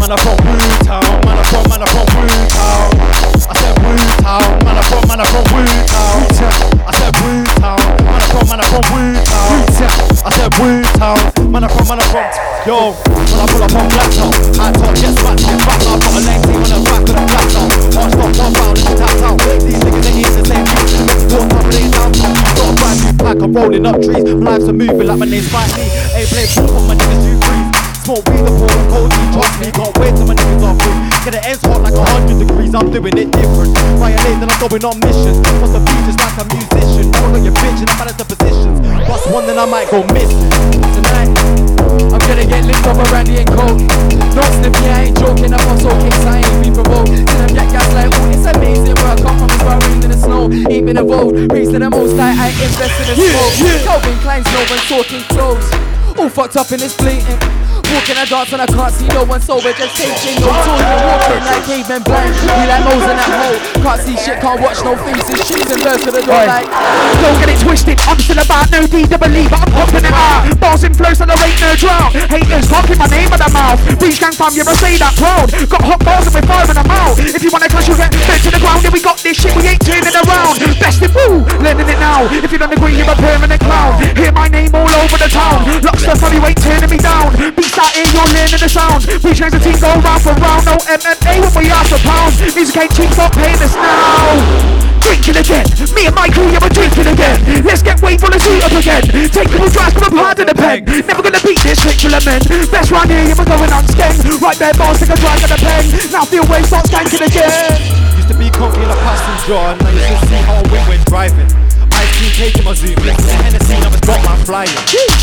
Man, I'm from Wu-Town, man, I'm from, man, I'm from Wu-Town. I said Wu-Town, man, I'm from, man, I'm from Wu-Town. I said Wu-Town, man, I'm from, man, I'm from Wu-Town. I said Wu-Town, man, I'm from, man, I'm from. Yo, when I pull up on top, high top, get smacked on back now. Got a team on the back of the now. One stop, one it's a tap out. These niggas ain't used to same music. Walk up, it ain't down top. Got a brand new pack, I'm rolling up trees. Lives are moving like my name's Spike Lee. Ain't play ball, but my niggas do freeze. Smoke weed the cold, you trust me, can't wait till my niggas are free. Get the ends hot like a hundred degrees, I'm doing it different. Violate, then I'm going on missions. What's the beat just like a musician? Follow your bitch and I balance the positions. What's one, then I might go missing. Tonight I'm gonna get licked up around the and cold No sniffy, I ain't joking, I'm also kicks, I ain't being provoked Till them get gas like, oh, it's amazing where I come from, it's where I in the snow. Ain't been involved, to the most high, I invested in the smoke. Calvin Klein's no one talking clothes All fucked up in this blatant Walking a dance and I can't see no one sober, just taking no talking, walking like cavemen blind. We like moles in that hole. Can't see shit, can't watch no faces. Shooting birds to the door like. Don't get it twisted, I'm still about no D double believe but I'm popping it out. Bars in flow, so there ain't no drought. Haters can't my name in the mouth. Breach gang fam, you ever say that proud? Got hot bars and we're firing them out. If you wanna clash, you'll get bent to the ground. Yeah, we got this shit, we ain't turning around. Best in woo, learning it now. If you don't agree, you're a permanent clown. Hear my name all over the town. Of funny ain't turning me down. You're learning the. Breach gangs, the team go round for round. No MMA when we ask for pounds. Music ain't cheap, stop paying us now. Drinking again, me and my crew, yeah, we're drinking again. Let's get way full the suit up again. Take little drives from a hard in the pen. Never gonna beat this ritual of men. Best round here, yeah, we're going on skeng. Right there, boss, take a drive at the pen. Now feel way, start skanking again. Used to be comfy in a passenger, now you should see how I win when driving. Cream taking my zoom, Hennessy, now it's got my flying.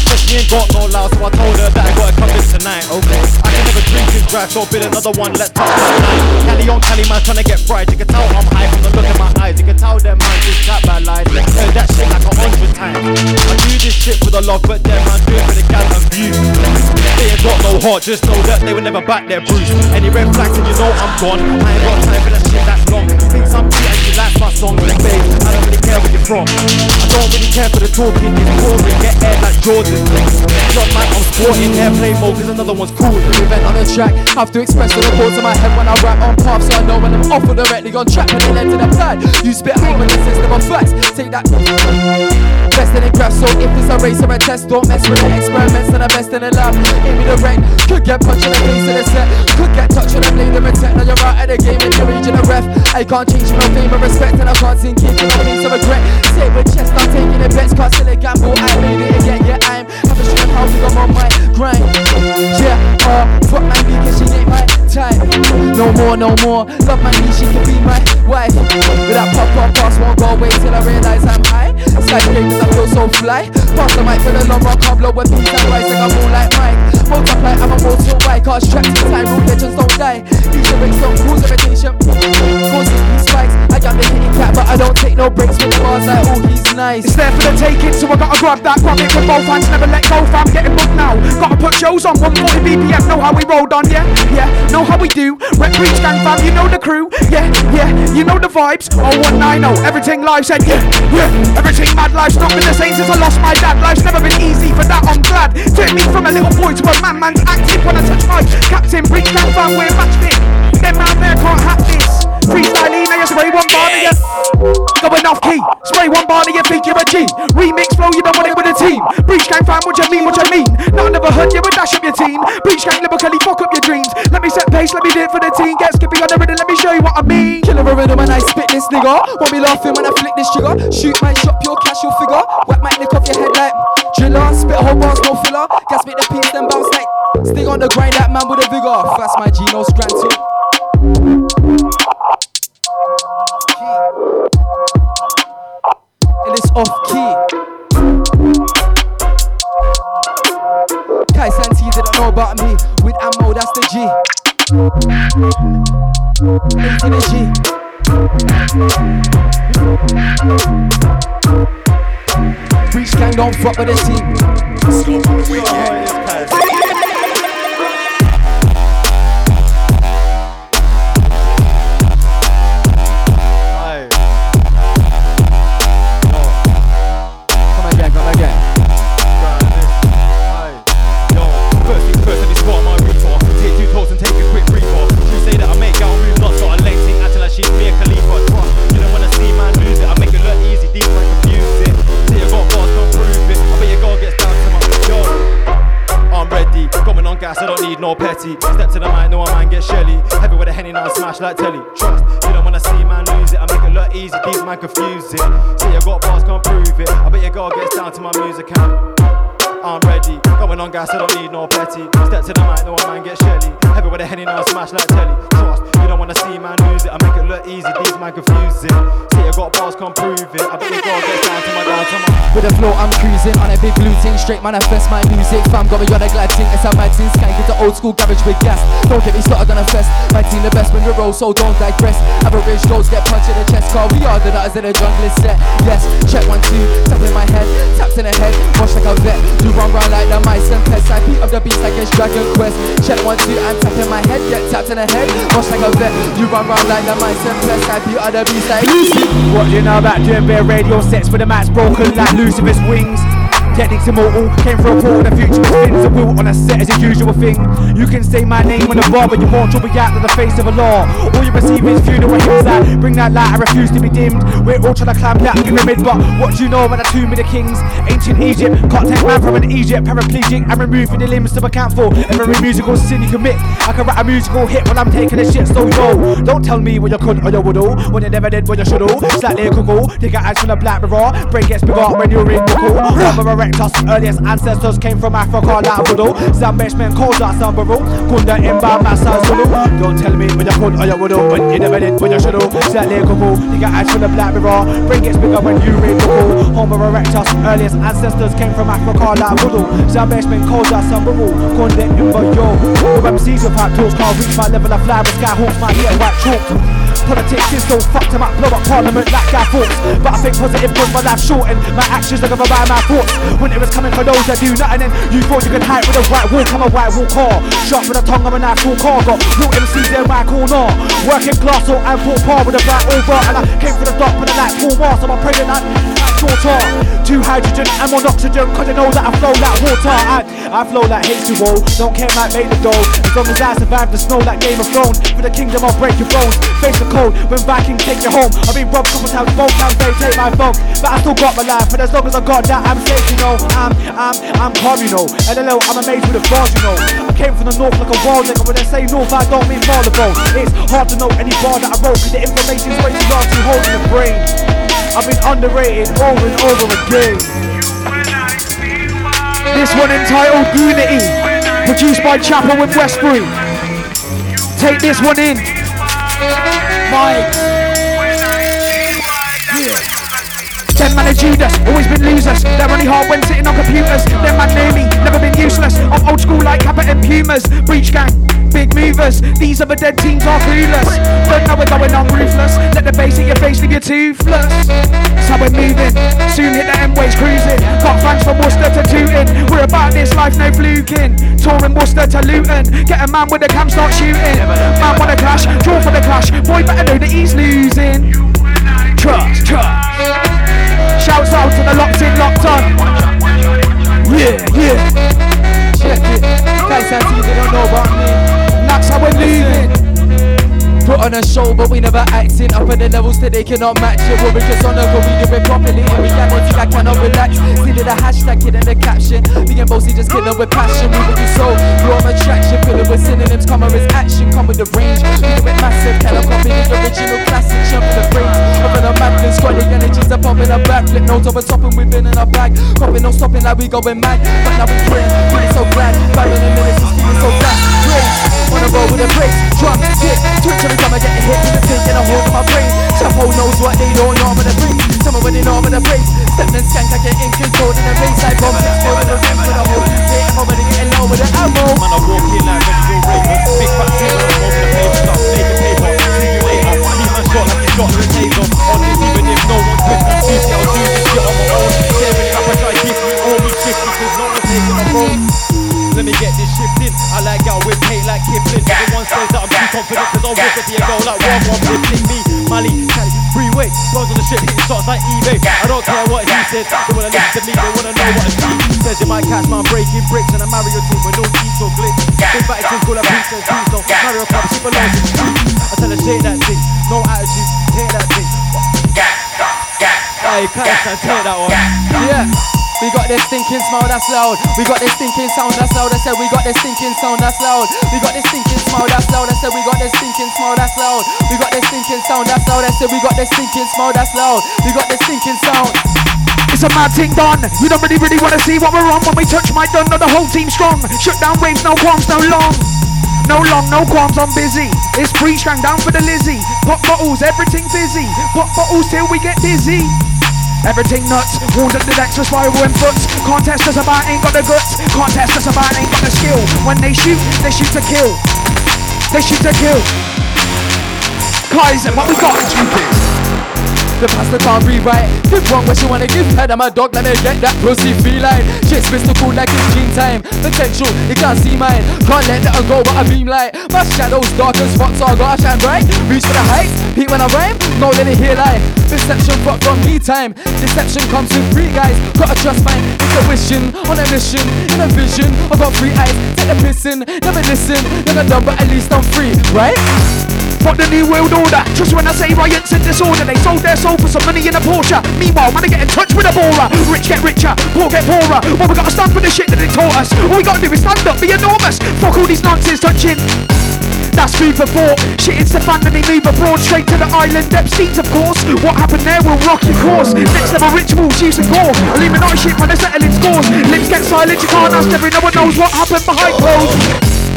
But she ain't got no loud, so I told her that I gotta come in tonight. Okay, I can never drink and drive, so bid another one, let touch my night. Cali on Cali, man, trying to get fried. You can tell I'm high from the look in my eyes. You can tell them man just chat bad lies. Heard that shit like a hundred times. I do this shit for the love, but them man do it for the gal and view. They ain't got no heart, just know that they will never back their bruise. Any red flags and you know I'm gone. I ain't got time for that shit that's long. Thinks I'm cute and she likes my songs, but babe, I don't really care where you're from. I don't really care for the talking, it's boring, get air like Jordan. John man, I'm sporting airplane mode, cause another one's cool. Event on the track, I have to express the reports in my head when I rap on path, so I know when I'm off or directly on track it led to the plan. You spit hard when the system of facts. Take that. Best in the graph, so if it's a race or a test, don't mess with the experiments and the best in the lab. Aim me the rank, could get punched in the face of the set, could get touched with a blade of attack. Now you're out of the game and you're reaching a ref. I can't change my fame and respect, and I can't sink into the face of regret. Say with chest, I'm taking the bets, can't still a gamble. I made it again, yeah, I'm having big I'm on my grind. Yeah, uh, fuck my knee, cause she ain't my type. No more, no more. Love my knee, she can be my wife. With that pop, pop, pass, won't go away till I realize I'm high. Skyscrapers, I feel so fly. Pass the mic for the long rock, can't blow with peace and rice, like I'm all like Mike. Multiply, I'm a mortal white, cause trapped in time, rule legends don't die. These breaks, don't cause irritation. Causing these spikes. I got the hitting cat, but I don't take no breaks with the bars like, oh, he's nice. It's there for the taking, so I gotta grab that, grab it with both hands, never let go, fam. Getting booked now. Gotta put shows on 140 BPM, know how we rolled on, yeah, yeah, know how we do. Rep Breach Gang fam, you know the crew, yeah, yeah, you know the vibes. Oh, 190, everything live said, yeah, yeah, everything mad. Life's not been the same since I lost my dad. Life's never been easy, that I'm glad. Took me from a little boy to a man, man's active when I touch my captain. Breach Gang fam, we're match fit. Them man there can't hack this. Freestyling, now you spray one bar to you. Going off key, spray one bar to you think you're a G. Remix flow, you don't want it with a team. Breach gang fam, what you mean, what you mean? Not never heard you would dash up your team. Breach gang lyrically fuck up your dreams. Let me set pace, let me do it for the team. Get skippy on the rhythm, let me show you what I mean. Killer a rhythm when I spit this nigga. Won't be laughing when I flick this trigger. Shoot my shot, pure cash, you'll figure. Whack my nick off your Spit whole bars, no filler. Gas make the piece, then bounce like. Stay on the grind, that man with a vigor. Fast my G, no scran. And it's off key. Kaizen T, don't know about me. With ammo, that's the G. Into the G. Breach gang don't fuck with the team. No petty. Step to the mic, know a man get shelly. Heavy with a henny, now I smash like telly. Trust, you don't wanna see man lose it. I make it look easy, deep man confuse it. Say you got bars, can't prove it. I bet your girl gets down to my music and I'm ready. Going on gas, I don't need no petty. Step to the mic, no one man get shelly. Heavy with a henny, now smash like telly. Trust, you don't wanna see man lose it. I make it look easy, these man confuse it. Say you got bars, can't prove it. I bet your girl gets down to my down to my. With a flow, I'm cruising on a big blue ting. Straight manifest my music. Fam, got me on a glad ting. It's a mad ting. Skank into old school garage with gas. Don't get me started on a fest. My team the best when you roll, so don't digress. Average goals get punched in the chest. Car we are the nutters in the jungle set. Yes, check one, two. Tap in my head. Taps in the head. Wash like a vet. Do wrong round like the mice and pests. I beat up the beast like it's Dragon Quest. Check one, two, I'm tapping my head, get tapped in the head. Rush like a vet, you run round like the mice and press. I beat other beats like What do you know about doing bare radio sets with the mats broken like Lucifer's wings? Techniques immortal, came for a portal, the future spins a wheel on a set is a usual thing. You can say my name on the bar, but you won't be out to the face of a law. All you receive is funeral hymns that bring that light, I refuse to be dimmed. We're all trying to climb that pyramid, but what do you know about the tomb of the kings? Ancient Egypt, can't take man from an Egypt, paraplegic, and removing the limbs to account for every musical sin you commit. I can write a musical hit when I'm taking a shit, so yo, don't tell me what you're could or you would all, when you never did what you should all. Slightly cuckoo, take your eyes from the black mirror, brain gets bigger when you're in buckle. Rubber erectus, earliest ancestors came from Africa like voodoo. Zambeshman called that Samburu, Kunda Imba Massa Zulu. Don't tell me when you could or you all, when you never did what you should all. Slightly a cuckoo, take your eyes from the black mirror, brain gets bigger when you read buckle. Homo erectus, earliest ancestors came from Africa like voodoo. Zambeshman called that Samburu, Kunda Imba Yo. The MCs with pipe talks can't reach my level of fly with sky hawks, my get white chalk. Politics is so fucked, I might blow up parliament like Guy Fawkes But I think positive cause my life shortened. My actions are governed by my thoughts. When it was coming for those that do nothing And you thought you could hide with a white walk, I'm a white walk car Shot with a tongue, I'm a knife full car Got real MCs in my corner. Working class, so I'm full par with a black over And I came for the dark, with a light full mask So I'm praying that shorter Two hydrogen and one oxygen Cause I know that I flow like water. I, I flow like H2O Don't care might make the dough. As long as I survive the snow like Game of Thrones. For the kingdom I'll break your bones. Face the cold. When Vikings take you home I've been robbed couple times both times they take my phone But I still got my life And as long as I got that I'm safe you know. I'm, I'm, I'm calm you know. LLO I'm amazed with the bars you know. I came from the north like a wild nigga. When they say north I don't mean Marlboro It's hard to know any bar that I wrote Cause the information's way too large to hold in the brain. I've been underrated over and over again. This one entitled Unity, produced by Chapel with Westbury. Take this one in. Mike. Them man are Judas, always been losers. They're only hard when sitting on computers. Them man know me, never been useless. I'm old school like Kappa and Pumas. Breach gang, big movers. These other dead teams are clueless. Don't know we're going on ruthless. Let the bass hit your face, leave you toothless. That's how we're moving. Soon hit the M-ways cruising. Got fans from Worcester to Tooting. We're about this life, no fluking. Touring Worcester to Luton. Get a man with a cam, start shooting. Man wanna clash, draw for the clash. Boy better know that he's losing. Trust, trust. Shouts out to the locked in, locked on. Yeah, yeah. Check it. Guys, I see they don't know about me. That's how we're leaving. Put on a show, but we never acting up at the levels that they cannot match it. We're just on a we do it properly. In reality, I cannot relax. See the hashtag hit in the caption. Being bossy, just killing with passion. We with you so, of attraction. Filling with synonyms, comma is action. Come with the range. We do it massive. Can I copy original classic? Jump in the brains. Up in the a backflip. Notes over topping, we've been in our bag. Copping, no stopping, like we going mad. But now we praying, feeling so glad. Five in a minute, it's feeling so fast. Race, wanna roll with a brace. Drum, hit, twitch every time I get a hit. With a thing in a hole in my brain. Chapo knows what they don't know, I'm gonna bring. Tell me when they know I'm gonna. Step and skank, I get in control in the race. The with a. I'm already getting low with an ammo. Man, I walk in like. Big on the paper, start making paper. Shot like shot with a taser. On this, even if no one's with me, I'll do this shit on my own. Staring up, I try to keep me all me shifty, cause no one's taking a phone. Let me get this shifting. I like out with hate like Kipling. Everyone says that I'm too confident cause I'll whip it goal like one one fifteen me. Mali, Cali, freeway. Goes on the shit, hitting shots like eBay. I don't care what he says. They wanna listen to me, they wanna know what I see. Says you might catch my breaking bricks and a Mario team with no cheats or glitch. Big batty team call up beats and beats. So Mario Kart, she belongs in the street. I tell her shake that thing, no attitude, take that thing. Hey, can I take that one? Yeah. We got this stinking smile that's loud. We got this stinking sound that's loud. I said we got this stinking sound that's loud. We got this stinking smile that's loud. I said we got this stinking smile that's loud. We got this stinking sound that's loud. I said we got this stinking smile that's loud. We got this stinking sound. It's a mad thing done. You don't really, really wanna see what we're on when we touch my done. Know the whole team strong. Shut down waves, no qualms, no long. No long, no qualms, I'm busy. It's free strang down for the Lizzie. Pop bottles, everything busy. Pop bottles till we get dizzy. Everything nuts, wounds at the decks for spiral and foots. Can't us about ain't got the guts. Can't test us about ain't got the skill. When they shoot, they shoot to kill. They shoot to kill. Kaiser, what we got? The pastor can't rewrite. Give wrong where she wanna give head. I'm a dog, let me get that pussy feline. Chase Cool like it's dream time. Potential, you can't see mine. Can't let that go, but I beam light. My shadows dark as fuck, so I gotta shine bright. Reach for the heights, peep when I rhyme. No, let it hear lie. Deception fuck from me time. Deception comes with free guys. Gotta trust my intuition on a mission, in a vision. I got three eyes, take the pissin', never listen, never done, but at least I'm free, right? Fuck the new world order. Just when I say riots and disorder, they sold their soul for some money in a Porsche. Meanwhile, man, I get in touch with a baller. Rich get richer, poor get poorer. Well, we gotta stand for the shit that they taught us. All we gotta do is stand up, be enormous. Fuck all these nonsense touching. That's food for thought. Shit, it's the fan and they move abroad straight to the island. Epstein's, of course. What happened there will rock your course. Next level rituals, use and gore. Illuminati shit when they're settling scores. Lips get silent, you can't ask every no one knows what happened behind closed.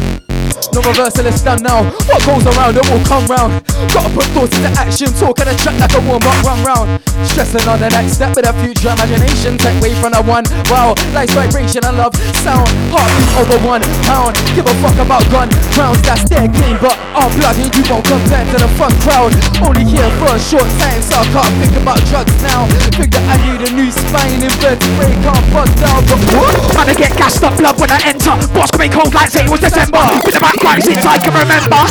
No reversal, it's done now. What goes around, it will come round. Gotta put thoughts into action, talk and a track like a warm up, run round. Stressing on the next step with a future imagination. Take way from the one. Wow, life's vibration and love sound. Heartbeat over one pound. Give a fuck about gun rounds, that's their game. But our blood and you won't compare to the front crowd. Only here for a short time, so I can't think about drugs now. Think that I need a new spine, invertebrate, can't bust down. But what? Man, I get gassed up blood when I enter. Boss coming cold like say it was December. With the back right since I can remember.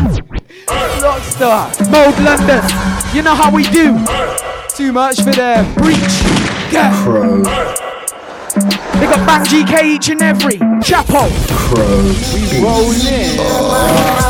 Rockstar, Mode London. You know how we do. too much for them. Breach. Get. They got Bang GK each and every. Chapo. We roll rolling.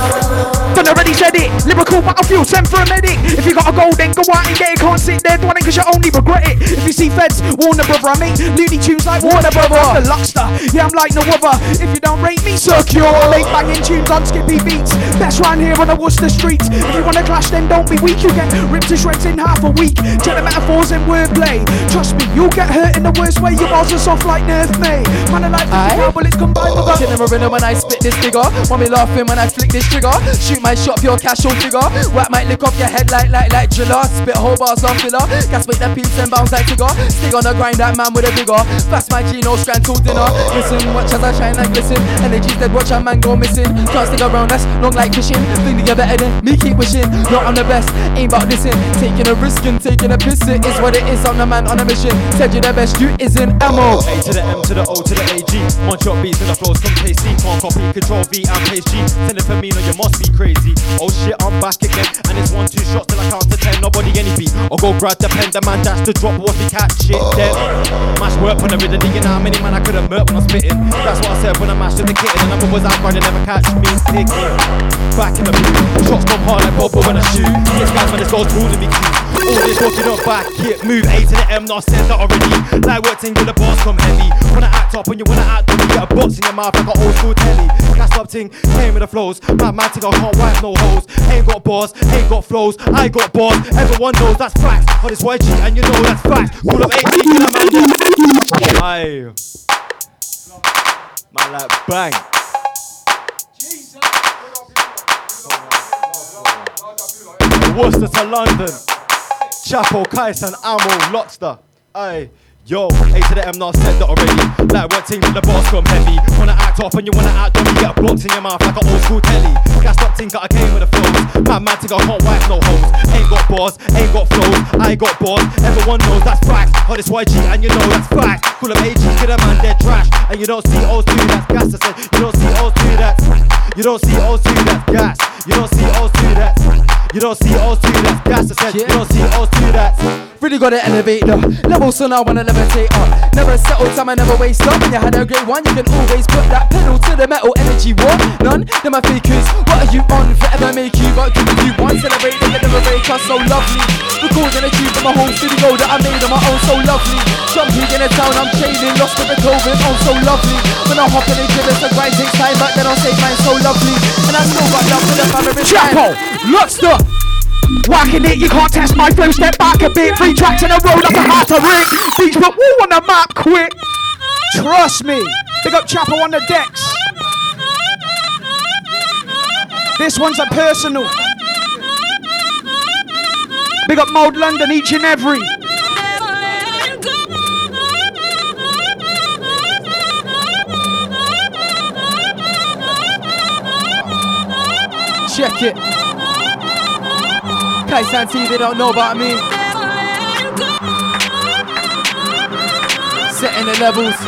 Done already said it. Lyrical battlefield, send for a medic. If you got a goal, then go out and get it. Can't sit there dwelling cause you only regret it. If you see feds, Warner brother, I make Looney Tunes like Warner brother. I'm the luckster, yeah, I'm like no other. If you don't rate me, secure. Make banging tunes on skippy beats. Best round here on the Worcester streets. If you wanna clash, then don't be weak. You get ripped to shreds in half a week. Check the metaphors and wordplay. Trust me, you'll get hurt in the worst way. Your bars are soft like Nerf May. Man, I like Aye. well, it's combined with a Killing a rhythm when I spit this figure. Want me laughing when I flick this trigger. Shoot my shot, pure cash on figure. Whack might lick off your head like like like driller. Spit whole bars on filler. Gas make the peeps and bounce like figure. Stick on the grind, that man with a vigor. Fast my Gino strand till dinner. Listen, watch as I shine like glisten. Energy's dead, watch a man go missing. Can't stick around, that's long like fishing. Think that you're better than me, keep wishing. Not I'm the best, ain't about listen. Taking a risk and taking a piss, it is what it is. I'm the man on a mission. Said you the best, you isn't ammo. A to the M to the O to the AG. One shot beats and the flows come tasty. Can't copy, control V and paste G. Send it for me, no, you must be crazy. Oh shit, I'm back again. And it's one, two shots till I count to ten. Nobody any beat. Or go grab the pen, the man dash to drop. What we catch shit oh. then? Mash work on the rhythm. You know how many man I could have murked when I'm spitting. That's what I said when I mashed to the kitten. And I'm always out running, never catch me picking. Back in the booth. Shots come hard like Bobo when I shoot. This guy's when it's goes to me cute. All this talking up back, hit, move A to the M, not said that already. Like work ting, the boss come heavy. Wanna act up when you wanna act up, you get a box in your mouth like an old school telly. Cast up ting, came with the flows. Mad man I can't wipe no hoes. Ain't got bars, ain't got flows, I got bars. Everyone knows that's facts. But it's YG and you know that's facts. Call up 18, kill a man. Aye. Man like bang. Worcester to London. Chapo, Kyson, Ammo, Lockstar. Aye. Yo, A to the M, not said that already. Like what team the boss come heavy. Wanna act up and you wanna act dumb, you get blocks in your mouth like an old school telly. Gas up think I came with the flows. Mad man think I can't wipe no hoes. Ain't got bars, ain't got flows, I got bars. Everyone knows that's facts. Oh, this YG and you know that's facts. Call them AG, get a man dead trash. And you don't see O's do that's gas. I said, you don't see O's do that. You don't see O's do that's gas. You don't see O's do that. You don't see O's do that. that's. I said, you don't see O's do that. Really gotta elevate the level, so now I wanna levitate up. Never settle time, I never waste up. When you had a great one, you can always put that pedal to the metal. Energy war, none. Them my fakers. What are you on? Forever make you, but give you one. Celebrate, they never break us. So lovely. Recording a tune from my whole studio that I made on my own. So lovely. Jumping in the town, I'm chaining, lost with the COVID. Oh, so lovely. When I hop in the gym, it's a grind takes time, but then I'll take mine. So lovely. And I still got love for the Chapo, Luxter. Whacking it, you can't test my flow. Step back a bit. Three tracks in a row, like a half a ring. Beach put woo on the map quick. Trust me. Big up Chapo on the decks. This one's a personal. Big up Mode London, each and every. Check it. Kaizen T, they don't know about me. Setting the levels.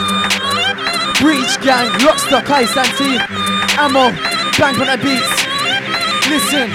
Breach gang, Lockstock, Kaizen T, Ammo, bank on the beats. Listen.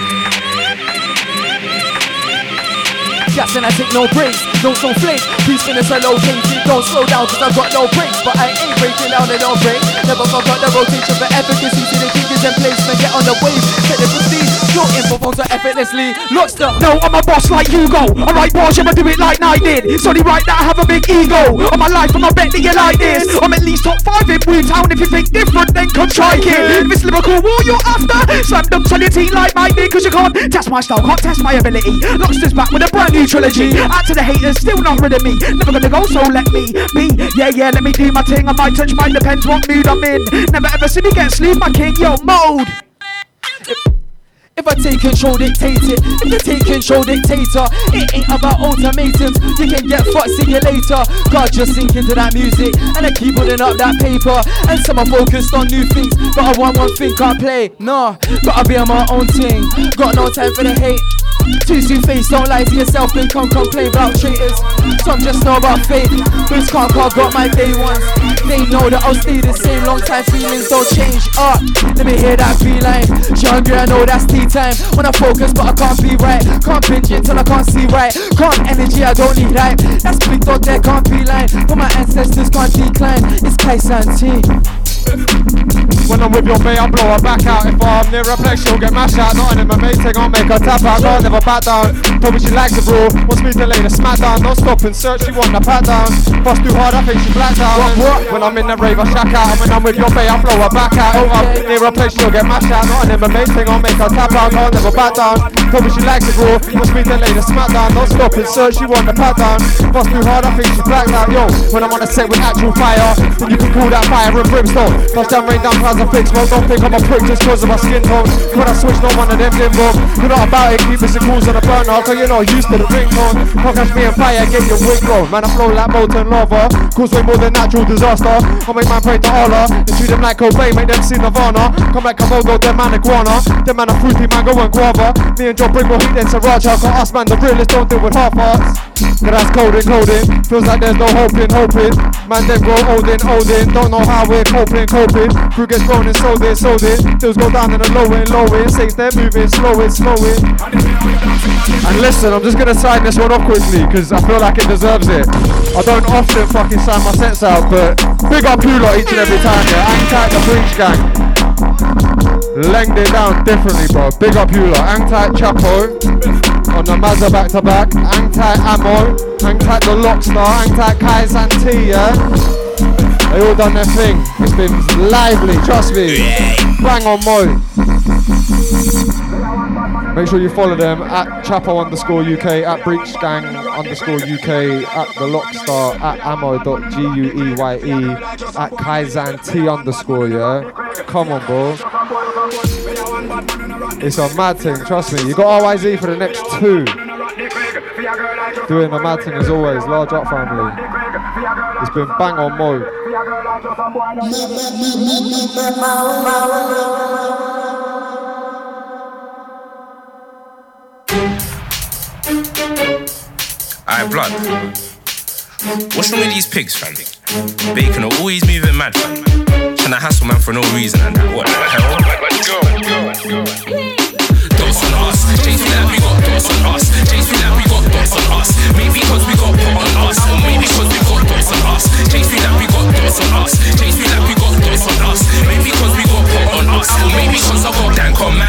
Gas and I take no breaks, don't so flake. Please finish a low painting, don't slow down cause I've got no brakes. But I ain't breaking down and no break. Never forgot the rotation for efficacy. See the king is in place, man, get on the wave. Set the prestige, your info phones are effortlessly. Lockstock. No, I'm a boss like Hugo. I write bars, I'ma do it like Night did. It's only right that I have a big ego. On my life, I'ma bet that you like this. I'm at least top five in Wu Town. If you think different, then come try it. If it's lyrical war you're after, slam dunks on your team like Mike did. Cause you can't test my style, can't test my ability. Lockstar's back with a brand new trilogy. Out to the haters, still not rid of me. Never gonna go, so let me be. Yeah, yeah, let me do my thing. I might touch mine, depends what mood I'm in. Never ever see me get sleep, my king, yo, mode. If I take control, dictate it. If you take control, dictator. It ain't about ultimatums. You can get fucked, see you later. God, just sink into that music and I keep putting up that paper. And some are focused on new things, but I want one thing, can't play. Nah, gotta be on my own thing. Got no time for the hate. Too soon face, don't lie to yourself, then come complain about traitors. Some just know about fate. This can't car got my day ones. They know that I'll stay the same, long time feelings don't change. Uh, let me hear that feeling. She hungry, I know that's tea time. When I focus, but I can't be right. Can't binge it till I can't see right. Can't energy, I don't need hype. That's big dog, there can't be line. But my ancestors can't decline. It's Kaizen T. When I'm with your mate, I blow her back out. If I'm near a place, she'll get mashed out. Not in my mate, thing, I'll make her tap out. Girl, never back down. Told me she likes the bro. Wants me to lay the smack down. Don't stop and search, she want the pat down. Bust too hard, I think she blacked out. What, what? When I'm in the rave, I shack out. And when I'm with your mate, I blow her back out. If I'm near a place, she'll get mashed out. Not in my mate, thing, I'll make her tap out. Girl, never back down. Told me she likes the bro. Wants me to lay the smack down. Don't stop and search, she want the pat down. Bust too hard, I think she blacked out. Yo, when I'm on a set with actual fire, then you can call that fire and brimstone. Touchdown, rain down, clouds and fix. Well, don't think I'm a prick just cause of my skin tone. When I switch, no one of them limbo. You're not about it, keep missing calls on the burner. Cause you're not used to the ringtone. Can't catch me on fire, get your wig blown. Man, I flow like molten lava. Cause way more than natural disaster. I make man pray to Allah. And treat them like Cobain, make them see Nirvana. Come like Komodo, them man iguana. Them man a fruity mango and guava. Me and Joe bring more heat than Sriracha. Cause us man, the realists don't deal with half hearts. Cause that's coding, coding. Feels like there's no hoping, hoping. Man, them grow old in, old. Don't know how we're coping, coping. Crew gets grown and sold it, sold it. Deals go down in the low end, low end. Saints they're moving, slow it, slow it. And listen, I'm just gonna sign this one off quickly because I feel like it deserves it. I don't often fucking sign my sets out, but big up you lot each and every time, yeah. Hang tight the breach gang. Lenged it down differently, bro. Big up you lot. Hang tight Chapo on the Mazda back to back. Hang tight Ammo. Hang tight the Lockstar. Hang tight Kai yeah. They all done their thing. It's been lively, trust me. Bang on Mo. Make sure you follow them at Chapo underscore UK, at Breach Gang underscore UK, at the Lockstar, at ammo.gueye, at Kaizen T underscore, yeah. Come on, bro. It's a mad thing, trust me. You got RYZ for the next two. Doing a mad thing as always, large up family. It's been bang on girl and blood. What's wrong with these pigs, fam? Bacon are always moving mad, fam. Trying to hassle man for no reason and that. What the hell? Let's go, let's go, let's go boss on us. Chasing that, we got boss on us. Chase me, that, we got boss on us. Maybe cause we got put on us. Or maybe cause we got boss on us. Chase me, that, we got boss on us. Chase me, that, we got boss on us. Maybe cause we got put on us. Or maybe cause I got dank on man.